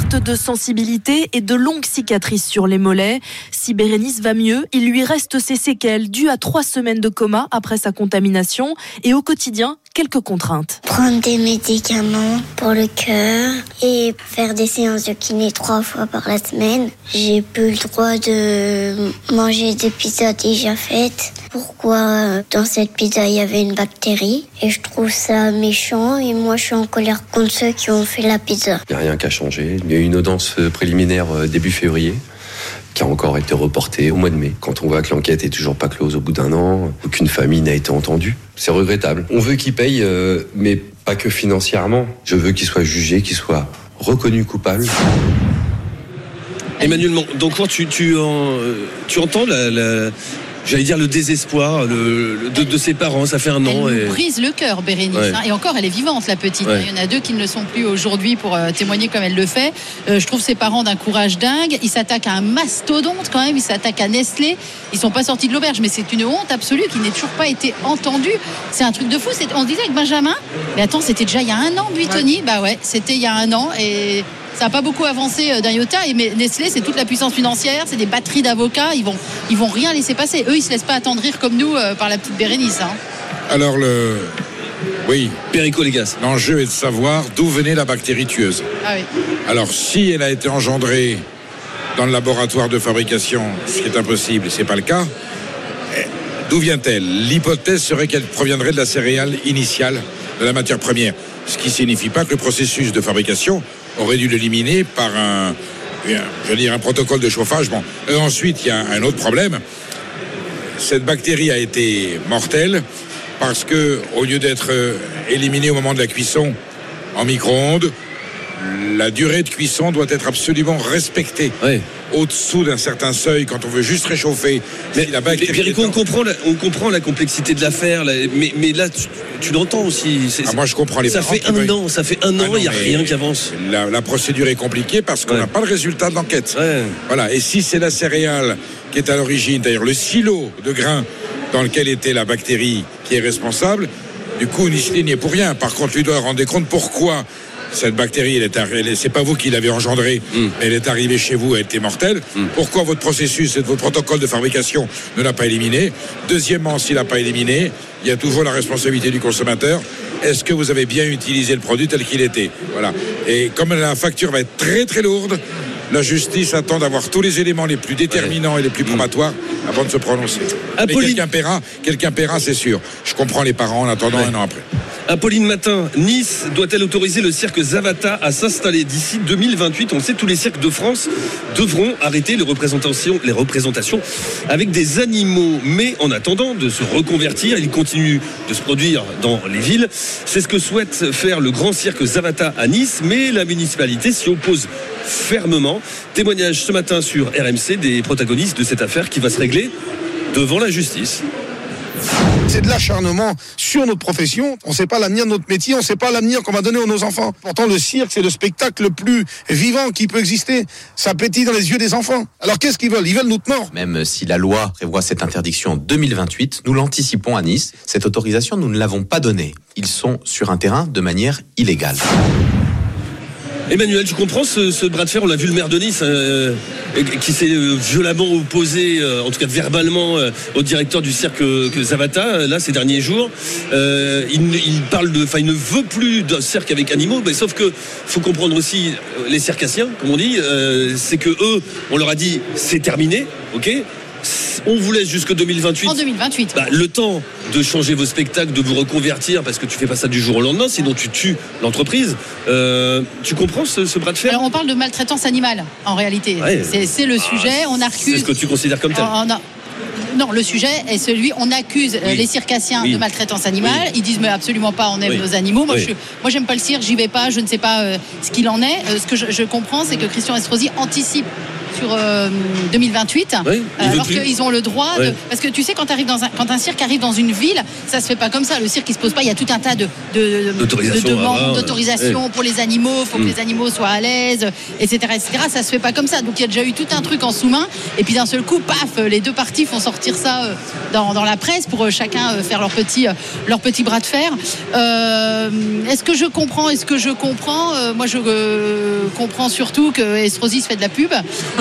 Perte de sensibilité et de longues cicatrices sur les mollets. Si Bérénice va mieux, il lui reste ses séquelles dues à trois semaines de coma après sa contamination et au quotidien, quelques contraintes. Prendre des médicaments pour le cœur et faire des séances de kiné trois fois par la semaine. J'ai plus le droit de manger des pizzas déjà faites. Pourquoi dans cette pizza il y avait une bactérie? Et je trouve ça méchant et moi je suis en colère contre ceux qui ont fait la pizza. Il n'y a rien qu'à changer. Il y a eu une audience préliminaire euh, début février encore été reportée au mois de mai. Quand on voit que l'enquête est toujours pas close au bout d'un an, aucune famille n'a été entendue, c'est regrettable. On veut qu'il paye, euh, mais pas que financièrement. Je veux qu'il soit jugé, qu'il soit reconnu coupable. Emmanuel Dancourt, tu, euh, tu entends la- j'allais dire le désespoir le- le- de, de ses parents, ça fait un an. Elle et- brise le cœur, Bérénice. Ouais. hein. Et encore, elle est vivante, la petite. Ouais. Il y en a deux qui ne le sont plus aujourd'hui pour euh, témoigner comme elle le fait. Euh, je trouve ses parents d'un courage dingue. Ils s'attaquent à un mastodonte quand même. Ils s'attaquent à Nestlé. Ils sont pas sortis de l'auberge, mais c'est une honte absolue qui n'ait toujours pas été entendue. C'est un truc de fou. On se disait avec Benjamin, mais attends, c'était déjà il y a un an, Buitoni. Bah ouais, c'était il y a un an. Et ça n'a pas beaucoup avancé euh, d'un iota. Et mais Nestlé, c'est toute la puissance financière, c'est des batteries d'avocats. Ils vont, ils vont rien laisser passer. Eux, ils se laissent pas attendrir comme nous euh, par la petite Bérénice. hein. Alors le. Oui. Perico Légas. L'enjeu est de savoir d'où venait la bactérie tueuse. Ah oui. Alors, si elle a été engendrée dans le laboratoire de fabrication, ce qui est impossible, c'est pas le cas, eh, d'où vient-elle? L'hypothèse serait qu'elle proviendrait de la céréale initiale, de la matière première. Ce qui signifie pas que le processus de fabrication aurait dû l'éliminer par un, protocole de chauffage. Et ensuite, il y a un autre problème. Cette bactérie a été mortelle parce que, au lieu d'être euh, éliminée au moment de la cuisson en micro-ondes, la durée de cuisson doit être absolument respectée. Au-dessous d'un certain seuil, quand on veut juste réchauffer, si la bactérie. Perico, on comprend, la, on comprend la complexité de l'affaire, mais, mais là, tu, tu l'entends aussi. Ah, moi, je comprends les Ça fait un veulent- an, ça fait un Ah an, il n'y a mais rien qui avance. La, la procédure est compliquée parce qu'on n'a pas le résultat de l'enquête. Voilà. Et si c'est la céréale qui est à l'origine, d'ailleurs le silo de grains dans lequel était la bactérie qui est responsable, du coup, Nestlé n'y est pour rien. Par contre, lui doit rendre compte pourquoi cette bactérie, elle est c'est pas vous qui l'avez engendrée, Hmm. mais elle est arrivée chez vous, elle était mortelle. Pourquoi votre processus et votre protocole de fabrication ne l'a pas éliminé Deuxièmement, s'il n'a pas éliminé, il y a toujours la responsabilité du consommateur. est-ce que vous avez bien utilisé le produit tel qu'il était? Voilà. Et comme la facture va être très très lourde, la justice attend d'avoir tous les éléments les plus déterminants et les plus probatoires avant de se prononcer. Mais quelqu'un paiera, quelqu'un paiera, c'est sûr. Je comprends les parents en attendant un an après. Apolline Matin, Nice doit-elle autoriser le cirque Zavata à s'installer d'ici 2028 On sait, tous les cirques de France devront arrêter les représentations, les représentations avec des animaux. Mais en attendant de se reconvertir, ils continuent de se produire dans les villes. C'est ce que souhaite faire le grand cirque Zavata à Nice, mais la municipalité s'y oppose fermement. Témoignage ce matin sur RMC des protagonistes de cette affaire qui va se régler devant la justice. C'est de l'acharnement sur notre profession. On ne sait pas l'avenir de notre métier, on ne sait pas l'avenir qu'on va donner à nos enfants. Pourtant, le cirque, c'est le spectacle le plus vivant qui peut exister. Ça pétille dans les yeux des enfants. Alors qu'est-ce qu'ils veulent? Ils veulent notre mort. Même si la loi prévoit cette interdiction en 2028, nous l'anticipons à Nice. Cette autorisation, nous ne l'avons pas donnée. Ils sont sur un terrain de manière illégale. Emmanuel, tu comprends ce, ce bras de fer On l'a vu le maire de Nice euh, qui s'est euh, violemment opposé, euh, en tout cas verbalement, euh, au directeur du cirque que Zavata, euh, là, ces derniers jours. Il, parle de. Enfin, il ne veut plus d'un cirque avec animaux, mais sauf que faut comprendre aussi les circassiens, comme on dit, c'est que eux, on leur a dit c'est terminé, ok? On vous laisse jusque 2028. En 2028. Bah, le temps de changer vos spectacles, de vous reconvertir, parce que tu fais pas ça du jour au lendemain, sinon tu tues l'entreprise. Euh, tu comprends ce, ce bras de fer? Alors on parle de maltraitance animale en réalité. Ouais. C'est- C'est le sujet. On C'est accuse. ce que tu considères comme tel. On a- Non, le sujet est celui, on accuse euh, Oui. les circassiens Oui. de maltraitance animale. Ils disent mais absolument pas, on aime nos animaux. Moi, je, moi, j'aime pas le cirque, j'y vais pas, je ne sais pas euh, ce qu'il en est. Euh, ce que je, je comprends, c'est que Christian Estrosi anticipe sur euh, 2028, Oui, il veut alors qu'ils ont le droit de, parce que tu sais quand, arrives dans un, quand un cirque arrive dans une ville, ça se fait pas comme ça. Le cirque il se pose pas, il y a tout un tas de, de, demandes, d'autorisation pour les animaux, faut Mm. que les animaux soient à l'aise, etc., etc. Ça se fait pas comme ça. Donc il y a déjà eu tout un truc en sous-main, et puis d'un seul coup, paf, les deux parties font sortir ça euh, dans, dans la presse pour euh, chacun euh, faire leur petit, euh, leur petit bras de fer. Euh, Est-ce que je comprends? Est-ce que je comprends? Euh, Moi, je euh, comprends surtout que Estrosi se fait de la pub.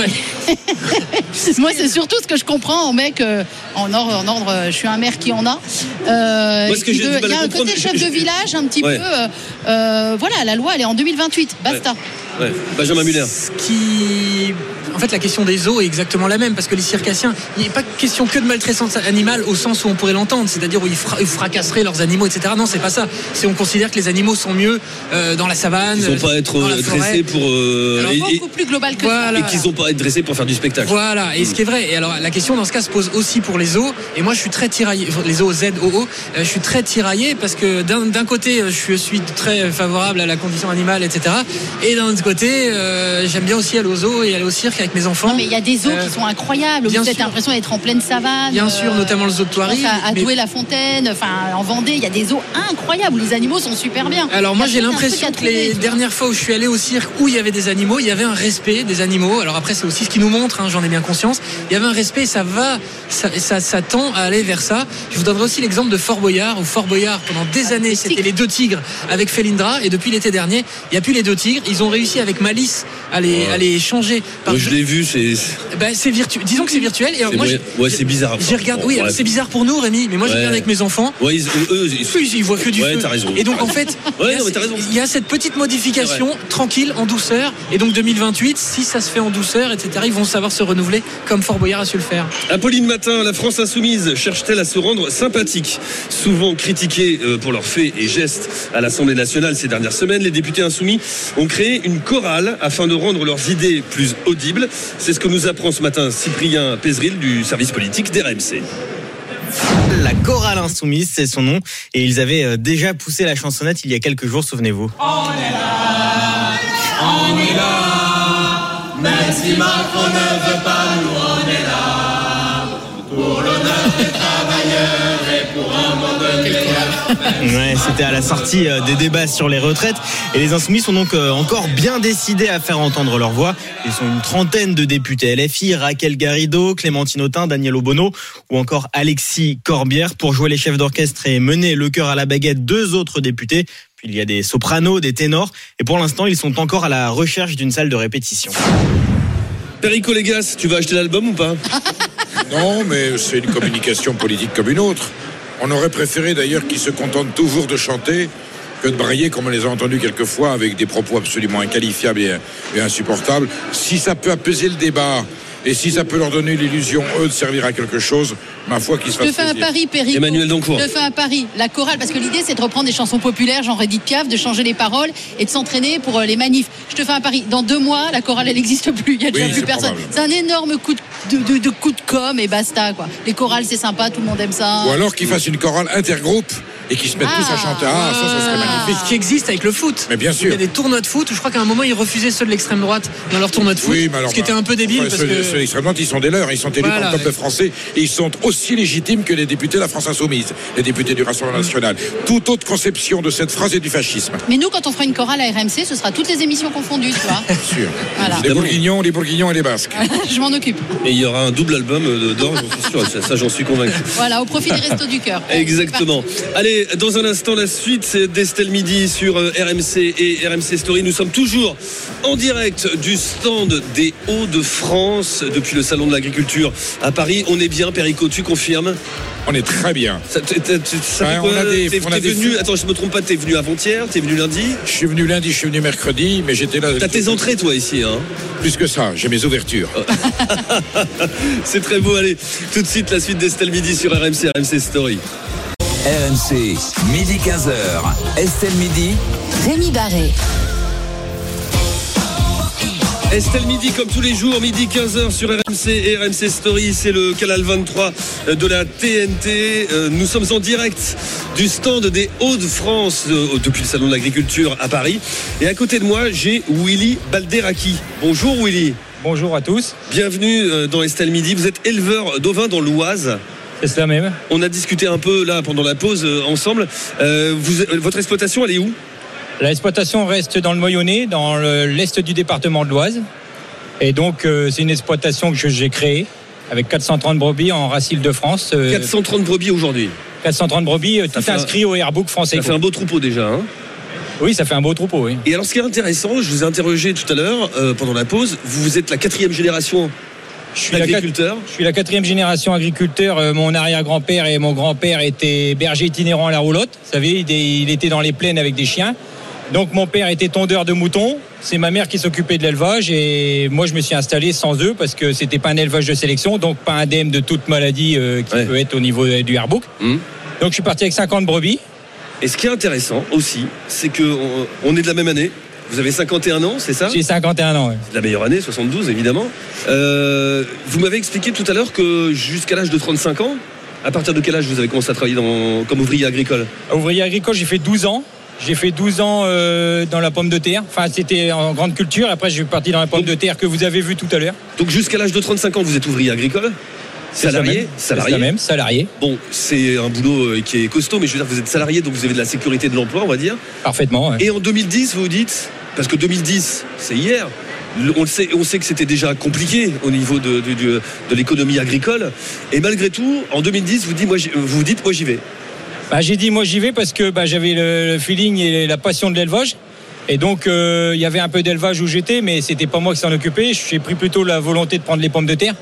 *laughs* Moi, c'est surtout ce que je comprends au mec euh, en ordre, en ordre. euh, Je suis un maire qui en a. Euh, Moi, ce que il y a un côté chef je- de village un petit Ouais. peu. euh, euh, voilà, la loi, elle est en 2028. Basta. Ouais. Benjamin Muller. qui en fait la question des eaux est exactement la même parce que les circassiens il n'est pas question que de maltraitance animale au sens où on pourrait l'entendre c'est-à-dire où ils, fra- ils fracasseraient leurs animaux etc non c'est pas ça c'est on considère que les animaux sont mieux euh, dans la savane Ils n'ont pas à être dans la euh, dressés pour. euh, Alors, et- et- Beaucoup plus global que Voilà. et qu'ils n'ont pas à être dressés pour faire du spectacle. Voilà, et ce qui est vrai. Et alors la question dans ce cas se pose aussi pour les zoos. Et moi je suis très tiraillé, les zoos Z, OO, euh, je suis très tiraillé parce que d'un côté euh, je suis très favorable à la condition animale, etc. Et d'un autre côté euh, j'aime bien aussi aller aux zoos et aller au cirque avec mes enfants. Non, mais il y a des Euh, qui sont incroyables. bien Vous avez sûr. l'impression d'être en pleine savane. Bien sûr, notamment le zoo de Thoiry, À, à mais- Douai-la-Fontaine, enfin en Vendée, il y a des zoos incroyables où les animaux sont super bien. Alors moi j'ai l'impression que les dernières fois où je suis allé au cirque où il y avait des animaux, il y avait un respect des animaux. Alors après c'est aussi ce qui nous montre, hein, j'en ai bien conscience. Il y avait un respect, ça va, ça, ça, ça tend à aller vers ça. Je vous donnerai aussi l'exemple de Fort Boyard. Où Fort Boyard pendant Ah, des années c'était les deux tigres avec Felindra et depuis l'été dernier il n'y a plus les deux tigres. Ils ont réussi avec Malice à les, à les changer. Par je l'ai vu, c'est. ben, c'est virtuel. Disons que c'est virtuel. Et moi, je- ouais, c'est bizarre. Oui, c'est bizarre pour nous, Rémi, mais moi je regarde avec mes enfants. Ouais, ils, eux, ils, voient que du Ouais, feu. Et donc en fait, y a il y a cette petite modification tranquille, en douceur. Et donc 2028, si ça se fait en douceur, etc., ils vont savoir se renouveler comme Fort Boyard a su le faire. Apolline Matin, la France insoumise cherche-t-elle à se rendre sympathique? Souvent critiquée euh, pour leurs faits et gestes à l'Assemblée nationale ces dernières semaines, les députés insoumis ont créé une chorale afin de rendre leurs idées plus audibles. C'est ce que nous apprend ce matin Cyprien Pézril du service politique d'RMC. La chorale insoumise, c'est son nom. Et ils avaient euh, déjà poussé la chansonnette il y a quelques jours, souvenez-vous. On est là, même si Macron ne veut pas Ouais, c'était à la sortie euh, des débats sur les retraites. Et les insoumis sont donc euh, encore bien décidés à faire entendre leur voix. Ils sont une trentaine de députés LFI, Raquel Garrido, Clémentine Autain, Daniel Obono ou encore Alexis Corbière. Pour jouer les chefs d'orchestre et mener le chœur à la baguette, deux autres députés. Puis il y a des sopranos, des ténors. Et pour l'instant, ils sont encore à la recherche d'une salle de répétition. Perico Légas, tu vas acheter l'album ou pas? *laughs* Non, mais c'est une communication politique comme une autre. On aurait préféré d'ailleurs qu'ils se contentent toujours de chanter que de brailler comme on les a entendus quelquefois avec des propos absolument inqualifiables et, et insupportables. Si ça peut apaiser le débat et si ça peut leur donner l'illusion, eux, de servir à quelque chose, ma foi, qu'ils se Je te fassent fais un pari, Péricot. Emmanuel Doncourt. Je te fais un pari. La chorale, parce que l'idée, c'est de reprendre des chansons populaires, genre Edith Piaf, de changer les paroles et de s'entraîner pour euh, les manifs. Je te fais un pari. Dans deux mois, la chorale, elle n'existe plus. Il n'y a déjà Oui, plus personne. C'est un énorme coup de, de, de- de coup de com et basta, quoi. Les chorales, c'est sympa, tout le monde aime ça. Ou alors qu'ils fassent une chorale intergroupe et qu'ils se mettent tous à chanter. Ah, ça, ça serait magnifique. Qui existe avec le foot. Mais bien sûr. Il y a des tournois de foot où je crois qu'à un moment ils refusaient ceux de l'extrême droite dans leur tournoi de foot. Oui, mais alors, ce qui était bah, un peu débile enfin, parce ceux, que. Ceux droite, ils sont des leurs. Ils sont élus Voilà, par le peuple ouais. français et ils sont aussi légitimes que les députés de la France Insoumise, les députés du Rassemblement National. Toute autre conception de cette phrase est du fascisme. Mais nous, quand on fera une chorale à RMC, ce sera toutes les émissions confondues, tu vois. Bien *laughs* sûr. Voilà. Les Bourguignons, les Bourguignons et les Basques. *laughs* Je m'en occupe. Et il y aura un double album euh, d'or, j'en suis sûr. Ça, ça, j'en suis convaincu. *laughs* Voilà, au profit des restos du cœur. Exactement. Allez, dans un instant, la suite c'est d'Estelle Midi sur euh, RMC et RMC Story. Nous sommes toujours en direct du stand des Hauts-de-France depuis le Salon de l'Agriculture à Paris. On est bien, Perico, tu confirmes On est très bien. Ça, t'es- t'es- ça Ouais, fait on quoi a des- T'es on a t'es des venu, attends, je me trompe pas, t'es venu avant-hier, t'es venu lundi Je suis venu lundi, je suis venu mercredi, mais j'étais là. T'as tes entrées, toi, ici, hein Plus que ça, j'ai mes ouvertures. *laughs* C'est très beau, allez. Tout de suite, la suite d'Estelle Midi sur RMC, RMC Story. RMC, midi 15h. Estelle Midi. Rémi Barré. Estelle Midi comme tous les jours, midi 15h sur RMC et RMC Story, c'est le canal 23 de la TNT. Euh, Nous sommes en direct du stand des Hauts-de-France euh, depuis le Salon de l'Agriculture à Paris. Et à côté de moi, j'ai Willy Balderaki. Bonjour Willy. Bonjour à tous. Bienvenue euh, dans Estelle Midi. Vous êtes éleveur d'ovins dans l'Oise. C'est cela même. On a discuté un peu là pendant la pause ensemble. Euh, vous- votre exploitation, elle est où? L'exploitation reste dans le Moyonnais, dans le- l'est du département de l'Oise. Et donc, euh, c'est une exploitation que j'ai créée avec 430 brebis en Racile de France. euh, 430 brebis aujourd'hui. 430 brebis, euh, tout un- inscrit au Airbook français. Ça fait un beau troupeau déjà. Hein oui, ça fait un beau troupeau, oui. Et alors, ce qui est intéressant, je vous ai interrogé tout à l'heure euh, pendant la pause. Vous, êtes la quatrième génération Je suis, la, d'agriculteurs. je suis la quatrième génération agriculteur. Euh, Mon arrière-grand-père et mon grand-père étaient bergers itinérants à la roulotte. Vous savez, il, il était dans les plaines avec des chiens. Donc mon père était tondeur de moutons. C'est ma mère qui s'occupait de l'élevage et moi je me suis installé sans eux parce que c'était pas un élevage de sélection, donc pas indemne de toute maladie euh, qui peut être au niveau du airbook. Hum. Donc je suis parti avec 50 brebis. Et ce qui est intéressant aussi, c'est que on, on est de la même année. Vous avez 51 ans, c'est ça? J'ai 51 ans. ouais. La meilleure année, 72 évidemment. Euh, vous m'avez expliqué tout à l'heure que jusqu'à l'âge de 35 ans, à partir de quel âge vous avez commencé à travailler dans- comme ouvrier agricole? Ouvrier agricole, j'ai fait 12 ans. J'ai fait 12 ans euh, dans la pomme de terre. Enfin, c'était en grande culture. Après, je suis parti dans la pomme de terre que vous avez vue tout à l'heure. Donc jusqu'à l'âge de 35 ans, vous êtes ouvrier agricole Salarié. Salarié même, salarié. Bon, c'est un boulot euh, qui est costaud, mais je veux dire, vous êtes salarié, donc vous avez de la sécurité de l'emploi, on va dire. Parfaitement. ouais. Et en 2010, vous vous dites, parce que 2010, c'est hier, on, le sait, on sait que c'était déjà compliqué au niveau de, de- de- de l'économie agricole. Et malgré tout, en 2010, vous, dites, moi, vous dites, moi j'y vais. Bah, j'ai dit moi j'y vais parce que bah, j'avais le, le feeling et la passion de l'élevage. Et donc euh, il y avait un peu d'élevage où j'étais, mais c'était pas moi qui s'en occupais. J'ai pris plutôt la volonté de prendre les pommes de terre.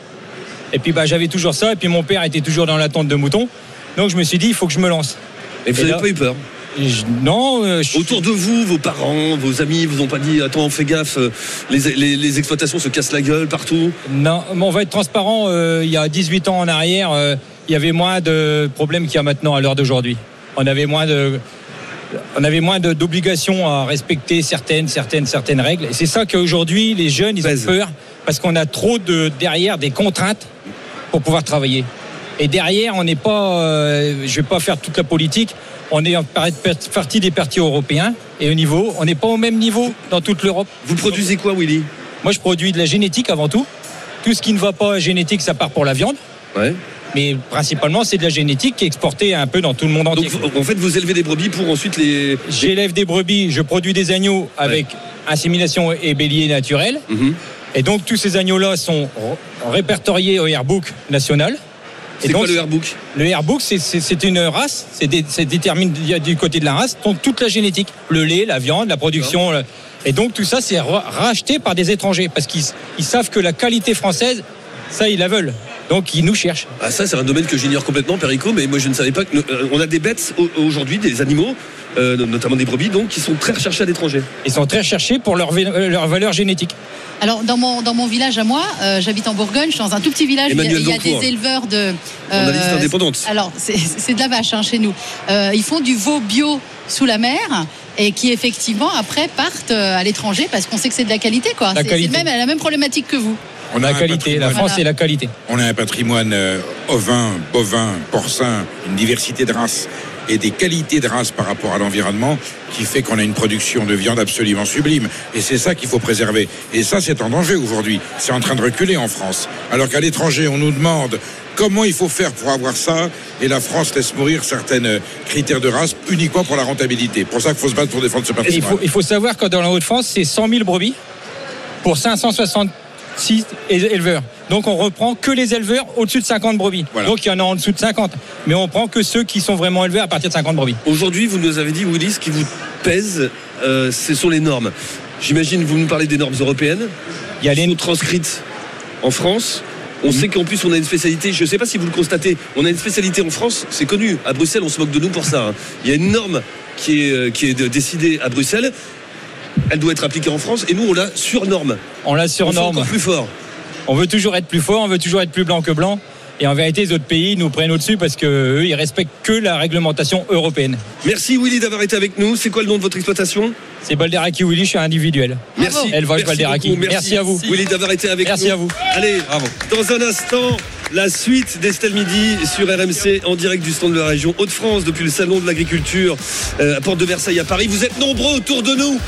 Et puis bah, j'avais toujours ça. Et puis mon père était toujours dans l'attente de moutons. Donc je me suis dit il faut que je me lance. Et vous n'avez pas eu peur Je- Non. euh, je- Autour de vous, vos parents, vos amis, vous ont pas dit, attends, fais gaffe, euh, les, les- les exploitations se cassent la gueule partout? Non, mais on va être transparent. euh, il y a 18 ans en arrière, euh, il y avait moins de problèmes qu'il y a maintenant à l'heure d'aujourd'hui. On avait moins de, on avait moins de- d'obligations à respecter certaines, certaines, certaines règles. Et c'est ça qu'aujourd'hui les jeunes ils ont peur parce qu'on a trop de derrière des contraintes pour pouvoir travailler. Et derrière, on n'est pas, euh, je vais pas faire toute la politique. On est en par- partie des partis européens et au niveau, on n'est pas au même niveau dans toute l'Europe. Vous produisez quoi, Willy? Moi, je produis de la génétique avant tout. Tout ce qui ne va pas génétique, ça part pour la viande. Ouais. Mais principalement, c'est de la génétique qui est exportée un peu dans tout le monde entier. Donc, en fait, vous élevez des brebis pour ensuite les. J'élève des brebis, je produis des agneaux avec insémination et bélier naturel. Mhm. Et donc, tous ces agneaux-là sont répertoriés au Airbook national. C'est quoi le Airbook? Le Airbook, c'est- une race, c'est dé- détermine du côté de la race, donc toute la génétique, le lait, la viande, la production. le- Et donc tout ça, c'est ra- racheté par des étrangers parce qu'ils ils savent que la qualité française, ça, ils la veulent. Donc ils nous cherchent. Ah ça c'est un domaine que j'ignore complètement Perico mais moi je ne savais pas que euh, on a des bêtes au- aujourd'hui des animaux euh, notamment des brebis, donc qui sont très recherchés à l'étranger. Ils sont très recherchés pour leur, euh, leur valeur génétique. Alors dans mon, dans mon village à moi, euh, j'habite en Bourgogne, je suis dans un tout petit village, il y a, Emmanuel il y a Dancourt. des éleveurs de... euh, indépendante. Alors c'est de la vache hein, chez nous. Euh, ils font du veau bio sous la mer et qui effectivement après partent à l'étranger parce qu'on sait que c'est de la qualité quoi. La C'est même, la même problématique que vous. On la qualité, la France voilà. la qualité. On a un patrimoine euh, ovin, bovin, porcin, une diversité de races et des qualités de races par rapport à l'environnement qui fait qu'on a une production de viande absolument sublime. Et c'est ça qu'il faut préserver. Et ça, c'est en danger aujourd'hui. C'est en train de reculer en France. Alors qu'à l'étranger, on nous demande comment il faut faire pour avoir ça. Et la France laisse mourir certains euh, critères de race uniquement pour la rentabilité. Pour ça qu'il faut se battre pour défendre ce patrimoine. Il faut, savoir que dans la Haute-France, c'est 100 000 brebis pour 560 6 éleveurs. Donc on reprend que les éleveurs au-dessus de 50 brebis. Donc il y en a en dessous de 50. Mais on prend que ceux qui sont vraiment élevés à partir de 50 brebis. Aujourd'hui, vous nous avez dit, Willy, ce qui vous pèse, euh, ce sont les normes. J'imagine, vous nous parlez des normes européennes. Il y a les transcrites en France. On mhm. sait qu'en plus on a une spécialité, je ne sais pas si vous le constatez, on a une spécialité en France, c'est connu, à Bruxelles on se moque de nous pour ça. Hein. Il y a une norme qui est euh, décidée à Bruxelles elle doit être appliquée en France et nous, on la surnorme. On la On surnorme. encore plus fort. On veut toujours être plus fort, on veut toujours être plus blanc que blanc. Et en vérité, les autres pays nous prennent au-dessus parce qu'eux, ils respectent que la réglementation européenne. Merci Willy d'avoir été avec nous. C'est quoi le nom de votre exploitation? C'est Balderaki Willy, je suis individuel. Merci. Merci Balderaki. beaucoup. Merci. à vous. Willy d'avoir été avec Merci nous. à vous. Allez, dans un instant, la suite d'Estelle Midi sur RMC en direct du stand de la région Hauts-de-France depuis le salon de l'agriculture euh, à Porte de Versailles à Paris. Vous êtes nombreux autour de nous.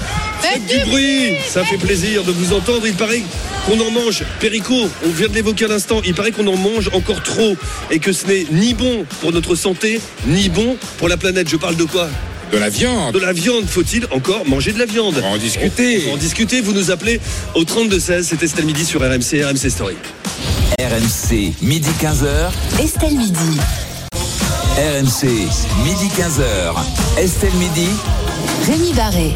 Faites du bruit. Ça fait plaisir de vous entendre. Il paraît qu'on en mange. Perico, on vient de l'évoquer à l'instant. Il paraît qu'on en mange encore trop et que ce n'est ni bon pour notre santé, ni bon pour la planète. Je parle de quoi? De la viande. de la viande, faut-il encore manger de la viande On va en discuter. On va en discuter, vous nous appelez au 32-16, c'était Estelle Midi sur RMC, RMC Story. RMC, midi 15h. Estelle Midi. RMC, midi 15h. Estelle Midi. Rémi Barré.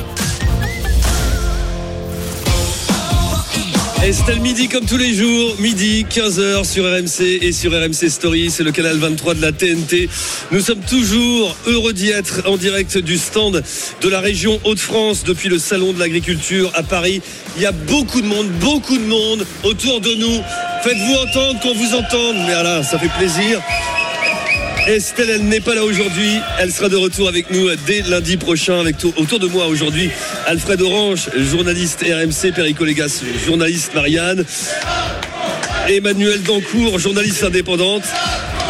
Estelle Midi comme tous les jours, midi 15h sur RMC et sur RMC Story, c'est le canal 23 de la TNT. Nous sommes toujours heureux d'y être en direct du stand de la région Hauts-de-France depuis le salon de l'agriculture à Paris. Il y a beaucoup de monde, beaucoup de monde autour de nous. Faites-vous entendre qu'on vous entende, mais voilà, ça fait plaisir. Estelle, elle n'est pas là aujourd'hui. Elle sera de retour avec nous dès lundi prochain. Avec autour de moi aujourd'hui, Alfred Orange, journaliste RMC, Perico journaliste Marianne, Emmanuel Dancourt, journaliste indépendante.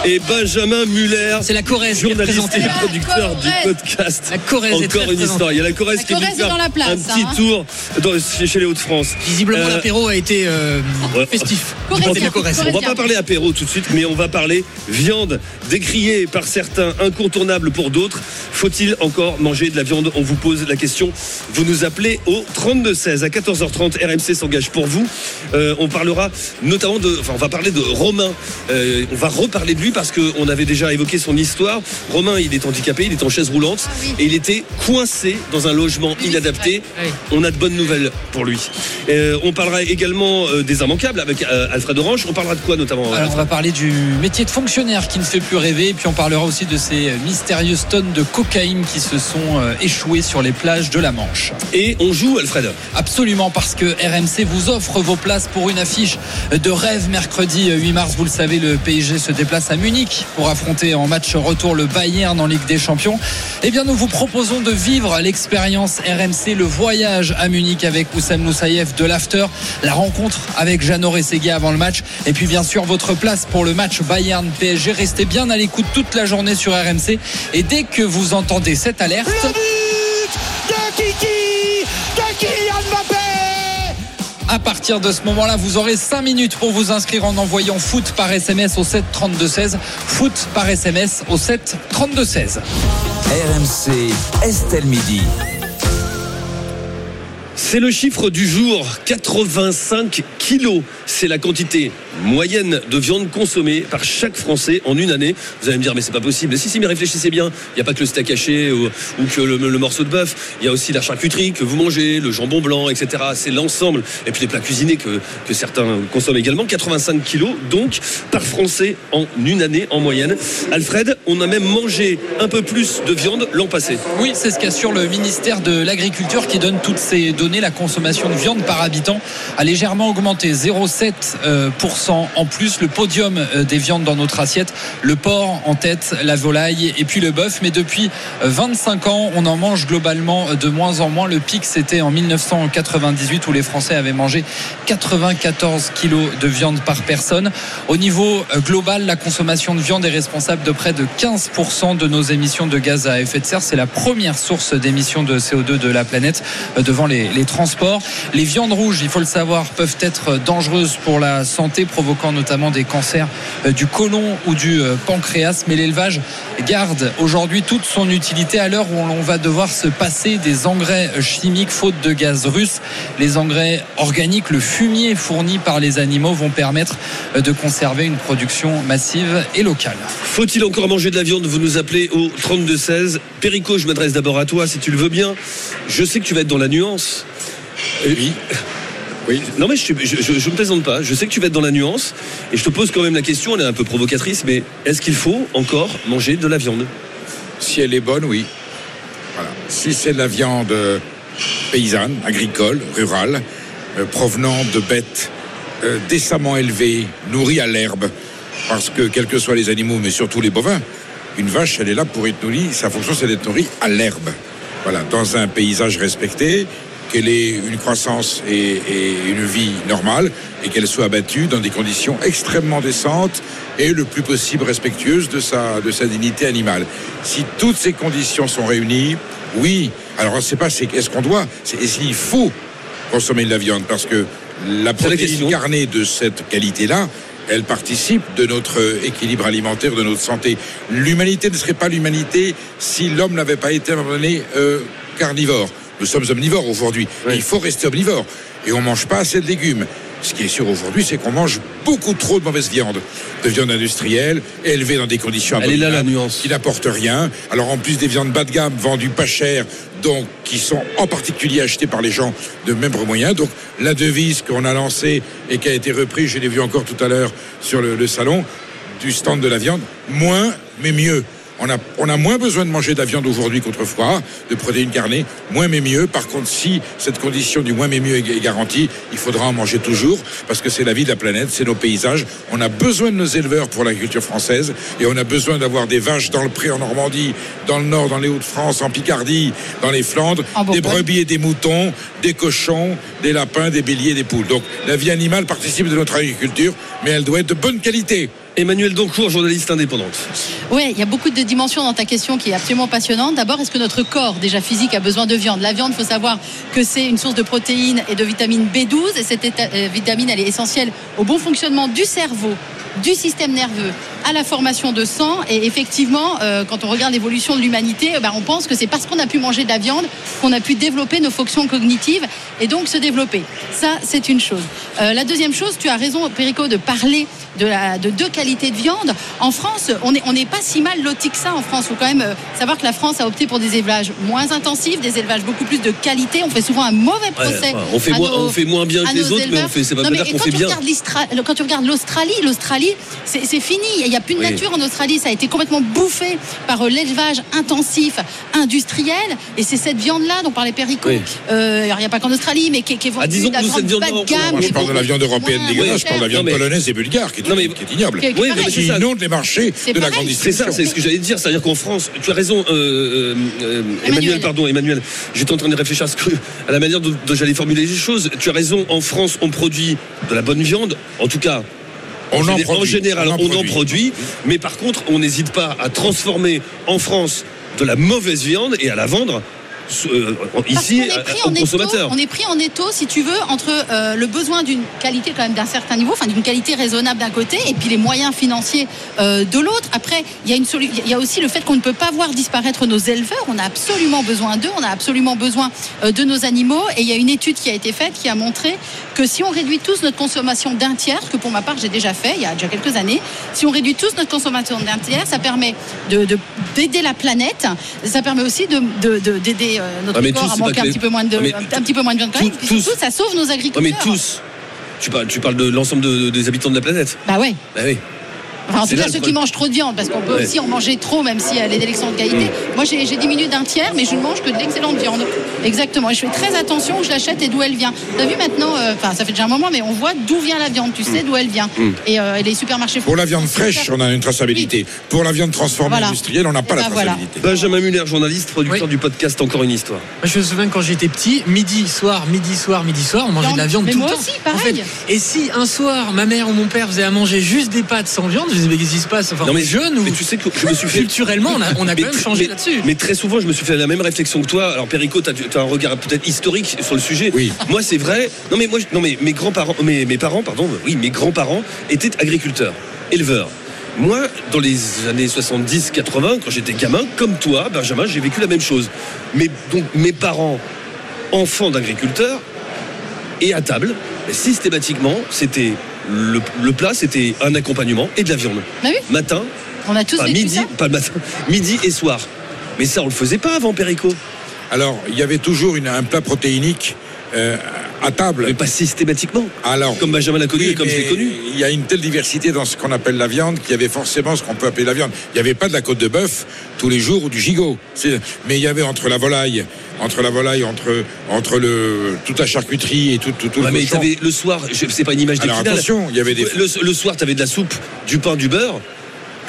Et Benjamin Muller, C'est la Corrèze journaliste et producteur du podcast. La Corrèze est Encore très une histoire. Il y a la Corrèze La qui est venue Corrèze est faire dans la place, un petit hein. tour dans- chez, les Hauts-de-France. Visiblement, Euh, l'apéro a été euh, Ouais. festif. Corrézien, C'est la Corrèze. On va pas parler apéro tout de suite, mais on va parler viande, décriée par certains, incontournable pour d'autres. Faut-il encore manger de la viande? On vous pose la question. Vous nous appelez au 32-16 à 14h30. RMC s'engage pour vous. Euh, on parlera notamment de, enfin, on va parler de Romain. Euh, on va reparler de lui parce qu'on avait déjà évoqué son histoire. Romain, il est handicapé, il est en chaise roulante et il était coincé dans un logement inadapté. Oui. On a de bonnes nouvelles pour lui. Euh, on parlera également euh, des immanquables avec euh, Alfred Orange. On parlera de quoi notamment Alors on va parler du métier de fonctionnaire qui ne fait plus rêver et puis on parlera aussi de ces mystérieuses tonnes de cocaïne qui se sont euh, échouées sur les plages de la Manche. Et on joue Alfred. Absolument parce que RMC vous offre vos places pour une affiche de rêve mercredi 8 mars. Vous le savez, le PSG se déplace à Munich pour affronter en match retour le Bayern en Ligue des Champions. Eh bien nous vous proposons de vivre l'expérience RMC, le voyage à Munich avec Oussam Moussaïef de l'After, la rencontre avec Jeannot Rességuier avant le match et puis bien sûr votre place pour le match Bayern PSG. Restez bien à l'écoute toute la journée sur RMC et dès que vous entendez cette alerte... À partir de ce moment-là, vous aurez 5 minutes pour vous inscrire en envoyant foot par SMS au 7 32 16. Foot par SMS au 7 32 16. RMC, Estelle Midi. C'est le chiffre du jour, 85 kilos. C'est la quantité moyenne de viande consommée par chaque Français en une année. Vous allez me dire, mais c'est pas possible. Si, si, mais réfléchissez bien. Il n'y a pas que le steak haché ou, que le, morceau de bœuf. Il y a aussi la charcuterie que vous mangez, le jambon blanc, etc. C'est l'ensemble. Et puis les plats cuisinés que, certains consomment également. 85 kilos, donc, par Français en une année en moyenne. Alfred, on a même mangé un peu plus de viande l'an passé. Oui, c'est ce qu'assure le ministère de l'Agriculture qui donne toutes ces données. La consommation de viande par habitant a légèrement augmenté, 0,7% euh, en plus. Le podium euh, des viandes dans notre assiette, le porc en tête, la volaille et puis le bœuf. Mais depuis euh, 25 ans, on en mange globalement de moins en moins. Le pic, c'était en 1998 où les Français avaient mangé 94 kilos de viande par personne. Au niveau euh, global, la consommation de viande est responsable de près de 15% de nos émissions de gaz à effet de serre. C'est la première source d'émissions de CO2 de la planète euh, devant les, les transports. Les viandes rouges, il faut le savoir, peuvent être dangereuses pour la santé, provoquant notamment des cancers euh, du côlon ou du euh, pancréas. Mais l'élevage garde aujourd'hui toute son utilité à l'heure où on va devoir se passer des engrais chimiques faute de gaz russe. Les engrais organiques, le fumier fourni par les animaux vont permettre euh, de conserver une production massive et locale. Faut-il encore manger de la viande? Vous nous appelez au 32-16. Perico, je m'adresse d'abord à toi, si tu le veux bien. Je sais que tu vas être dans la nuance. Oui. Oui. Non mais je ne me plaisante pas. Je sais que tu vas être dans la nuance et je te pose quand même la question. Elle est un peu provocatrice, mais est-ce qu'il faut encore manger de la viande? Si elle est bonne, oui. Voilà. Si c'est de la viande euh, paysanne, agricole, rurale, euh, provenant de bêtes euh, décemment élevées, nourries à l'herbe, parce que quels que soient les animaux, mais surtout les bovins, une vache, elle est là pour être nourrie. Sa fonction, c'est d'être nourrie à l'herbe. Voilà, dans un paysage respecté, qu'elle ait une croissance et, et une vie normale et qu'elle soit abattue dans des conditions extrêmement décentes et le plus possible respectueuses de sa, de sa dignité animale. Si toutes ces conditions sont réunies, oui. Alors, c'est pas c'est est-ce qu'on doit, est-ce qu'il faut consommer de la viande parce que la protéine carnée de cette qualité-là, elle participe de notre équilibre alimentaire, de notre santé. L'humanité ne serait pas l'humanité si l'homme n'avait pas été à un moment donné euh, carnivore. Nous sommes omnivores aujourd'hui. Il faut rester omnivore. Et on ne mange pas assez de légumes. Ce qui est sûr aujourd'hui, c'est qu'on mange beaucoup trop de mauvaise viande, de viande industrielle, élevée dans des conditions Elle est là, la nuance. qui n'apportent rien. Alors en plus des viandes bas de gamme vendues pas cher, donc qui sont en particulier achetées par les gens de mêmes moyens. Donc la devise qu'on a lancée et qui a été reprise, je l'ai vu encore tout à l'heure sur le, le salon du stand de la viande, moins mais mieux. On a, on a moins besoin de manger de la viande aujourd'hui qu'autrefois, de protéines carnées, moins mais mieux. Par contre, si cette condition du moins mais mieux est garantie, il faudra en manger toujours, parce que c'est la vie de la planète, c'est nos paysages. On a besoin de nos éleveurs pour l'agriculture française, et on a besoin d'avoir des vaches dans le pré en Normandie, dans le Nord, dans les Hauts-de-France, en Picardie, dans les Flandres, des brebis et des moutons, des cochons, des lapins, des béliers, des poules. Donc la vie animale participe de notre agriculture, mais elle doit être de bonne qualité. Emmanuel Doncourt, journaliste indépendante. Oui, il y a beaucoup de dimensions dans ta question qui est absolument passionnante. D'abord, est-ce que notre corps, déjà physique, a besoin de viande? La viande, il faut savoir que c'est une source de protéines et de vitamine B12. Et cette euh, vitamine, elle est essentielle au bon fonctionnement du cerveau, du système nerveux, à la formation de sang. Et effectivement, euh, quand on regarde l'évolution de l'humanité, euh, bah, on pense que c'est parce qu'on a pu manger de la viande qu'on a pu développer nos fonctions cognitives et donc se développer. Ça, c'est une chose. La deuxième chose, tu as raison, Perico, de parler de, la, de deux qualités de viande. En France, on n'est on n'est pas si mal loti que ça en France. Il faut quand même euh, savoir que la France a opté pour des élevages moins intensifs, des élevages beaucoup plus de qualité. On fait souvent un mauvais procès. Ouais, on, fait à moins, nos- on fait moins bien que les autres, mais éleveurs. on fait, pas Non, mais qu'on quand fait tu bien. regardes l'Istra- le- quand tu regardes l'Australie, l'Australie, c'est c'est fini. Il n'y a plus de Oui. nature en Australie. Ça a été complètement bouffé par euh, l'élevage intensif, industriel. Et c'est cette viande-là dont parlait Perico. Oui. Euh, alors, il n'y a pas qu'en Australie, mais qui, qui est vendue Ah, disons la que nous, viande cette viande-là, bas de gamme. Moi, je est parle de la viande européenne dégueulasse, je parle de la viande polonaise et bulgare, qui est, Non, mais- qui est ignoble. Oui, mais qui inonde les marchés C'est de la grande C'est ça, distribution. c'est ce que j'allais dire, c'est-à-dire qu'en France, tu as raison, euh, euh, euh, Emmanuel, Emmanuel. pardon, Emmanuel, j'étais en train de réfléchir à, ce que- à la manière dont, dont j'allais formuler les choses. Tu as raison, en France, on produit de la bonne viande, en tout cas. On en général, on en on en produit. produit, mais par contre, on n'hésite pas à transformer en France de la mauvaise viande et à la vendre euh, ici, on est pris en étau, consommateur. on est pris en étau, si tu veux, entre euh, le besoin d'une qualité quand même d'un certain niveau, enfin d'une qualité raisonnable d'un côté, et puis les moyens financiers euh, de l'autre. Après, il y a une solu- il y a aussi le fait qu'on ne peut pas voir disparaître nos éleveurs. On a absolument besoin d'eux, on a absolument besoin de nos animaux. Et il y a une étude qui a été faite qui a montré que si on réduit tous notre consommation d'un tiers, que pour ma part j'ai déjà fait il y a déjà quelques années, si on réduit tous notre consommation d'un tiers, ça permet de de- d'aider la planète. Ça permet aussi de de- de- d'aider euh, notre Ah, corps tous, à manquer que un les- petit peu moins de Ah, un petit peu moins de viande quand. Puis surtout, ça sauve nos Ouais, agriculteurs. mais tous. Tu parles, tu parles de l'ensemble de- des habitants de la planète. Bah ouais. Bah oui. Enfin, en C'est tout cas, ceux qui mangent trop de viande, parce qu'on peut Ouais. aussi en manger trop, même si elle est d'excellente qualité. Moi, j'ai diminué d'un tiers, mais je ne mange que de l'excellente viande. Exactement. Et je fais très attention où je l'achète et d'où elle vient. T'as vu maintenant, euh, enfin, ça fait déjà un moment, mais on voit d'où vient la viande. Tu sais d'où elle vient. Mm. Et euh, les supermarchés. Pour la viande fraîche, on a une traçabilité. Pour la viande transformée Voilà. industrielle, on n'a pas Eh la ben, voilà. traçabilité. Benjamin Muller, journaliste, producteur du podcast Encore une histoire. Moi, je me souviens quand j'étais petit, midi, soir, midi, soir, midi, soir, on mangeait de la viande Mais tout moi le temps. aussi, En pareil. fait, et si un soir, ma mère ou mon père faisait à manger juste des pâtes sans viande, je disais, mais qu'est-ce qui se passe? Enfin, Non, on mais- jeune ou Mais tu sais que je me suis fait. culturellement, on a, on a Mais quand même changé là-dessus. Mais très souvent, je me suis fait la même réflexion que toi. Alors, Perico, tu as, un regard peut-être historique sur le sujet. Oui. Moi, c'est vrai. Non, mais moi, je- non, mais mes grands-parents, mes, mes parents, pardon, oui, mes grands-parents étaient agriculteurs, éleveurs. Moi, dans les années 70-80, quand j'étais gamin, comme toi, Benjamin, j'ai vécu la même chose. Mais donc, mes parents, enfants d'agriculteurs, et à table, systématiquement, c'était le, le plat, c'était un accompagnement et de la viande. Bah oui. Matin, On a tous pas midi, ça. pas le matin, midi et soir. Mais ça, on le faisait pas avant Perico. Alors, il y avait toujours une- un plat protéinique euh, à table. Mais pas systématiquement. Alors, Comme Benjamin l'a connu oui, et comme l'ai connu. Il y a une telle diversité dans ce qu'on appelle la viande qu'il y avait forcément ce qu'on peut appeler la viande. Il n'y avait pas de la côte de bœuf tous les jours ou du gigot. C'est- Mais il y avait entre la volaille, entre la volaille, entre, entre le, toute la charcuterie et tout, tout, tout Ouais, le mais le soir, c'est pas une image Alors attention, il y avait des. Le, le soir, tu avais de la soupe, du pain, du beurre.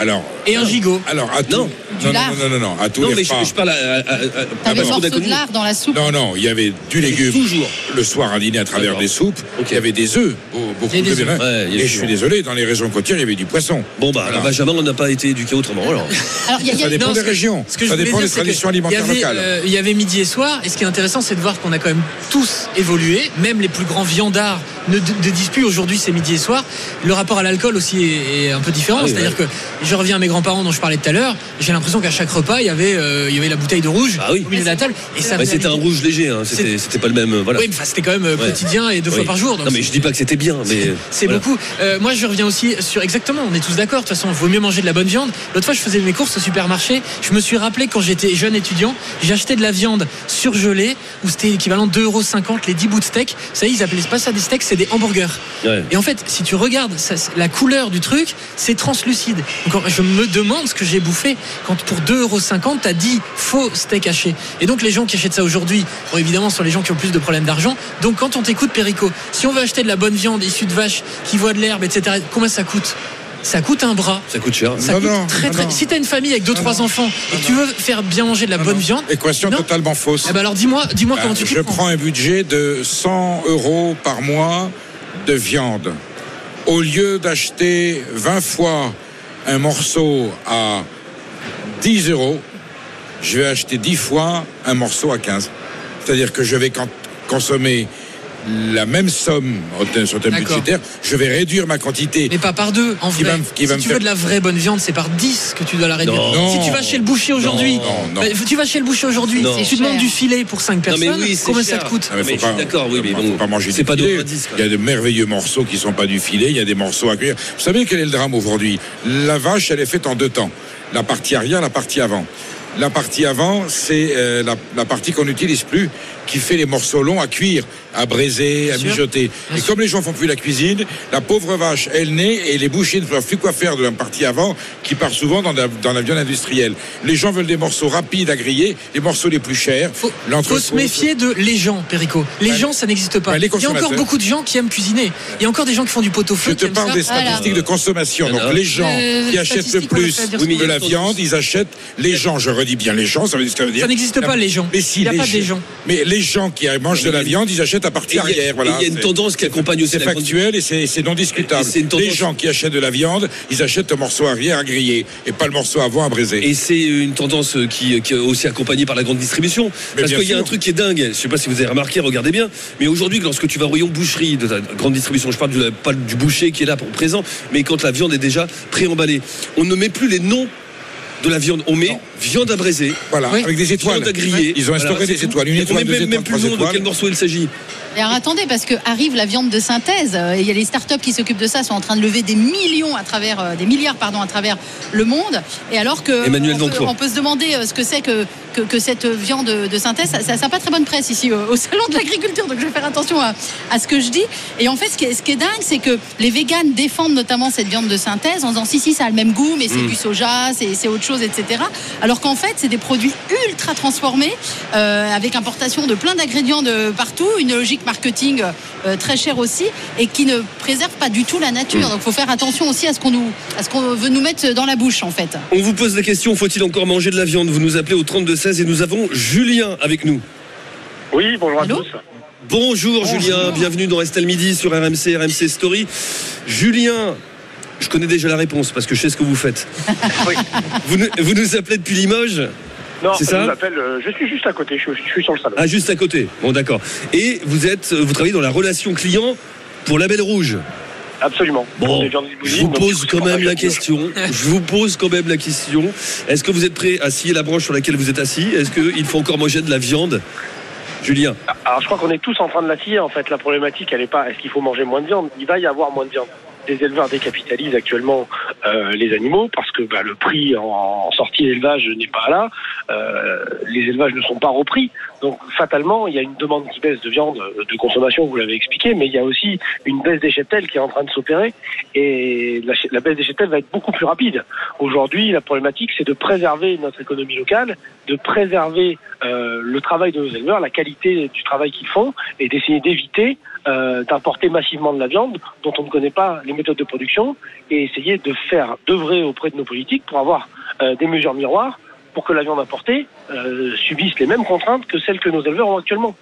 Alors, Et un gigot. alors à tout, Non. Du non, non, non, non, non, à tous Non, les mais repas. je parle à. à, à- à- T'avais de lard dans la soupe. Non, non, il y avait du légume. Toujours. Le soir à dîner à travers des soupes. Ok. Il y avait des œufs. beau- Beaucoup de œufs. Ouais, Et je suis désolé, dans les régions côtières, il y avait du poisson. Bon, bah, alors, Benjamin, on n'a pas été éduqué autrement. Alors. Alors, il y a- y a- Ça dépend Non, des régions. Ce que je Ça dépend des traditions alimentaires avait, locales. euh, il y avait midi et soir, et ce qui est intéressant, c'est de voir qu'on a quand même tous évolué. Même les plus grands viandards ne, disent plus aujourd'hui c'est midi et soir. Le rapport à l'alcool aussi est, un peu différent. C'est-à-dire que je reviens à mes grands-parents dont je parlais tout à l'heure. J'ai l'impression qu'à chaque repas, il y avait, euh, il y avait la bouteille de rouge Ah oui. au milieu de la table. Et ça Ouais, venait c'était un rouge léger, hein. c'était c'était pas le même. euh, Voilà. Oui, mais enfin, c'était quand même euh, Ouais. quotidien et deux fois par jour. donc Non, mais je dis pas que c'était bien, mais. c'est voilà. beaucoup. Euh, moi, je reviens aussi sur exactement. On est tous d'accord. De toute façon, il vaut mieux manger de la bonne viande. L'autre fois, je faisais mes courses au supermarché. Je me suis rappelé quand j'étais jeune étudiant, j'achetais de la viande surgelée où c'était équivalent 2,50€ les 10 bouts de steak. Vous savez, ils appelaient pas ça des steaks, c'est des hamburgers. Ouais. Et en fait, si tu regardes ça, la couleur du truc, c'est translucide. Donc, je me demande ce que j'ai bouffé quand pour 2,50€, t'as 10 faux steaks hachés. Et donc, les gens qui achètent ça aujourd'hui, bon, évidemment, ce sont les gens qui ont plus de problèmes d'argent. Donc, quand on t'écoute, Perico, si on veut acheter de la bonne viande issue de vaches qui voient de l'herbe, etc., combien ça coûte? Ça coûte un bras. Ça coûte cher. Ça Non, coûte non, très très. non. Si t'as une famille avec deux trois enfants et que tu veux faire bien manger de la bonne viande, Équation Non. totalement fausse. eh ben alors dis-moi, dis-moi comment Ah, tu je prends un budget de 100 euros par mois de viande. Au lieu d'acheter 20 fois un morceau à 10 euros, je vais acheter 10 fois un morceau à 15. C'est-à-dire que je vais con- consommer la même somme sur thème budgétaire, je vais réduire ma quantité. Mais pas par deux, en Qui vrai. va me- qui va si tu faire- veux de la vraie bonne viande, c'est par 10 que tu dois la réduire. Non. Si tu vas chez le boucher aujourd'hui, bah, tu vas chez le boucher aujourd'hui et tu demandes du filet pour 5 Non, personnes, mais oui, combien cher. ça te coûte Ah, mais Mais faut je suis d'accord, oui, mais faut bon, pas manger c'est pas filet. 2 à 10, quoi. Il y a de merveilleux morceaux qui sont pas du filet, il y a des morceaux à cuire. Vous savez quel est le drame aujourd'hui? La vache, elle est faite en deux temps. La partie arrière, la partie avant. La partie avant, c'est euh, la, la partie qu'on n'utilise plus, qui fait les morceaux longs à cuire, à braiser, à sûr. mijoter. Bien et sûr. comme les gens font plus la cuisine, la pauvre vache, elle naît et les bouchers ne savent plus quoi faire de la partie avant, qui part souvent dans la, dans la viande industrielle. Les gens veulent des morceaux rapides à griller, les morceaux les plus chers. Faut, faut se méfier de les gens, Perico. Les Bah, gens, ça n'existe pas. bah, Il y a encore beaucoup de gens qui aiment cuisiner. Il y a encore des gens qui font du pot-au-feu. Je te parle des statistiques de consommation. Donc les gens Euh, qui achètent le plus de la viande, ils achètent les gens, je redis bien les gens, ça veut dire. Ça, Ça n'existe pas, les gens. Mais si, Il y a les pas des gens. Mais les gens qui mangent de la viande, ils achètent à partie Et il y a- arrière. Voilà. il y a une tendance qui accompagne aussi C'est la factuel et c'est c'est non discutable. Tendance- Les gens qui achètent de la viande, ils achètent le morceau arrière à griller et pas le morceau avant à braiser. Et c'est une tendance qui, qui est aussi accompagnée par la grande distribution. Mais Parce qu'il y a un truc qui est dingue. Je sais pas si vous avez remarqué, regardez bien. Mais aujourd'hui, lorsque tu vas au rayon boucherie de ta grande distribution, je parle la- pas du boucher qui est là pour présent, mais quand la viande est déjà pré-emballée, on ne met plus les noms de la viande. On met viande à braiser. Voilà, avec des étoiles. Viande à griller. Ils ont instauré Voilà, des tout. étoiles. Une étoile, même, même plus nom de quel morceau il s'agit? Et alors attendez, parce que arrive la viande de synthèse. euh, Il y a les startups qui s'occupent de ça, sont en train de lever des millions à travers, euh, des milliards pardon, à travers le monde. Et alors que Emmanuel on, peut, on peut se demander euh, ce que c'est que, que, que cette viande de synthèse. Ça n'a pas très bonne presse ici au, *laughs* salon de l'agriculture, donc je vais faire attention à, à ce que je dis. Et en fait, ce qui est, ce qui est dingue, c'est que les véganes défendent notamment cette viande de synthèse en disant si si ça a le même goût, mais c'est Mm. du soja, c'est c'est autre chose, etc. Alors qu'en fait, c'est des produits ultra transformés euh, avec importation de plein d'ingrédients de partout, une logique marketing euh, très chère aussi et qui ne préserve pas du tout la nature. Donc, il faut faire attention aussi à ce qu'on nous, à ce qu'on veut nous mettre dans la bouche, en fait. On vous pose la question faut-il encore manger de la viande? Vous nous appelez au 32-16 et nous avons Julien avec nous. Oui, bonjour à tous. Bonjour, Julien, bienvenue dans Estelle Midi sur RMC, RMC Story. Julien, je connais déjà la réponse parce que je sais ce que vous faites. *laughs* vous, nous, vous nous appelez depuis Limoges Non, C'est je ça vous appelle, euh, je suis juste à côté, je, je suis sur le salon. Ah, juste à côté. Bon, d'accord. Et vous êtes, vous travaillez dans la relation client pour Label Rouge. Absolument. Bon, je vous pose quand même la que- question. *laughs* Je vous pose quand même la question. Est-ce que vous êtes prêt à scier la branche sur laquelle vous êtes assis? Est-ce qu'il faut encore manger de la viande? Julien Alors je crois qu'on est tous en train de la tirer en fait. La problématique, elle n'est pas est-ce qu'il faut manger moins de viande? Il va y avoir moins de viande. Les éleveurs décapitalisent actuellement euh, les animaux parce que bah, le prix en, sortie d'élevage n'est pas là. Euh, les élevages ne sont pas repris. Donc fatalement, il y a une demande qui baisse de viande euh, de consommation, vous l'avez expliqué, mais il y a aussi une baisse des cheptels qui est en train de s'opérer et la baisse des cheptels va être beaucoup plus rapide. Aujourd'hui, la problématique, c'est de préserver notre économie locale, de préserver euh, le travail de nos éleveurs, la qualité du travail qu'ils font et d'essayer d'éviter euh, d'importer massivement de la viande dont on ne connaît pas les méthodes de production et essayer de faire d'œuvrer auprès de nos politiques pour avoir euh, des mesures miroirs pour que la viande importée euh, subisse les mêmes contraintes que celles que nos éleveurs ont actuellement.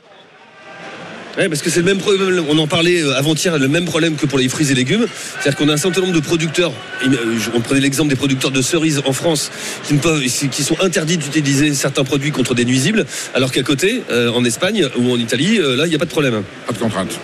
Ouais, parce que c'est le même problème, on en parlait euh, avant-hier, le même problème que pour les fruits et légumes. C'est-à-dire qu'on a un certain nombre de producteurs, euh, on prenait l'exemple des producteurs de cerises en France, qui, ne peuvent, qui sont interdits d'utiliser certains produits contre des nuisibles, alors qu'à côté, euh, en Espagne ou en Italie, là, il n'y a pas de problème. Pas de contrainte.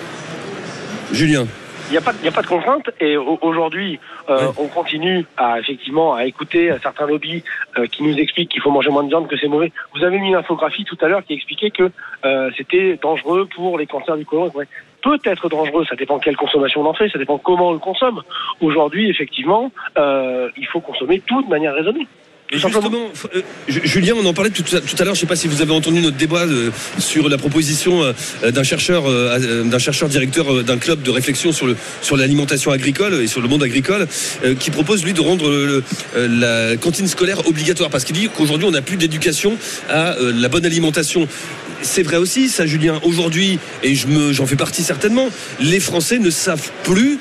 Julien Il n'y a, pas- il y a pas de contrainte et au- aujourd'hui, euh, on continue à effectivement à écouter certains lobbies euh, qui nous expliquent qu'il faut manger moins de viande, que c'est mauvais. Vous avez mis une infographie tout à l'heure qui expliquait que euh, c'était dangereux pour les cancers du côlon. Ouais. Peut être dangereux, ça dépend quelle consommation on en fait, ça dépend comment on le consomme. Aujourd'hui, effectivement, euh, il faut consommer tout de manière raisonnée. Et justement, f- euh, Ju- Julien, on en parlait tout à, l'heure. Je ne sais pas si vous avez entendu notre débat euh, sur la proposition euh, d'un chercheur, d'un chercheur directeur d'un club de réflexion sur le sur l'alimentation agricole et sur le monde agricole, qui propose lui de rendre le- la cantine scolaire obligatoire parce qu'il dit qu'aujourd'hui on n'a plus d'éducation à la bonne alimentation. C'est vrai aussi, ça, Julien. Aujourd'hui, et je me, j'en fais partie certainement, les Français ne savent plus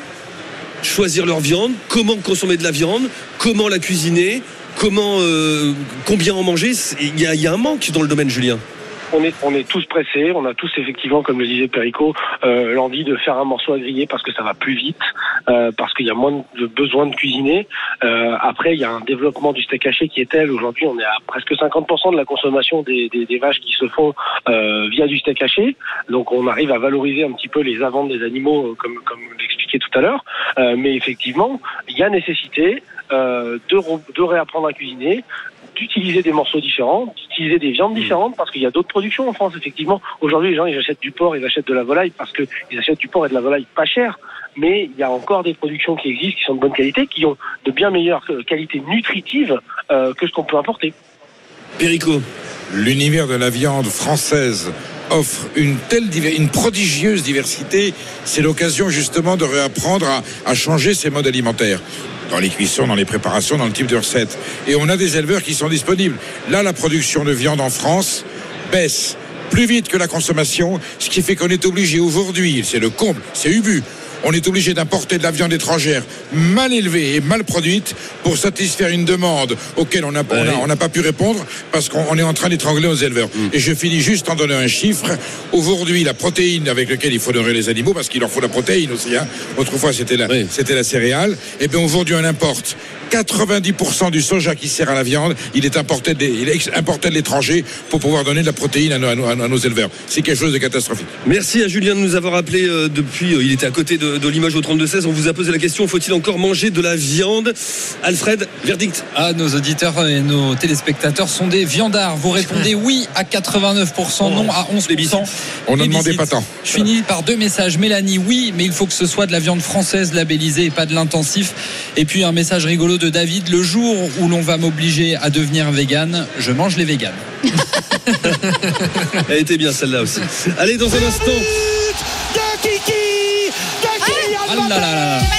choisir leur viande, comment consommer de la viande, comment la cuisiner, comment, euh, combien en manger. Il y, y a un manque dans le domaine, Julien. On est, on est tous pressés, on a tous effectivement, comme le disait Perico, euh, l'envie de faire un morceau à griller parce que ça va plus vite, euh, parce qu'il y a moins de besoin de cuisiner. Euh, après, il y a un développement du steak haché qui est tel. Aujourd'hui, on est à presque 50% de la consommation des, des, des vaches qui se font euh, via du steak haché. Donc, on arrive à valoriser un petit peu les avances des animaux, euh, comme, comme l'expliquait tout à l'heure. Euh, mais effectivement, il y a nécessité de, de réapprendre à cuisiner, d'utiliser des morceaux différents, d'utiliser des viandes différentes, parce qu'il y a d'autres productions en France, effectivement. Aujourd'hui, les gens, ils achètent du porc, ils achètent de la volaille, parce qu'ils achètent du porc et de la volaille pas cher. Mais il y a encore des productions qui existent, qui sont de bonne qualité, qui ont de bien meilleures euh, qualités nutritives euh, que ce qu'on peut importer. Perico. L'univers de la viande française offre une telle une prodigieuse diversité, c'est l'occasion justement de réapprendre à, à changer ses modes alimentaires dans les cuissons, dans les préparations, dans le type de recette. Et on a des éleveurs qui sont disponibles. Là, la production de viande en France baisse plus vite que la consommation, ce qui fait qu'on est obligé aujourd'hui, c'est le comble, c'est Ubu, on est obligé d'importer de la viande étrangère mal élevée et mal produite pour satisfaire une demande auquel on n'a pas pu répondre parce qu'on on est en train d'étrangler nos éleveurs. Et je finis juste en donnant un chiffre. Aujourd'hui, la protéine avec laquelle il faut nourrir les animaux, parce qu'il leur faut la protéine aussi. Hein. Autrefois, c'était la, c'était la céréale. Et bien aujourd'hui, on importe 90% du soja qui sert à la viande, il est importé, des- il est importé de l'étranger pour pouvoir donner de la protéine à nos, à nos- à nos éleveurs. C'est quelque chose de catastrophique. Merci à Julien de nous avoir appelé euh, depuis. euh, il était à côté de, de Limoges au 32-16. On vous a posé la question faut-il encore manger de la viande? Alfred, verdict. Ah, nos auditeurs et nos téléspectateurs sont des viandards. Vous répondez *laughs* oui à 89%, non à 11%. On n'en Les demandait pas tant. Je finis par deux messages. Mélanie, oui, mais il faut que ce soit de la viande française labellisée et pas de l'intensif. Et puis un message rigolo de David. Le jour où l'on va m'obliger à devenir vegan, je mange les véganes. *laughs* Elle était bien celle-là aussi. Allez, dans un instant. Ah là là là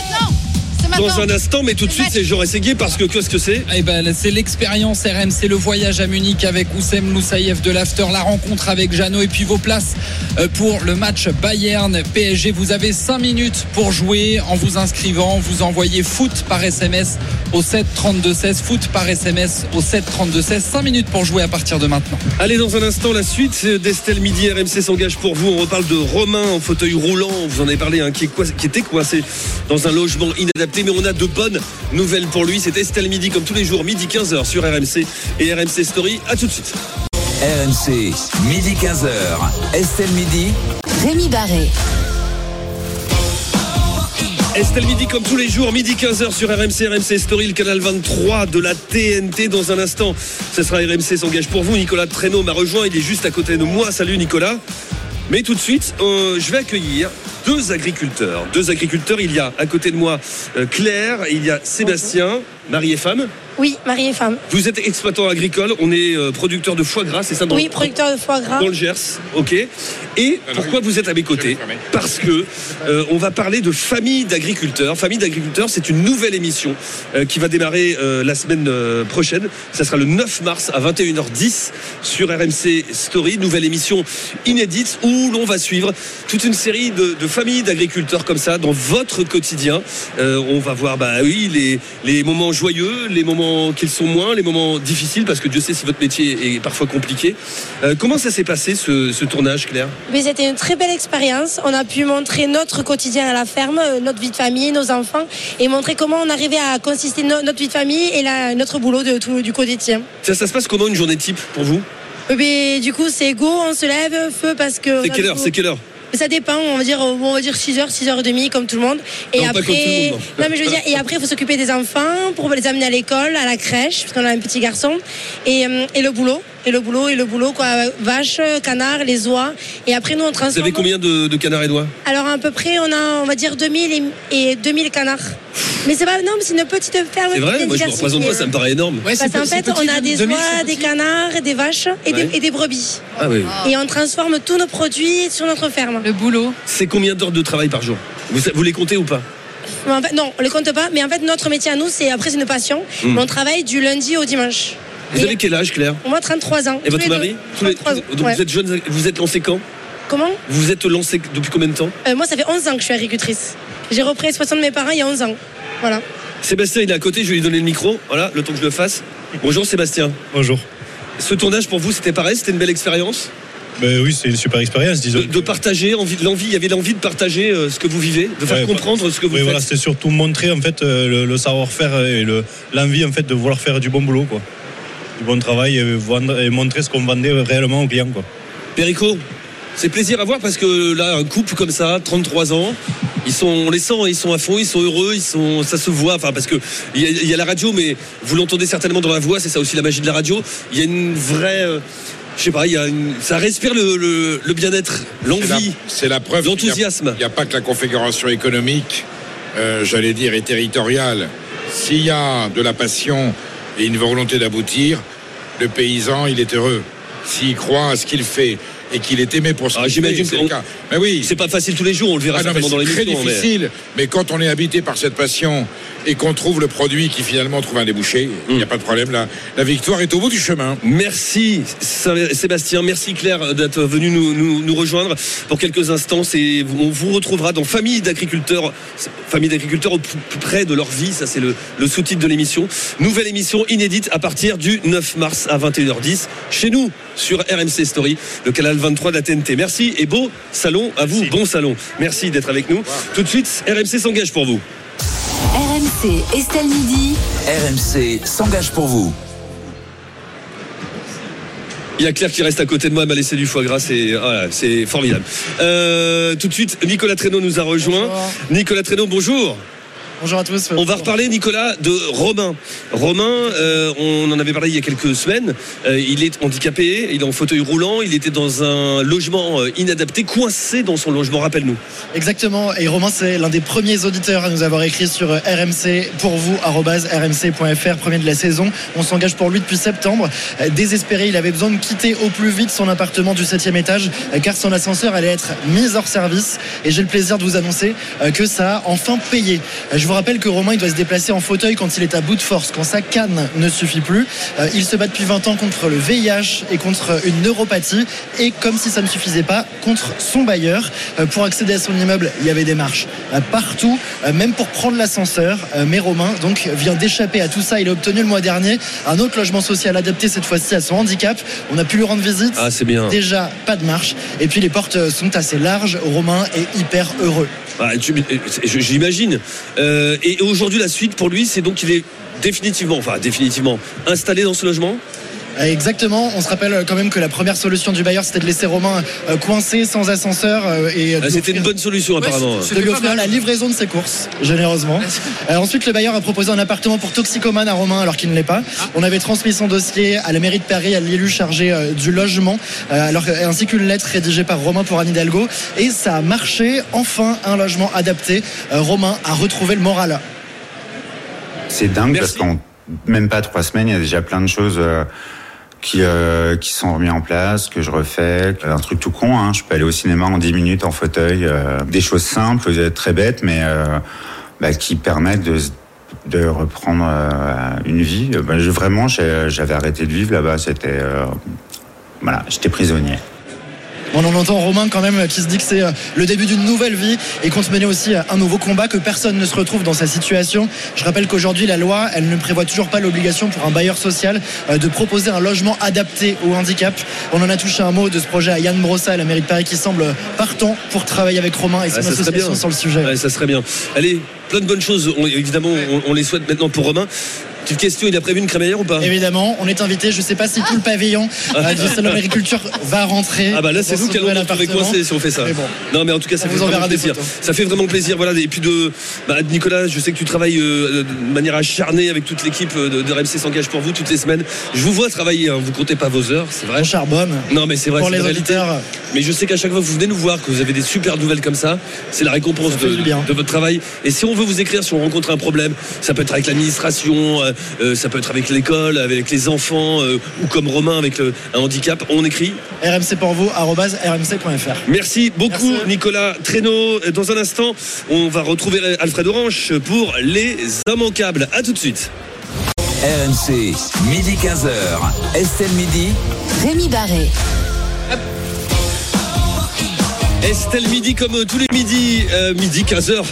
Dans un instant, mais tout de suite, c'est J'aurais Séguier parce que qu'est-ce que c'est? Eh ben, c'est l'expérience RM, c'est le voyage à Munich avec Oussem Loussaïev de l'After, la rencontre avec Jeannot et puis vos places euh, pour le match Bayern PSG. Vous avez 5 minutes pour jouer en vous inscrivant. Vous envoyez foot par SMS au 7 32 16. Foot par SMS au 7 32 16. 5 minutes pour jouer à partir de maintenant. Allez, dans un instant, la suite d'Estelle Midi. RMC s'engage pour vous. On reparle de Romain en fauteuil roulant. Vous en avez parlé, hein, qui, est coi- qui était coincé dans un logement inadapté. Mais on a de bonnes nouvelles pour lui. C'est Estelle Midi, comme tous les jours, midi 15h sur RMC et RMC Story. À tout de suite. RMC, midi 15h. Estelle Midi. Rémi Barré. Estelle Midi comme tous les jours, midi 15h sur RMC, RMC Story, le canal 23 de la TNT. Dans un instant, ce sera RMC s'engage pour vous. Nicolas Traîneau m'a rejoint, il est juste à côté de moi. Salut Nicolas. Mais tout de suite, euh, je vais accueillir deux agriculteurs. Deux agriculteurs, il y a à côté de moi euh, Claire, il y a Sébastien, mari et femme. Oui, mari et femme. Vous êtes exploitant agricole, on est euh, producteur de foie gras, c'est ça dans Oui, producteur de foie gras. dans le Gers, ok. Et pourquoi vous êtes à mes côtés Parce que euh, on va parler de famille d'agriculteurs. Famille d'agriculteurs, c'est une nouvelle émission euh, qui va démarrer euh, la semaine prochaine. Ça sera le 9 mars à 21h10 sur RMC Story. Nouvelle émission inédite où l'on va suivre toute une série de, de familles d'agriculteurs comme ça dans votre quotidien. Euh, on va voir, bah oui, les, les moments joyeux, les moments qu'ils sont moins, les moments difficiles parce que Dieu sait si votre métier est parfois compliqué. Euh, comment ça s'est passé ce, ce tournage, Claire? Mais c'était une très belle expérience. On a pu montrer notre quotidien à la ferme, euh, notre vie de famille, nos enfants, et montrer comment on arrivait à consister no- notre vie de famille et la- notre boulot de tout, du quotidien. ça, ça se passe comment une journée type pour vous? Mais du coup, c'est go, on se lève, feu parce que. C'est quelle heure? C'est quelle heure? Ça dépend, on va dire, on va dire 6h, 6h30 comme tout le monde. Et Non, après, comme tout le monde, non. mais je veux dire, et après, il faut s'occuper des enfants pour les amener à l'école, à la crèche, parce qu'on a un petit garçon, et, euh, et le boulot, et le boulot, et le boulot, quoi, vaches, canards, les oies. Et après, nous, on Vous transforme. avez combien de, de canards et doigts Alors à peu près, on a, on va dire 2000 et, et 2000 canards. Mais c'est pas, non, mais c'est une petite ferme. C'est vrai Moi, je me représente pas, ça me paraît énorme. Parce qu'en fait, on a des oies, des canards, des vaches et, Ouais. des, et des brebis. Ah oui. Et on transforme tous nos produits sur notre ferme. Le boulot. C'est combien d'heures de travail par jour? Vous, vous les comptez ou pas? Mais en fait, non, on les compte pas. Mais en fait, notre métier à nous, c'est après, c'est une passion. Hmm. On travaille du lundi au dimanche. Vous avez quel âge, Claire? A 33 ans. Et votre les mari les- 33 ans, Donc ouais. vous êtes jeune, vous êtes lancé quand? Comment? Vous êtes lancé depuis combien de temps? Euh, Moi, ça fait 11 ans que je suis agricultrice. J'ai repris l'exploitation de mes parents il y a 11 ans. Voilà. Sébastien, il est à côté, je vais lui donner le micro. Voilà, le temps que je le fasse. Bonjour Sébastien. Bonjour. Ce tournage pour vous, c'était pareil C'était une belle expérience? Ben oui, c'est une super expérience, disons. de, de partager, envie, l'envie, il y avait l'envie de partager euh, ce que vous vivez, de faire Ouais, comprendre ce que vous oui, faites. voilà, c'était surtout montrer en fait euh, le, le savoir-faire et le- l'envie en fait de vouloir faire du bon boulot, quoi. Du bon travail et, vendre, et montrer ce qu'on vendait réellement aux clients, quoi. Perico, c'est plaisir à voir parce que là, un couple comme ça, 33 ans, ils sont, on les sent, ils sont à fond, ils sont heureux, ils sont, ça se voit. Enfin, parce que il y, a- il y a la radio, mais vous l'entendez certainement dans la voix. C'est ça aussi la magie de la radio. Il y a une vraie, euh, je sais pas, il y a une, ça respire le, le- le bien-être, l'envie. C'est la preuve. L'enthousiasme. Il n'y a, pas que la configuration économique, euh, j'allais dire, et territoriale. S'il y a de la passion et une volonté d'aboutir, le paysan, il est heureux. S'il croit à ce qu'il fait et qu'il est aimé pour ce qu'il fait, Ah, c'est le cas. Mais oui. c'est pas facile tous les jours. On le verra Ah non, mais certainement dans c'est très difficile, mais... quand on est habité par cette passion et qu'on trouve le produit qui finalement trouve un débouché, il n'y a pas de problème. La, la victoire est au bout du chemin. Merci Sébastien, merci Claire d'être venu nous, nous- nous rejoindre pour quelques instants. C'est- On vous retrouvera dans Famille d'agriculteurs, Famille d'agriculteurs au plus près de leur vie. Ça, c'est le, le sous-titre de l'émission. Nouvelle émission inédite à partir du 9 mars à 21h10 chez nous sur RMC Story, le canal 23 de la TNT. Merci et beau salon à vous, bon salon. Merci d'être avec nous. Tout de suite, RMC s'engage pour vous. RMC Estelle Midi. RMC s'engage pour vous. Il y a Claire qui reste à côté de moi, elle m'a laissé du foie gras, c'est voilà, c'est formidable. Euh, tout de suite, Nicolas Traîneau nous a rejoint. Nicolas Traîneau, bonjour. Bonjour à tous. On va reparler, Nicolas, de Romain. Romain, euh, on en avait parlé il y a quelques semaines. Euh, il est handicapé, il est en fauteuil roulant, il était dans un logement euh, inadapté, coincé dans son logement. Rappelle-nous. Exactement. Et Romain, c'est l'un des premiers auditeurs à nous avoir écrit sur RMC pour vous, rmc.fr, premier de la saison. On s'engage pour lui depuis septembre. Désespéré, il avait besoin de quitter au plus vite son appartement du 7 étage car son ascenseur allait être mis hors service. Et j'ai le plaisir de vous annoncer que ça a enfin payé. Je vous rappelle que Romain, il doit se déplacer en fauteuil quand il est à bout de force, quand sa canne ne suffit plus. Euh, Il se bat depuis 20 ans contre le VIH et contre une neuropathie. Et comme si ça ne suffisait pas, contre son bailleur. Euh, Pour accéder à son immeuble, il y avait des marches euh, partout, même pour prendre l'ascenseur. Mais Romain, donc, vient d'échapper à tout ça. Il a obtenu le mois dernier un autre logement social adapté, cette fois-ci à son handicap. On a pu lui rendre visite. Ah, c'est bien. Déjà, pas de marche. Et puis les portes sont assez larges. Romain est hyper heureux. Ah, je- J'imagine. Euh, et aujourd'hui, la suite pour lui, c'est donc qu'il est définitivement, enfin définitivement, installé dans ce logement. Exactement, on se rappelle quand même que la première solution du bailleur c'était de laisser Romain euh, coincé sans ascenseur euh, et de Ah, C'était une bonne solution apparemment. de lui offrir la livraison de ses courses, généreusement. *laughs* Euh, ensuite, le bailleur a proposé un appartement pour toxicomane à Romain alors qu'il ne l'est pas. On avait transmis son dossier à la mairie de Paris, à l'élu chargé euh, du logement, euh, alors, ainsi qu'une lettre rédigée par Romain pour Anne Hidalgo. Et ça a marché, enfin un logement adapté. Euh, Romain a retrouvé le moral. C'est dingue parce qu'en même pas trois semaines, il y a déjà plein de choses euh, qui euh, qui sont remises en place, que je refais. Un truc tout con, hein, je peux aller au cinéma en 10 minutes en fauteuil. euh, des choses simples, euh, très bêtes, mais euh, bah, qui permettent de de reprendre euh, une vie. Euh, bah, je- vraiment, j'avais arrêté de vivre là-bas. C'était euh, voilà, j'étais prisonnier. On en entend Romain quand même qui se dit que c'est euh, le début d'une nouvelle vie et compte mener aussi euh, un nouveau combat, que personne ne se retrouve dans sa situation. Je rappelle qu'aujourd'hui la loi, elle ne prévoit toujours pas l'obligation pour un bailleur social euh, de proposer un logement adapté au handicap. On en a touché un mot de ce projet à Yann Brossa, à la mairie de Paris, qui semble partant pour travailler avec Romain et son Ah, association bien. sur le sujet. Ouais, ça serait bien. Allez, plein de bonnes choses. On- évidemment, on, on les souhaite maintenant pour Romain. Petite question, il a prévu une crémaillère ou pas Évidemment, on est invité. Je ne sais pas si tout le pavillon euh, du salon va rentrer. Ah bah là c'est ce qui allons nous retrouver appartement. coincés si on fait ça. Mais bon. Non mais en tout cas ça fait vous vraiment plaisir. photos. Ça fait vraiment plaisir. Voilà et puis de bah, Nicolas, je sais que tu travailles euh, de manière acharnée avec toute l'équipe euh, de, de RMC s'engage pour vous toutes les semaines. Je vous vois travailler. hein. Vous comptez pas vos heures, c'est vrai. On charbonne. Non mais c'est vrai. Pour les auditeurs. Mais je sais qu'à chaque fois que vous venez nous voir, que vous avez des super nouvelles comme ça, c'est la récompense de, votre travail. Et si on veut vous écrire, si on rencontre un problème, ça peut être avec l'administration, euh, euh, ça peut être avec l'école, avec les enfants, euh, ou comme Romain avec le- un handicap, on écrit RMC pour vous, rmc.fr. Merci beaucoup Nicolas Traîneau. Dans un instant, on va retrouver Alfred Orange pour les immanquables. A tout de suite. RMC, midi 15h. Estelle Midi. Rémi Barré. Estelle Midi comme euh, tous les midis, euh, midi 15h.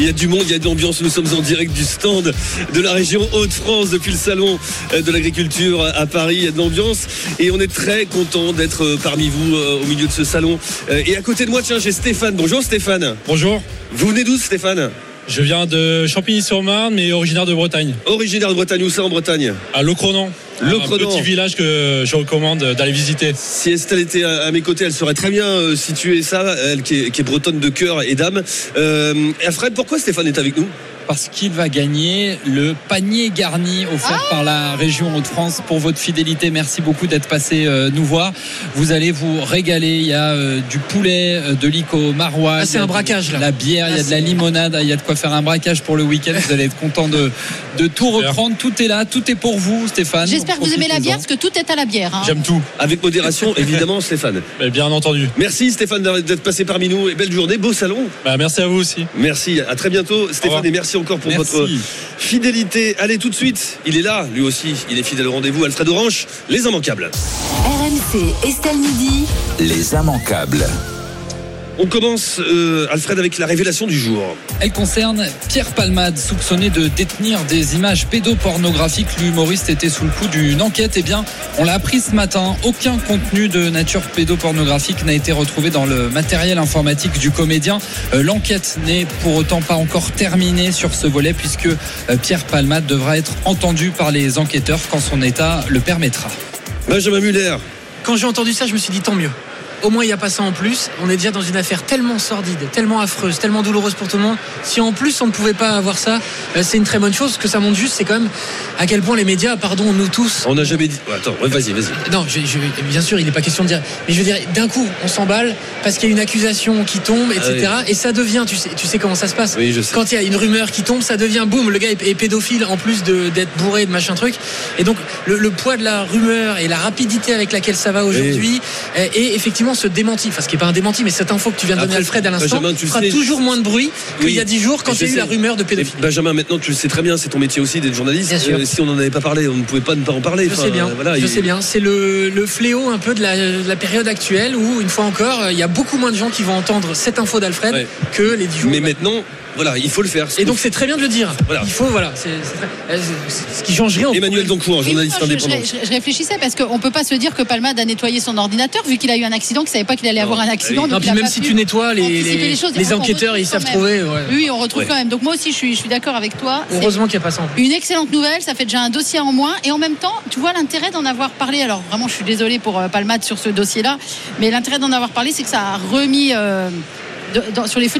Il y a du monde, il y a de l'ambiance. Nous sommes en direct du stand de la région Hauts-de-France depuis le salon euh, de l'agriculture à Paris. Il y a de l'ambiance et on est très content d'être parmi vous au milieu de ce salon. Et à côté de moi, tiens, j'ai Stéphane. Bonjour Stéphane. Bonjour. Vous venez d'où Stéphane? Je viens de Champigny-sur-Marne, mais originaire de Bretagne. Originaire de Bretagne, où ça en Bretagne À Locronan. Un Locronan. petit village que je recommande d'aller visiter. Si Estelle était à mes côtés, elle saurait très bien euh, situer ça, elle qui est, qui est bretonne de cœur et d'âme. Euh, Alfred, pourquoi Stéphane est avec nous? Parce qu'il va gagner le panier garni offert par la région Hauts-de-France pour votre fidélité. Merci beaucoup d'être passé euh, nous voir. Vous allez vous régaler. Il y a euh, du poulet, euh, de l'ico, maroilles. Ah, c'est un de braquage, là. La bière, il y a de la limonade, il y a de quoi faire un braquage pour le week-end. Vous allez être content de, de tout reprendre. Tout est là, tout est pour vous, Stéphane. J'espère que vous aimez la bière parce que tout est à la bière. hein. J'aime tout. Avec modération, *laughs* évidemment, Stéphane. bien entendu. Merci Stéphane d'être passé parmi nous et belle journée, beau salon. Bah, merci à vous aussi. Merci, à très bientôt Stéphane et merci encore pour Merci. votre fidélité. Allez, tout de suite, il est là, lui aussi. Il est fidèle au rendez-vous. Alfred Orange, les immanquables. RMC Estelle Midi. Les immanquables. On commence, euh, Alfred, avec la révélation du jour. Elle concerne Pierre Palmade, soupçonné de détenir des images pédopornographiques. L'humoriste était sous le coup d'une enquête. Eh bien, on l'a appris ce matin. Aucun contenu de nature pédopornographique n'a été retrouvé dans le matériel informatique du comédien. Euh, L'enquête n'est pour autant pas encore terminée sur ce volet puisque euh, Pierre Palmade devra être entendu par les enquêteurs quand son état le permettra. Benjamin Muller. Quand j'ai entendu ça, je me suis dit tant mieux. Au moins, il n'y a pas ça en plus. On est déjà dans une affaire tellement sordide, tellement affreuse, tellement douloureuse pour tout le monde. Si en plus on ne pouvait pas avoir ça, euh, c'est une très bonne chose. Ce que ça montre juste, c'est quand même à quel point les médias, pardon, nous tous. On n'a jamais dit. Attends, vas-y, vas-y. Non, je- je- bien sûr, il n'est pas question de dire. Mais je veux dire, d'un coup, on s'emballe parce qu'il y a une accusation qui tombe, etc. Ah Et ça devient, tu sais, tu sais comment ça se passe. Oui, je sais. Quand il y a une rumeur qui tombe, ça devient boum, le gars est, est pédophile en plus d'être bourré de machin truc. Et donc, le, le poids de la rumeur et la rapidité avec laquelle ça va aujourd'hui, euh, et effectivement ce démenti, enfin ce qui n'est pas un démenti, mais cette info que tu viens de donner Alfred à l'instant, fera sais, toujours moins de bruit qu'il Oui. y a dix jours quand il y a eu la rumeur de pédophilie. Benjamin, maintenant tu le sais très bien, c'est ton métier aussi d'être journaliste. Bien sûr. Euh, si on n'en avait pas parlé, on ne pouvait pas ne pas en parler. Je Enfin, sais bien, voilà, je il- sais bien. C'est le, le fléau un peu de la, de la période actuelle où, une fois encore, il y a beaucoup moins de gens qui vont entendre cette info d'Alfred Ouais. que les dix jours. Mais maintenant, voilà, il faut le faire. Et donc c'est très bien de le dire. Voilà. Il faut, voilà, c'est c'est très- euh, c'est- ce qui change rien. au Emmanuel. Doncourt, journaliste indépendant. Je, je- je réfléchissais parce qu'on peut pas se dire que Palmade a nettoyé son ordinateur vu qu'il a eu un accident, qu'il savait pas qu'il allait avoir un accident. oui. donc Non, puis même si tu nettoies, les, choses. enquêteurs, ils savent trouver. ouais. Oui, on retrouve Ouais. quand même. Donc moi aussi, je suis, je suis d'accord avec toi. C'est Heureusement qu'il n'y a pas ça en plus. Une excellente nouvelle, ça fait déjà un dossier en moins. Et en même temps, tu vois l'intérêt d'en avoir parlé. Alors vraiment, je suis désolée pour euh, Palmade sur ce dossier-là, mais l'intérêt d'en avoir parlé, c'est que ça a remis euh, sur les feux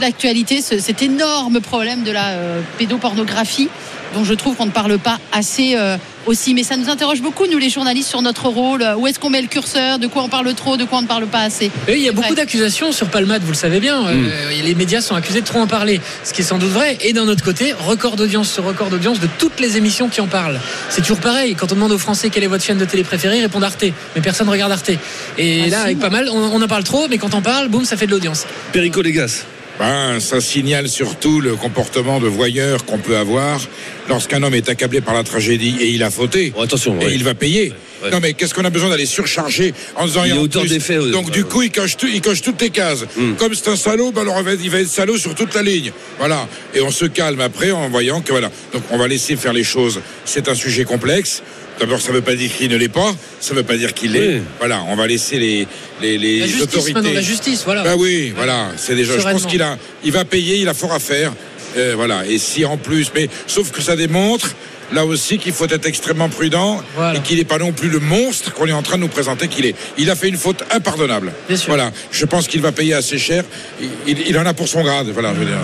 ce- cet énorme problème de la euh, pédopornographie, dont je trouve qu'on ne parle pas assez euh, aussi. Mais ça nous interroge beaucoup, nous les journalistes, sur notre rôle. Où est-ce qu'on met le curseur? De quoi on parle trop? De quoi on ne parle pas assez? Et il y a beaucoup d'accusations sur Palmade, vous le savez bien. Euh, Hmm. les médias sont accusés de trop en parler, ce qui est sans doute vrai. Et d'un autre côté, record d'audience sur record d'audience de toutes les émissions qui en parlent. C'est toujours pareil. Quand on demande aux Français quelle est votre chaîne de télé préférée, ils répondent Arte. Mais personne ne regarde Arte. Et Ah, là, si. avec pas mal, on, on en parle trop, mais quand on parle, boum, ça fait de l'audience. Perico Légas. Ben, ça signale surtout le comportement de voyeur qu'on peut avoir lorsqu'un homme est accablé par la tragédie et il a fauté. Attention, Et ouais. il va payer. Ouais. Non mais qu'est-ce qu'on a besoin d'aller surcharger en disant Il faits, euh, Donc ouais, du coup il coche, tout- il coche toutes les cases. Hmm. Comme c'est un salaud, ben alors il va, être- il va être salaud sur toute la ligne. Voilà. Et on se calme après en voyant que voilà. Donc on va laisser faire les choses. C'est un sujet complexe. D'abord, ça ne veut pas dire qu'il ne l'est pas, ça ne veut pas dire qu'il l'est. Oui. Voilà, on va laisser les, les, les La justice, autorités. la justice, voilà. Ben oui, voilà, c'est déjà. Je pense qu'il a, il va payer, il a fort à faire. Euh, voilà. Et si en plus, mais sauf que ça démontre là aussi qu'il faut être extrêmement prudent Voilà. et qu'il n'est pas non plus le monstre qu'on est en train de nous présenter qu'il est. Il a fait une faute impardonnable. Bien sûr. Voilà. Je pense qu'il va payer assez cher. Il, il- il en a pour son grade. Voilà. Je veux dire.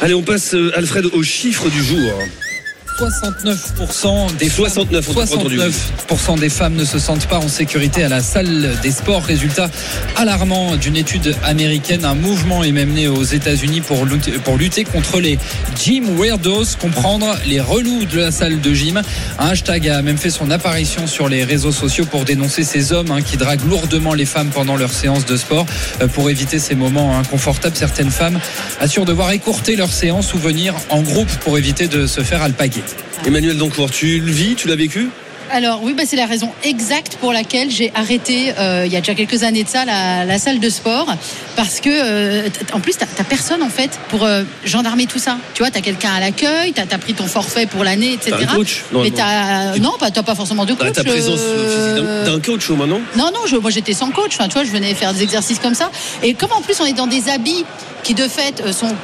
Allez, on passe, euh, Alfred, au chiffre du jour. 69% des 69, on t'a pas entendu. 69% des femmes ne se sentent pas en sécurité à la salle des sports. Résultat alarmant d'une étude américaine. Un mouvement est même né aux États-Unis pour lutter, pour lutter contre les gym weirdos, comprendre les relous de la salle de gym. Un hashtag a même fait son apparition sur les réseaux sociaux pour dénoncer ces hommes hein, qui draguent lourdement les femmes pendant leurs séances de sport. Euh, Pour éviter ces moments inconfortables, certaines femmes assurent devoir écourter leur séance ou venir en groupe pour éviter de se faire alpaguer. Emmanuel Doncourt, tu le vis, tu l'as vécu? Alors oui, bah, c'est la raison exacte pour laquelle j'ai arrêté euh, il y a déjà quelques années de ça la, la salle de sport parce que euh, en plus t'as t'as personne en fait pour euh, gendarmer tout ça. Tu vois, t'as quelqu'un à l'accueil, t'as as pris ton forfait pour l'année, etc. T'as un coach Non, Mais t'as non, pas t'as pas forcément de T'as coach. ta présence physique d'un coach au moins, non? Non, non, je- moi j'étais sans coach. Enfin, tu vois, je venais faire des exercices comme ça. Et comme en plus on est dans des habits qui de fait sont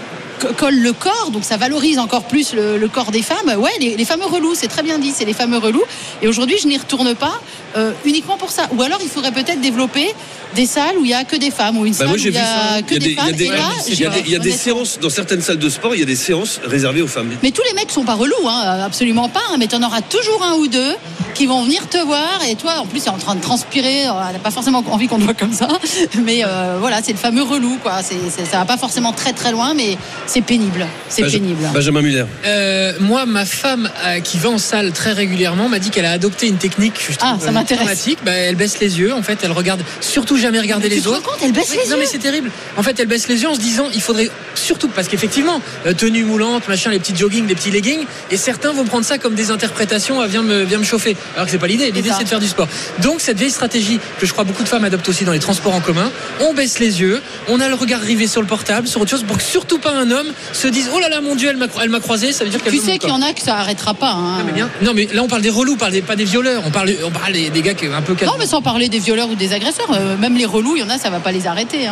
co- collent le corps, donc ça valorise encore plus le, le corps des femmes. Ouais, les, les fameux relous, c'est très bien dit, c'est les fameux relous. Et aujourd'hui, je n'y retourne pas euh, uniquement pour ça. Ou alors, il faudrait peut-être développer des salles où il y a que des femmes, ou une Bah, salle moi où il y vu a que Il y a des, femmes. il y a des- séances dans certaines salles de sport, il y a des séances réservées aux femmes. mais tous les mecs sont pas relous, hein, absolument pas. hein, mais tu en auras toujours un ou deux qui vont venir te voir. Et toi, en plus, c'est en train de transpirer. euh, Elle n'a pas forcément envie qu'on te voit comme ça. *laughs* Mais euh, voilà, c'est le fameux relou. Quoi. C'est- ça va pas forcément très très loin, mais c'est pénible. C'est Benja- pénible. Benjamin Muller. Euh, moi, ma femme euh, qui va en salle très régulièrement m'a dit qu'elle a adopté une technique que je Ah, ça euh, m'intéresse. Bah, elle baisse les yeux. En fait, elle regarde surtout jamais regarder Mais tu les te rends autres. compte, elle baisse les Non, yeux. mais c'est terrible. En fait, elle baisse les yeux en se disant, il faudrait surtout parce qu'effectivement, euh, tenue moulante, machin, les petits jogging, les petits leggings, et certains vont prendre ça comme des interprétations. à viens me, viens me chauffer. Alors que c'est pas l'idée. L'idée c'est de faire du sport. Donc cette vieille stratégie que je crois beaucoup de femmes adoptent aussi dans les transports en commun. On baisse les yeux, on a le regard rivé sur le portable, sur autre chose, pour que surtout pas un homme se dise, oh là là, mon Dieu, elle m'a cro- elle m'a croisé. Ça veut dire qu'elle Tu sais qu'il y en a que ça arrêtera pas. hein. Non mais, bien. Non, mais là on parle des relous, on parle des- pas des violeurs, on parle, on parle des, des gars qui un peu Non, mais sans parler des violeurs ou des agresseurs, euh, même les relous, il y en a, ça va pas les arrêter. Hein.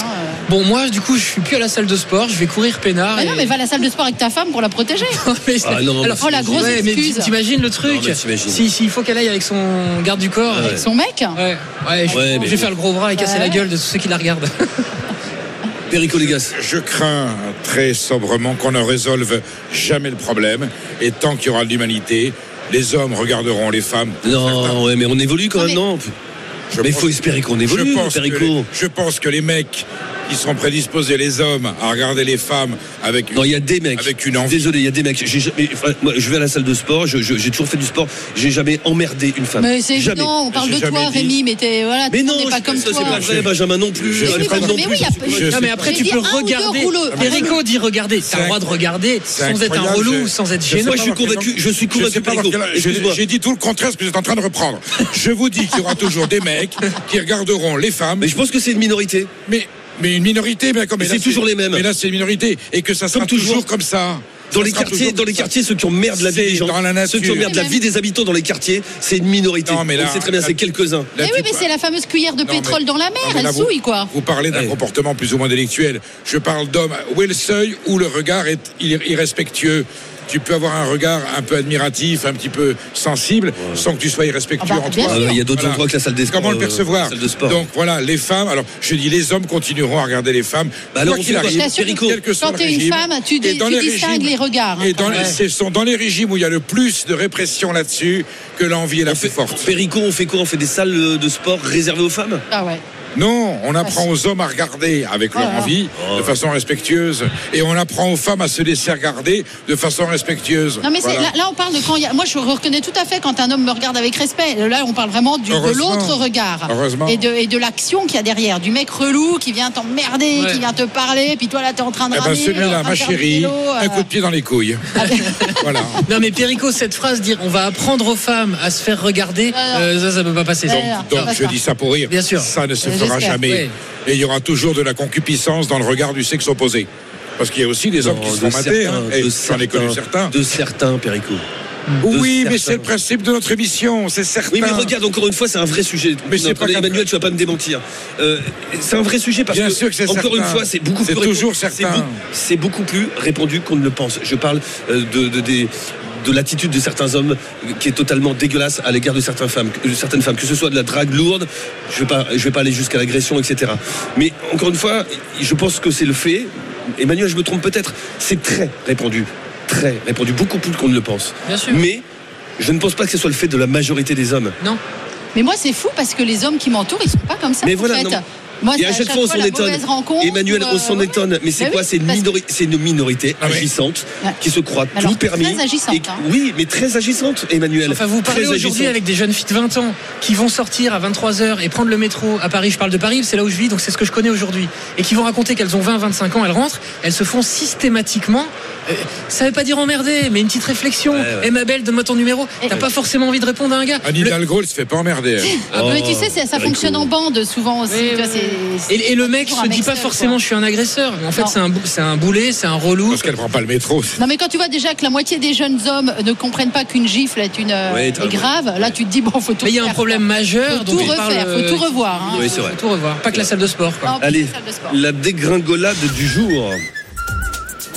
Bon, moi, du coup, je suis plus à la salle de sport, je vais courir peinard. Mais et- non, mais va à la salle de sport avec ta femme pour la protéger. *laughs* Mais- Ah, non, Alors, oh la grosse ouais, mais excuse. t'imagines le truc Non, t'imagines. Si- S'il faut qu'elle aille avec son garde du corps, Ouais. avec Son mec Ouais, ouais, je, Ouais, je mais- vais faire le gros bras et casser Ouais. la gueule de tous ceux qui la regardent. *laughs* Perico Légas. Je crains très sobrement qu'on ne résolve jamais le problème. Et tant qu'il y aura de l'humanité, les hommes regarderont les femmes. Non, ouais, mais on évolue quand Non, même, mais- non Je Mais il faut espérer qu'on évolue, je pense, que Perico. les, je pense que les mecs qui sont prédisposés, les hommes, à regarder les femmes avec une, Non, il y a des mecs. avec une envie. Désolé, il y a des mecs. J'ai jamais- enfin, moi, je vais à la salle de sport. je- je- J'ai toujours fait du sport. J'ai jamais emmerdé une femme. Mais c'est jamais. évident, on parle de toi, dit. Rémi, mais t'es voilà, Mais non, pas comme ça, toi. c'est pas vrai. Benjamin non plus. Je- non plus. Je mais après, tu peux regarder. Perico dit regarder. T'as le droit de regarder sans être un relou, sans être gênant. Moi, je suis convaincu. Je suis convaincu, j'ai- dit tout le contraire, ce que vous êtes en train de reprendre. Je vous dis qu'il y aura toujours des mecs qui regarderont les femmes. Mais je pense que c'est une minorité. Mais, mais une minorité, mais comme Mais c'est toujours les mêmes. Mais là, c'est une minorité. Et que ça sera toujours. toujours comme ça. Dans Ça les quartiers, dans les quartiers, ceux qui emmerdent la vie C'est des gens, dans la ceux qui emmerdent la vie des habitants dans les quartiers, c'est une minorité. Non, mais là, On sait très bien, c'est quelques-uns. Mais oui, mais c'est la fameuse cuillère de Non, mais- pétrole dans la mer, elle là, souille quoi. Vous parlez d'un Ouais. comportement plus ou moins délictuel. Je parle d'hommes. Où est le seuil où le regard est ir- irrespectueux tu peux avoir un regard un peu admiratif, un petit peu sensible, sans que tu sois irrespectueux Ah bah, en toi. Il y a d'autres Voilà. endroits que la salle des sports. Comment le euh, percevoir de sport. Donc voilà, les femmes. Alors je dis, les hommes continueront à regarder les femmes. Bah alors, qu'il arrive, quel que soit Quand le t'es une régime. femme, tu, dis- dans tu les distingues régimes- les regards. hein, Et dans les, ce sont dans les régimes où il y a le plus de répression là-dessus que l'envie est la On plus fait, forte. Perico, on fait quoi On fait des salles euh, de sport réservées aux femmes? Ah ouais. Non, on apprend aux hommes à regarder avec leur envie, de façon respectueuse, et on apprend aux femmes à se laisser regarder de façon respectueuse. Non mais Voilà. là, là, on parle de quand il y a... moi je reconnais tout à fait quand un homme me regarde avec respect. Là on parle vraiment du, de l'autre regard Heureusement. et de, et de l'action qu'il y a derrière, du mec relou qui vient t'emmerder, Ouais. qui vient te parler, puis toi là t'es en train de Eh ben celui-là, ma chérie, vélo, un euh. coup de pied dans les couilles. *laughs* voilà. Non mais Perico, cette phrase dire on va apprendre aux femmes à se faire regarder, euh, ça ça peut pas passer. Donc, je pas. dis ça pour rire. Bien sûr. Ça ne se Euh, fera jamais. Et il y aura toujours de la concupiscence dans le regard du sexe opposé. Parce qu'il y a aussi des hommes qui se font mater. hein. Et J'en ai connu certains. De certains, Perico. Oui, De mais c'est le principe de notre émission, c'est certain. Oui, mais regarde, encore une fois, c'est un vrai sujet. Mais c'est pas Emmanuel, tu vas pas me démentir. Euh, c'est un vrai sujet parce Bien que, sûr que c'est encore certain. une fois, c'est beaucoup C'est plus toujours répandu- certain. c'est beau- C'est beaucoup plus répandu qu'on ne le pense. Je parle euh, de, de, des- de l'attitude de certains hommes qui est totalement dégueulasse à l'égard de certaines femmes, que- de certaines femmes, que ce soit de la drague lourde, je vais pas, je vais pas aller jusqu'à l'agression, etc. Mais encore une fois, je pense que c'est le fait. Emmanuel, je me trompe peut-être. C'est très répandu, très répandu, beaucoup plus qu'on ne le pense. Bien sûr. Mais je ne pense pas que ce soit le fait de la majorité des hommes. Non. Mais moi c'est fou parce que les hommes qui m'entourent ils sont pas comme ça Mais en voilà, fait. Moi, Et c'est à chaque fois, on s'en étonne. Emmanuel, on euh, s'en étonne. Mais c'est Bah quoi C'est une, minorité Ah agissante Ouais. qui se croit Alors, tout permis. très agissante, Et- hein. Oui, mais très agissante, Emmanuel. Enfin, vous parlez aujourd'hui avec des jeunes filles de 20 ans qui vont sortir à 23h et prendre le métro à Paris. Je parle de Paris, c'est là où je vis, donc c'est ce que je connais aujourd'hui. Et qui vont raconter qu'elles ont 20, 25 ans, elles rentrent, elles se font systématiquement. Euh, ça veut pas dire emmerder, mais une petite réflexion. Eh ma belle, donne-moi ton numéro. T'as pas forcément envie de répondre à un gars. Anne Le- Hidalgo, elle se fait pas emmerder. Ah, mais tu Oh, sais, ça fonctionne en bande souvent aussi. Oui, tu vois, oui, c'est- Et, et le mec se dit pas seul, forcément quoi. je suis un agresseur. Mais en fait, c'est un, bou- c'est un boulet, c'est un relou. Parce qu'elle prend pas le métro. Non mais quand tu vois déjà que la moitié des jeunes hommes ne comprennent pas qu'une gifle est une euh, est grave, là tu te dis bon faut tout Mais il y a un problème quoi. majeur. Faut tout parle, refaire, faut euh, tout revoir. hein. Oui, c'est vrai. Faut tout revoir. Pas que la salle de sport. Quoi. Allez, la dégringolade du jour.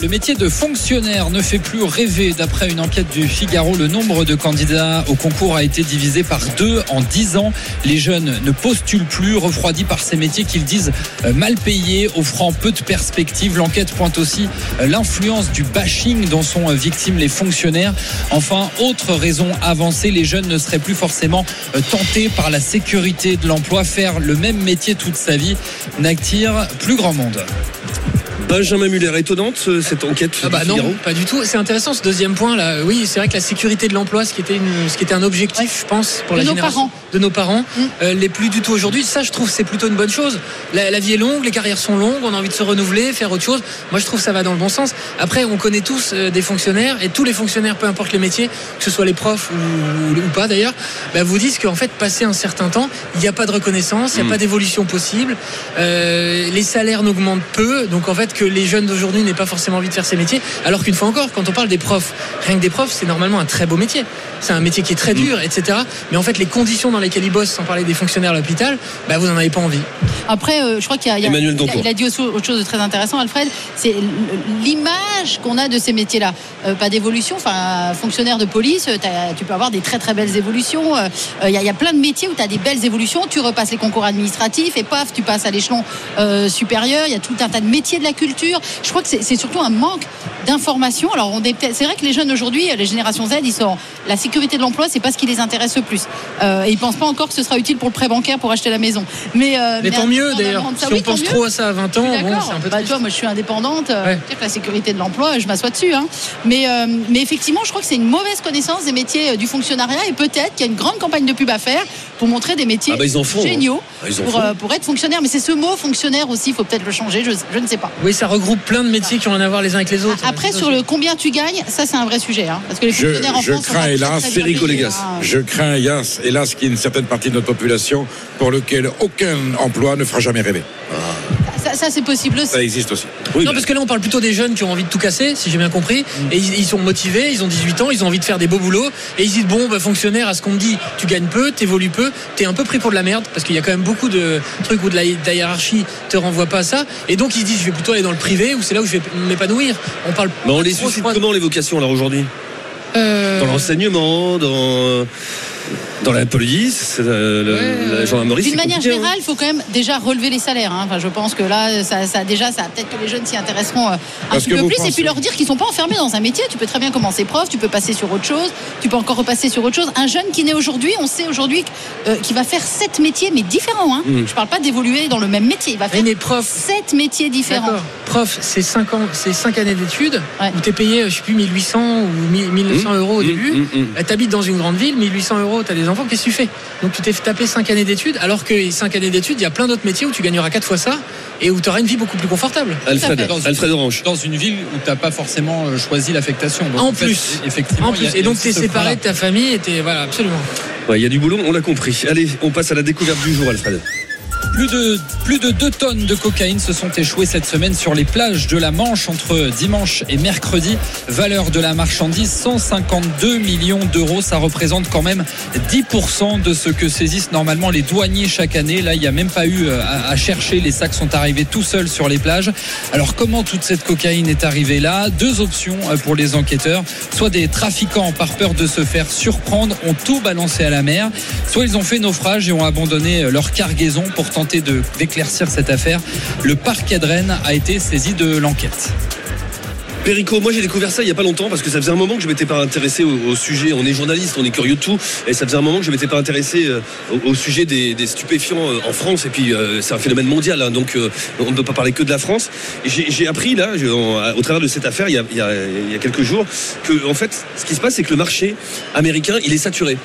Le métier de fonctionnaire ne fait plus rêver. D'après une enquête du Figaro, le nombre de candidats au concours a été divisé par deux en dix ans. Les jeunes ne postulent plus, refroidis par ces métiers qu'ils disent euh, mal payés, offrant peu de perspectives. L'enquête pointe aussi euh, l'influence du bashing dont sont euh, victimes les fonctionnaires. Enfin, autre raison avancée, les jeunes ne seraient plus forcément tentés par la sécurité de l'emploi. Faire le même métier toute sa vie n'attire plus grand monde. Benjamin Muller, étonnante euh, cette enquête Ah bah du non, pas du tout. C'est intéressant ce deuxième point là. Oui, c'est vrai que la sécurité de l'emploi, ce qui était une- ce qui était un objectif, je pense, pour De la nos génération parents. de nos parents, euh, l'est plus du tout aujourd'hui. Ça, je trouve, c'est plutôt une bonne chose. La, la vie est longue, les carrières sont longues, on a envie de se renouveler, faire autre chose. Moi, je trouve que ça va dans le bon sens. Après, on connaît tous euh, des fonctionnaires et tous les fonctionnaires, peu importe les métiers, que ce soit les profs ou, ou pas d'ailleurs, bah, vous disent qu'en fait, passé un certain temps, il n'y a pas de reconnaissance, il n'y a Mm. pas d'évolution possible. Euh, les salaires n'augmentent peu, donc en fait les jeunes d'aujourd'hui n'aient pas forcément envie de faire ces métiers. Alors qu'une fois encore, quand on parle des profs, rien que des profs, c'est normalement un très beau métier. C'est un métier qui est très dur, etc. Mais en fait, les conditions dans lesquelles ils bossent, sans parler des fonctionnaires à l'hôpital, bah, vous n'en avez pas envie. Après, euh, je crois qu'il y a, Emmanuel il a- il a dit aussi autre chose de très intéressant, Alfred. C'est l'image qu'on a de ces métiers-là. Euh, pas d'évolution. Enfin, fonctionnaire de police, euh, tu peux avoir des très très belles évolutions. Euh, Il y, a- il y a plein de métiers où tu as des belles évolutions. Tu repasses les concours administratifs et paf, tu passes à l'échelon euh, supérieur. Il y a tout un tas de métiers de la culture. Je crois que c'est surtout un manque d'information. Alors, on est peut-être- c'est vrai que les jeunes aujourd'hui, les générations Z, ils sont la sécurité de l'emploi, c'est pas ce qui les intéresse le plus. Euh, et ils pensent pas encore que ce sera utile pour le prêt bancaire pour acheter la maison. Mais, euh, Mais tant mieux d'ailleurs. Si oui, on pense mieux. trop à ça à 20 ans, Je bon, c'est un peu Bah, tu vois, moi je suis indépendante, euh, que la sécurité de l'emploi, je m'assois dessus. hein. Mais, euh, mais effectivement, je crois que c'est une mauvaise connaissance des métiers euh, du fonctionnariat et peut-être qu'il y a une grande campagne de pub à faire pour montrer des métiers Ah bah, ils en font, hein. géniaux Ah, ils en pour, font. euh, pour être fonctionnaire. Mais c'est ce mot fonctionnaire aussi, il faut peut-être le changer, je, je ne sais pas. Oui, ça regroupe plein de métiers qui ont rien à voir les uns avec les autres. Après, sur le combien tu gagnes, ça c'est un vrai sujet. hein, parce que les Je, fonctionnaires en je France sont crains hélas, je crains hélas, hélas qu'il y ait une certaine partie de notre population pour lequel aucun emploi ne fera jamais rêver. Ça, ça, c'est possible aussi. Ça existe aussi. non, parce que là, on parle plutôt des jeunes qui ont envie de tout casser, si j'ai bien compris. Et ils, ils sont motivés, ils ont 18 ans, ils ont envie de faire des beaux boulots. Et ils se disent, bon, bah, fonctionnaire, à ce qu'on me dit, tu gagnes peu, t'évolues peu, t'es un peu pris pour de la merde, parce qu'il y a quand même beaucoup de trucs où de la, de la hiérarchie te renvoie pas à ça. Et donc, ils se disent, je vais plutôt aller dans le privé, où c'est là où je vais m'épanouir. On parle Mais on les suscite comment les vocations alors aujourd'hui? Euh, Dans l'enseignement, dans, dans la police, euh, le- la gendarmerie. D'une manière hein. générale, il faut quand même déjà relever les salaires. hein. Enfin, je pense que là, ça, ça- déjà, ça peut-être que les jeunes s'y intéresseront euh, un Parce petit peu plus, et puis leur dire qu'ils sont pas enfermés dans un métier. Tu peux très bien commencer prof, tu peux passer sur autre chose, tu peux encore repasser sur autre chose. Un jeune qui naît aujourd'hui, on sait aujourd'hui euh, qu'il va faire sept métiers, mais différents. Hein. Mm. Je parle pas d'évoluer dans le même métier. Il va faire sept métiers différents. Prof, c'est 5 ans, c'est 5 années d'études où t'es payé, je sais plus, 1800 ou 1000 1900 euros au début. Euh, T'habites dans une grande ville, 1800 euros, t'as des enfants, qu'est-ce que tu fais? Donc tu t'es fait taper 5 années d'études, alors que 5 années d'études, il y a plein d'autres métiers où tu gagneras 4 fois ça et où tu auras une vie beaucoup plus confortable. Alfred, Dans- Alfred Orange. Dans une ville où tu n'as pas forcément euh, choisi l'affectation. En fait, plus. effectivement. En a- plus, et donc t'es séparé de ta famille et t'es, voilà, absolument. Ouais, Il y a du boulot, on l'a compris. Allez, on passe à la découverte du jour, Alfred. Plus de, plus de 2 tonnes de cocaïne se sont échouées cette semaine sur les plages de la Manche entre dimanche et mercredi. Valeur de la marchandise 152 millions d'euros. Ça représente quand même 10% de ce que saisissent normalement les douaniers chaque année. Là, il n'y a même pas eu euh, à, à chercher. Les sacs sont arrivés tout seuls sur les plages. Alors, comment toute cette cocaïne est arrivée là? Deux options euh, pour les enquêteurs. Soit des trafiquants, par peur de se faire surprendre, ont tout balancé à la mer. Soit ils ont fait naufrage et ont abandonné euh, leur cargaison pour tenter d'éclaircir cette affaire. Le parquet de a été saisi de l'enquête. Perico, moi j'ai découvert ça il y a pas longtemps parce que ça faisait un moment que je m'étais pas intéressé au, sujet. On est journaliste, on est curieux de tout, et ça faisait un moment que je m'étais pas intéressé euh, au, sujet des, stupéfiants euh, en France. Et puis euh, c'est un phénomène mondial, hein, donc on ne peut pas parler que de la France. J'ai appris là, au travers de cette affaire, il y a, il y a- il y a quelques jours, que en fait, ce qui se passe, c'est que le marché américain, il est saturé.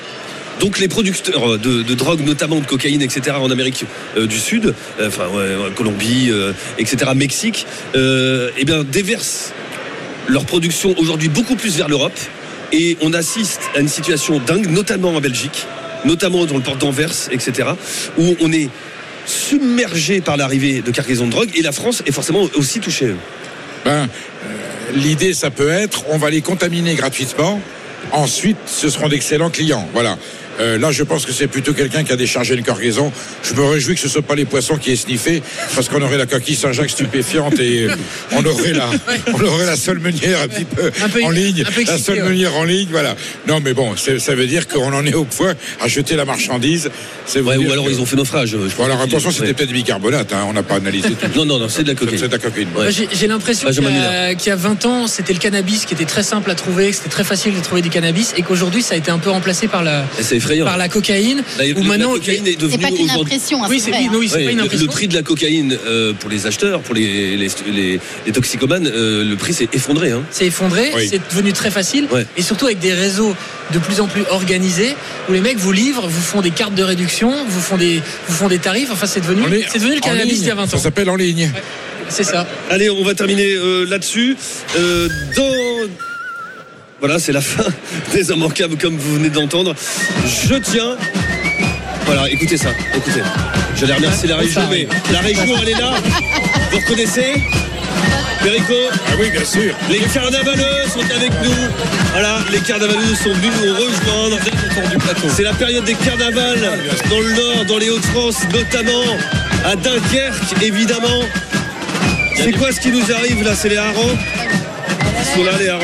Donc les producteurs de, de drogue, notamment de cocaïne, etc., en Amérique euh, du Sud, euh, enfin Colombie, euh, etc., Mexique, euh, eh bien déversent leur production aujourd'hui beaucoup plus vers l'Europe. Et on assiste à une situation dingue, notamment en Belgique, notamment dans le port d'Anvers, etc., où on est submergé par l'arrivée de cargaisons de drogue et la France est forcément aussi touchée. Ben, euh, l'idée, ça peut être, on va les contaminer gratuitement. Ensuite, ce seront d'excellents clients. Voilà. Euh, là, je pense que c'est plutôt quelqu'un qui a déchargé une cargaison. Je me réjouis que ce ne soit pas les poissons qui aient sniffé, parce qu'on aurait la coquille Saint-Jacques stupéfiante et euh, on aurait la, *laughs* on aurait la seule meunière un petit peu, Un peu- en ligne, la seule ouais. meunière en ligne, voilà. Non, mais bon, ça veut dire qu'on en est au point à jeter la marchandise. C'est Ouais, ou alors que- ils ont fait naufrage. je Bon, alors attention, c'était ouais. peut-être du bicarbonate. hein, on n'a pas analysé tout. *laughs* Non, non, non, c'est de la cocaïne. C'est de la cocaïne. J'ai l'impression qu'il y, y a 20 ans, c'était le cannabis qui était très simple à trouver, que c'était très facile de trouver du cannabis, et qu'aujourd'hui, ça a été un peu remplacé par la. Effrayant. par la cocaïne. La, où la maintenant, cocaïne est devenue C'est pas qu'une aujourd'hui- impression, Oui, c'est c'est vrai. oui, oui, c'est Ouais, pas une le- impression. le prix de la cocaïne euh, pour les acheteurs, pour les, les, les- les toxicomanes, euh, le prix s'est effondré. Hein. C'est effondré, Oui. c'est devenu très facile, Ouais. et surtout avec des réseaux de plus en plus organisés où les mecs vous livrent, vous font des cartes de réduction, vous font des, vous font des tarifs. Enfin, c'est devenu, c'est devenu le cannabis d'il y a 20 Ça ans. s'appelle en ligne. C'est ça. Allez, on va terminer euh, là-dessus. Euh, dans... Voilà, c'est la fin *laughs* des immanquables comme vous venez d'entendre. Je tiens... Voilà, écoutez ça, écoutez. J'allais remercier la région, mais la région, elle est là. Vous reconnaissez Perico Ah oui, bien sûr. Les carnavaleux sont avec nous. Voilà, les carnavaleux sont venus nous rejoindre. C'est la période des carnavals dans le Nord, dans les Hauts-de-France, notamment à Dunkerque, évidemment. C'est quoi ce qui nous arrive là? C'est les harengs? Ils sont là, les harengs.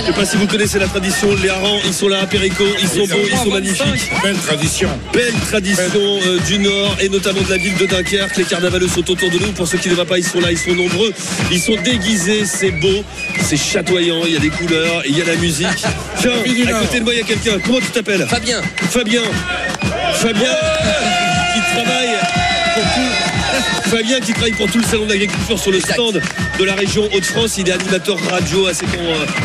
Je sais pas si vous connaissez la tradition, les harengs, ils sont là à Péricot, ils sont beaux, ils sont magnifiques. Belle tradition. Belle tradition euh, du Nord et notamment de la ville de Dunkerque. Les carnavaleux sont autour de nous. Pour ceux qui ne voient pas, ils sont là, ils sont nombreux. Ils sont déguisés, c'est beau, c'est chatoyant, il y a des couleurs, et il y a la musique. *laughs* Tiens, à côté de moi, il y a quelqu'un. Comment tu t'appelles? Fabien. Fabien. Fabien. Fabien qui travaille pour tout le salon de l'agriculture sur le stand de la région Hauts-de-France. Il est animateur radio à ses temps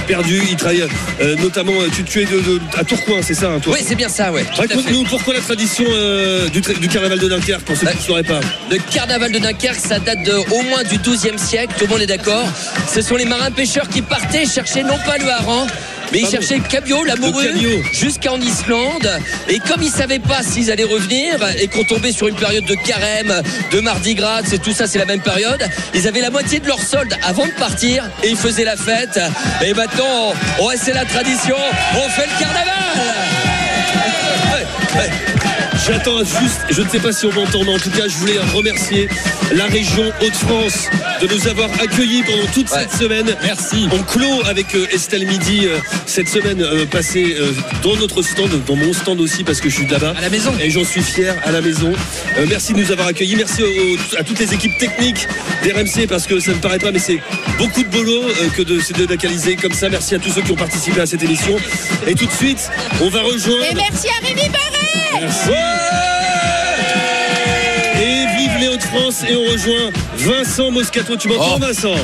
perdus. Il travaille euh, notamment, euh, tu, tu es de, de- à Tourcoing, c'est ça, hein, toi Oui, c'est bien ça, ouais. Raconte-nous pourquoi la tradition euh, du carnaval de Dunkerque, pour ceux qui ne sauraient pas. Le carnaval de Dunkerque, ça date de, au moins du 12e siècle, tout le monde est d'accord. Ce sont les marins pêcheurs qui partaient chercher non pas le hareng, mais ils cherchaient le cabillaud, l'amoureux, jusqu'en Islande. Et comme ils savaient pas s'ils allaient revenir et qu'on tombait sur une période de carême, de mardi gras, c'est tout ça, c'est la même période, ils avaient la moitié de leur solde avant de partir et ils faisaient la fête. Et maintenant, on, ouais, c'est la tradition, on fait le carnaval. Ouais, ouais. J'attends juste, je ne sais pas si on m'entend, mais en tout cas, je voulais remercier la région Hauts-de-France de nous avoir accueillis pendant toute cette semaine. Merci. On clôt avec euh, Estelle Midi euh, cette semaine euh, passée dans notre stand, dans mon stand aussi, parce que je suis de là-bas. À la maison. Et j'en suis fier à la maison. Merci de nous avoir accueillis. Merci à toutes les équipes techniques d'RMC, parce que ça ne paraît pas, mais c'est beaucoup de boulot que de se délocaliser comme ça. Merci à tous ceux qui ont participé à cette émission. Et tout de suite, on va rejoindre. Et merci à Rémi Barret Merci. Et vive les Hauts-de-France et on rejoint Vincent Moscato. Tu m'entends Oh. Vincent?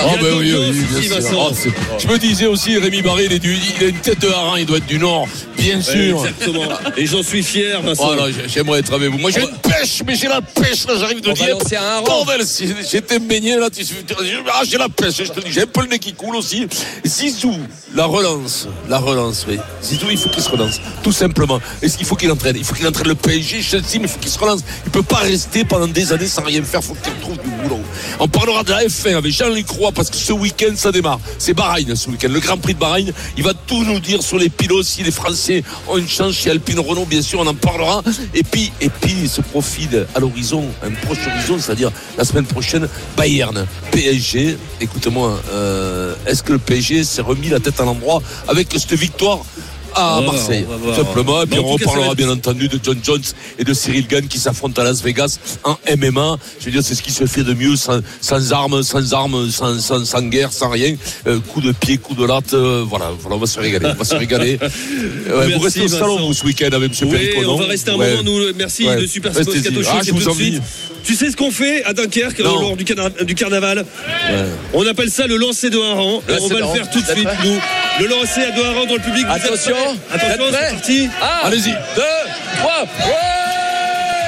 Ah ben oui, oui, bien sûr. Ah, c'est- je me disais aussi, Rémi Barré, il, est du- il a une tête de hareng, il doit être du Nord, bien sûr. exactement. Et j'en suis fier, Vincent. J'ai- j'aimerais être avec vous. Moi j'ai une pêche, mais j'ai la pêche, là j'arrive de On va dire. lancer un hareng. Bordel, si j'étais baigné là, tu, ah, j'ai la pêche, je te dis, j'ai un peu le nez qui coule aussi. Zizou, la relance, la relance, oui. Zizou, il faut qu'il se relance, tout simplement. Et il faut qu'il entraîne, il faut qu'il entraîne le PSG, Chelsea, mais il faut qu'il se relance. Il peut pas rester pendant des années sans rien faire, il faut qu'il trouve du boulot. On parlera de la F1 avec Jean-Luc Roy parce que ce week-end ça démarre. C'est Bahreïn ce week-end, le Grand Prix de Bahreïn. Il va tout nous dire sur les pilotes, si les Français ont une chance chez Alpine Renault, bien sûr, on en parlera. Et puis, et puis se profile à l'horizon, un proche horizon, c'est-à-dire la semaine prochaine, Bayern, PSG. Écoute-moi, euh, est-ce que le PSG s'est remis la tête à l'endroit avec cette victoire à va voir, Marseille, simplement. Et puis on reparlera bien entendu de John Jones et de Cyril Gann qui s'affrontent à Las Vegas en MMA. Je veux dire, c'est ce qui se fait de mieux sans, sans armes, sans armes, sans, sans, sans guerre, sans rien. Euh, coup de pied, coup de latte, euh, voilà, voilà, on va se régaler, on va se régaler. *laughs* Euh, Merci, vous restez au salon vous ce week-end avec M. Oui, Perico, on va rester un Ouais. moment, nous. Merci, Ouais. le super Show, Ah, c'est je vous tout de suite. Tu sais ce qu'on fait à Dunkerque Non. lors du, carna- du carnaval Ouais. On appelle ça le lancer de Lancer on va de le faire tout de suite, nous. Le lancer à deux harengs dans le public. Attention, Attention, c'est parti. Allez-y. deux, trois.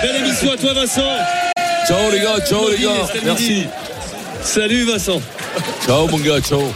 Belle émission à toi, Vincent. Ciao les gars, ciao les gars, merci. Salut, Vincent. Ciao mon gars, ciao.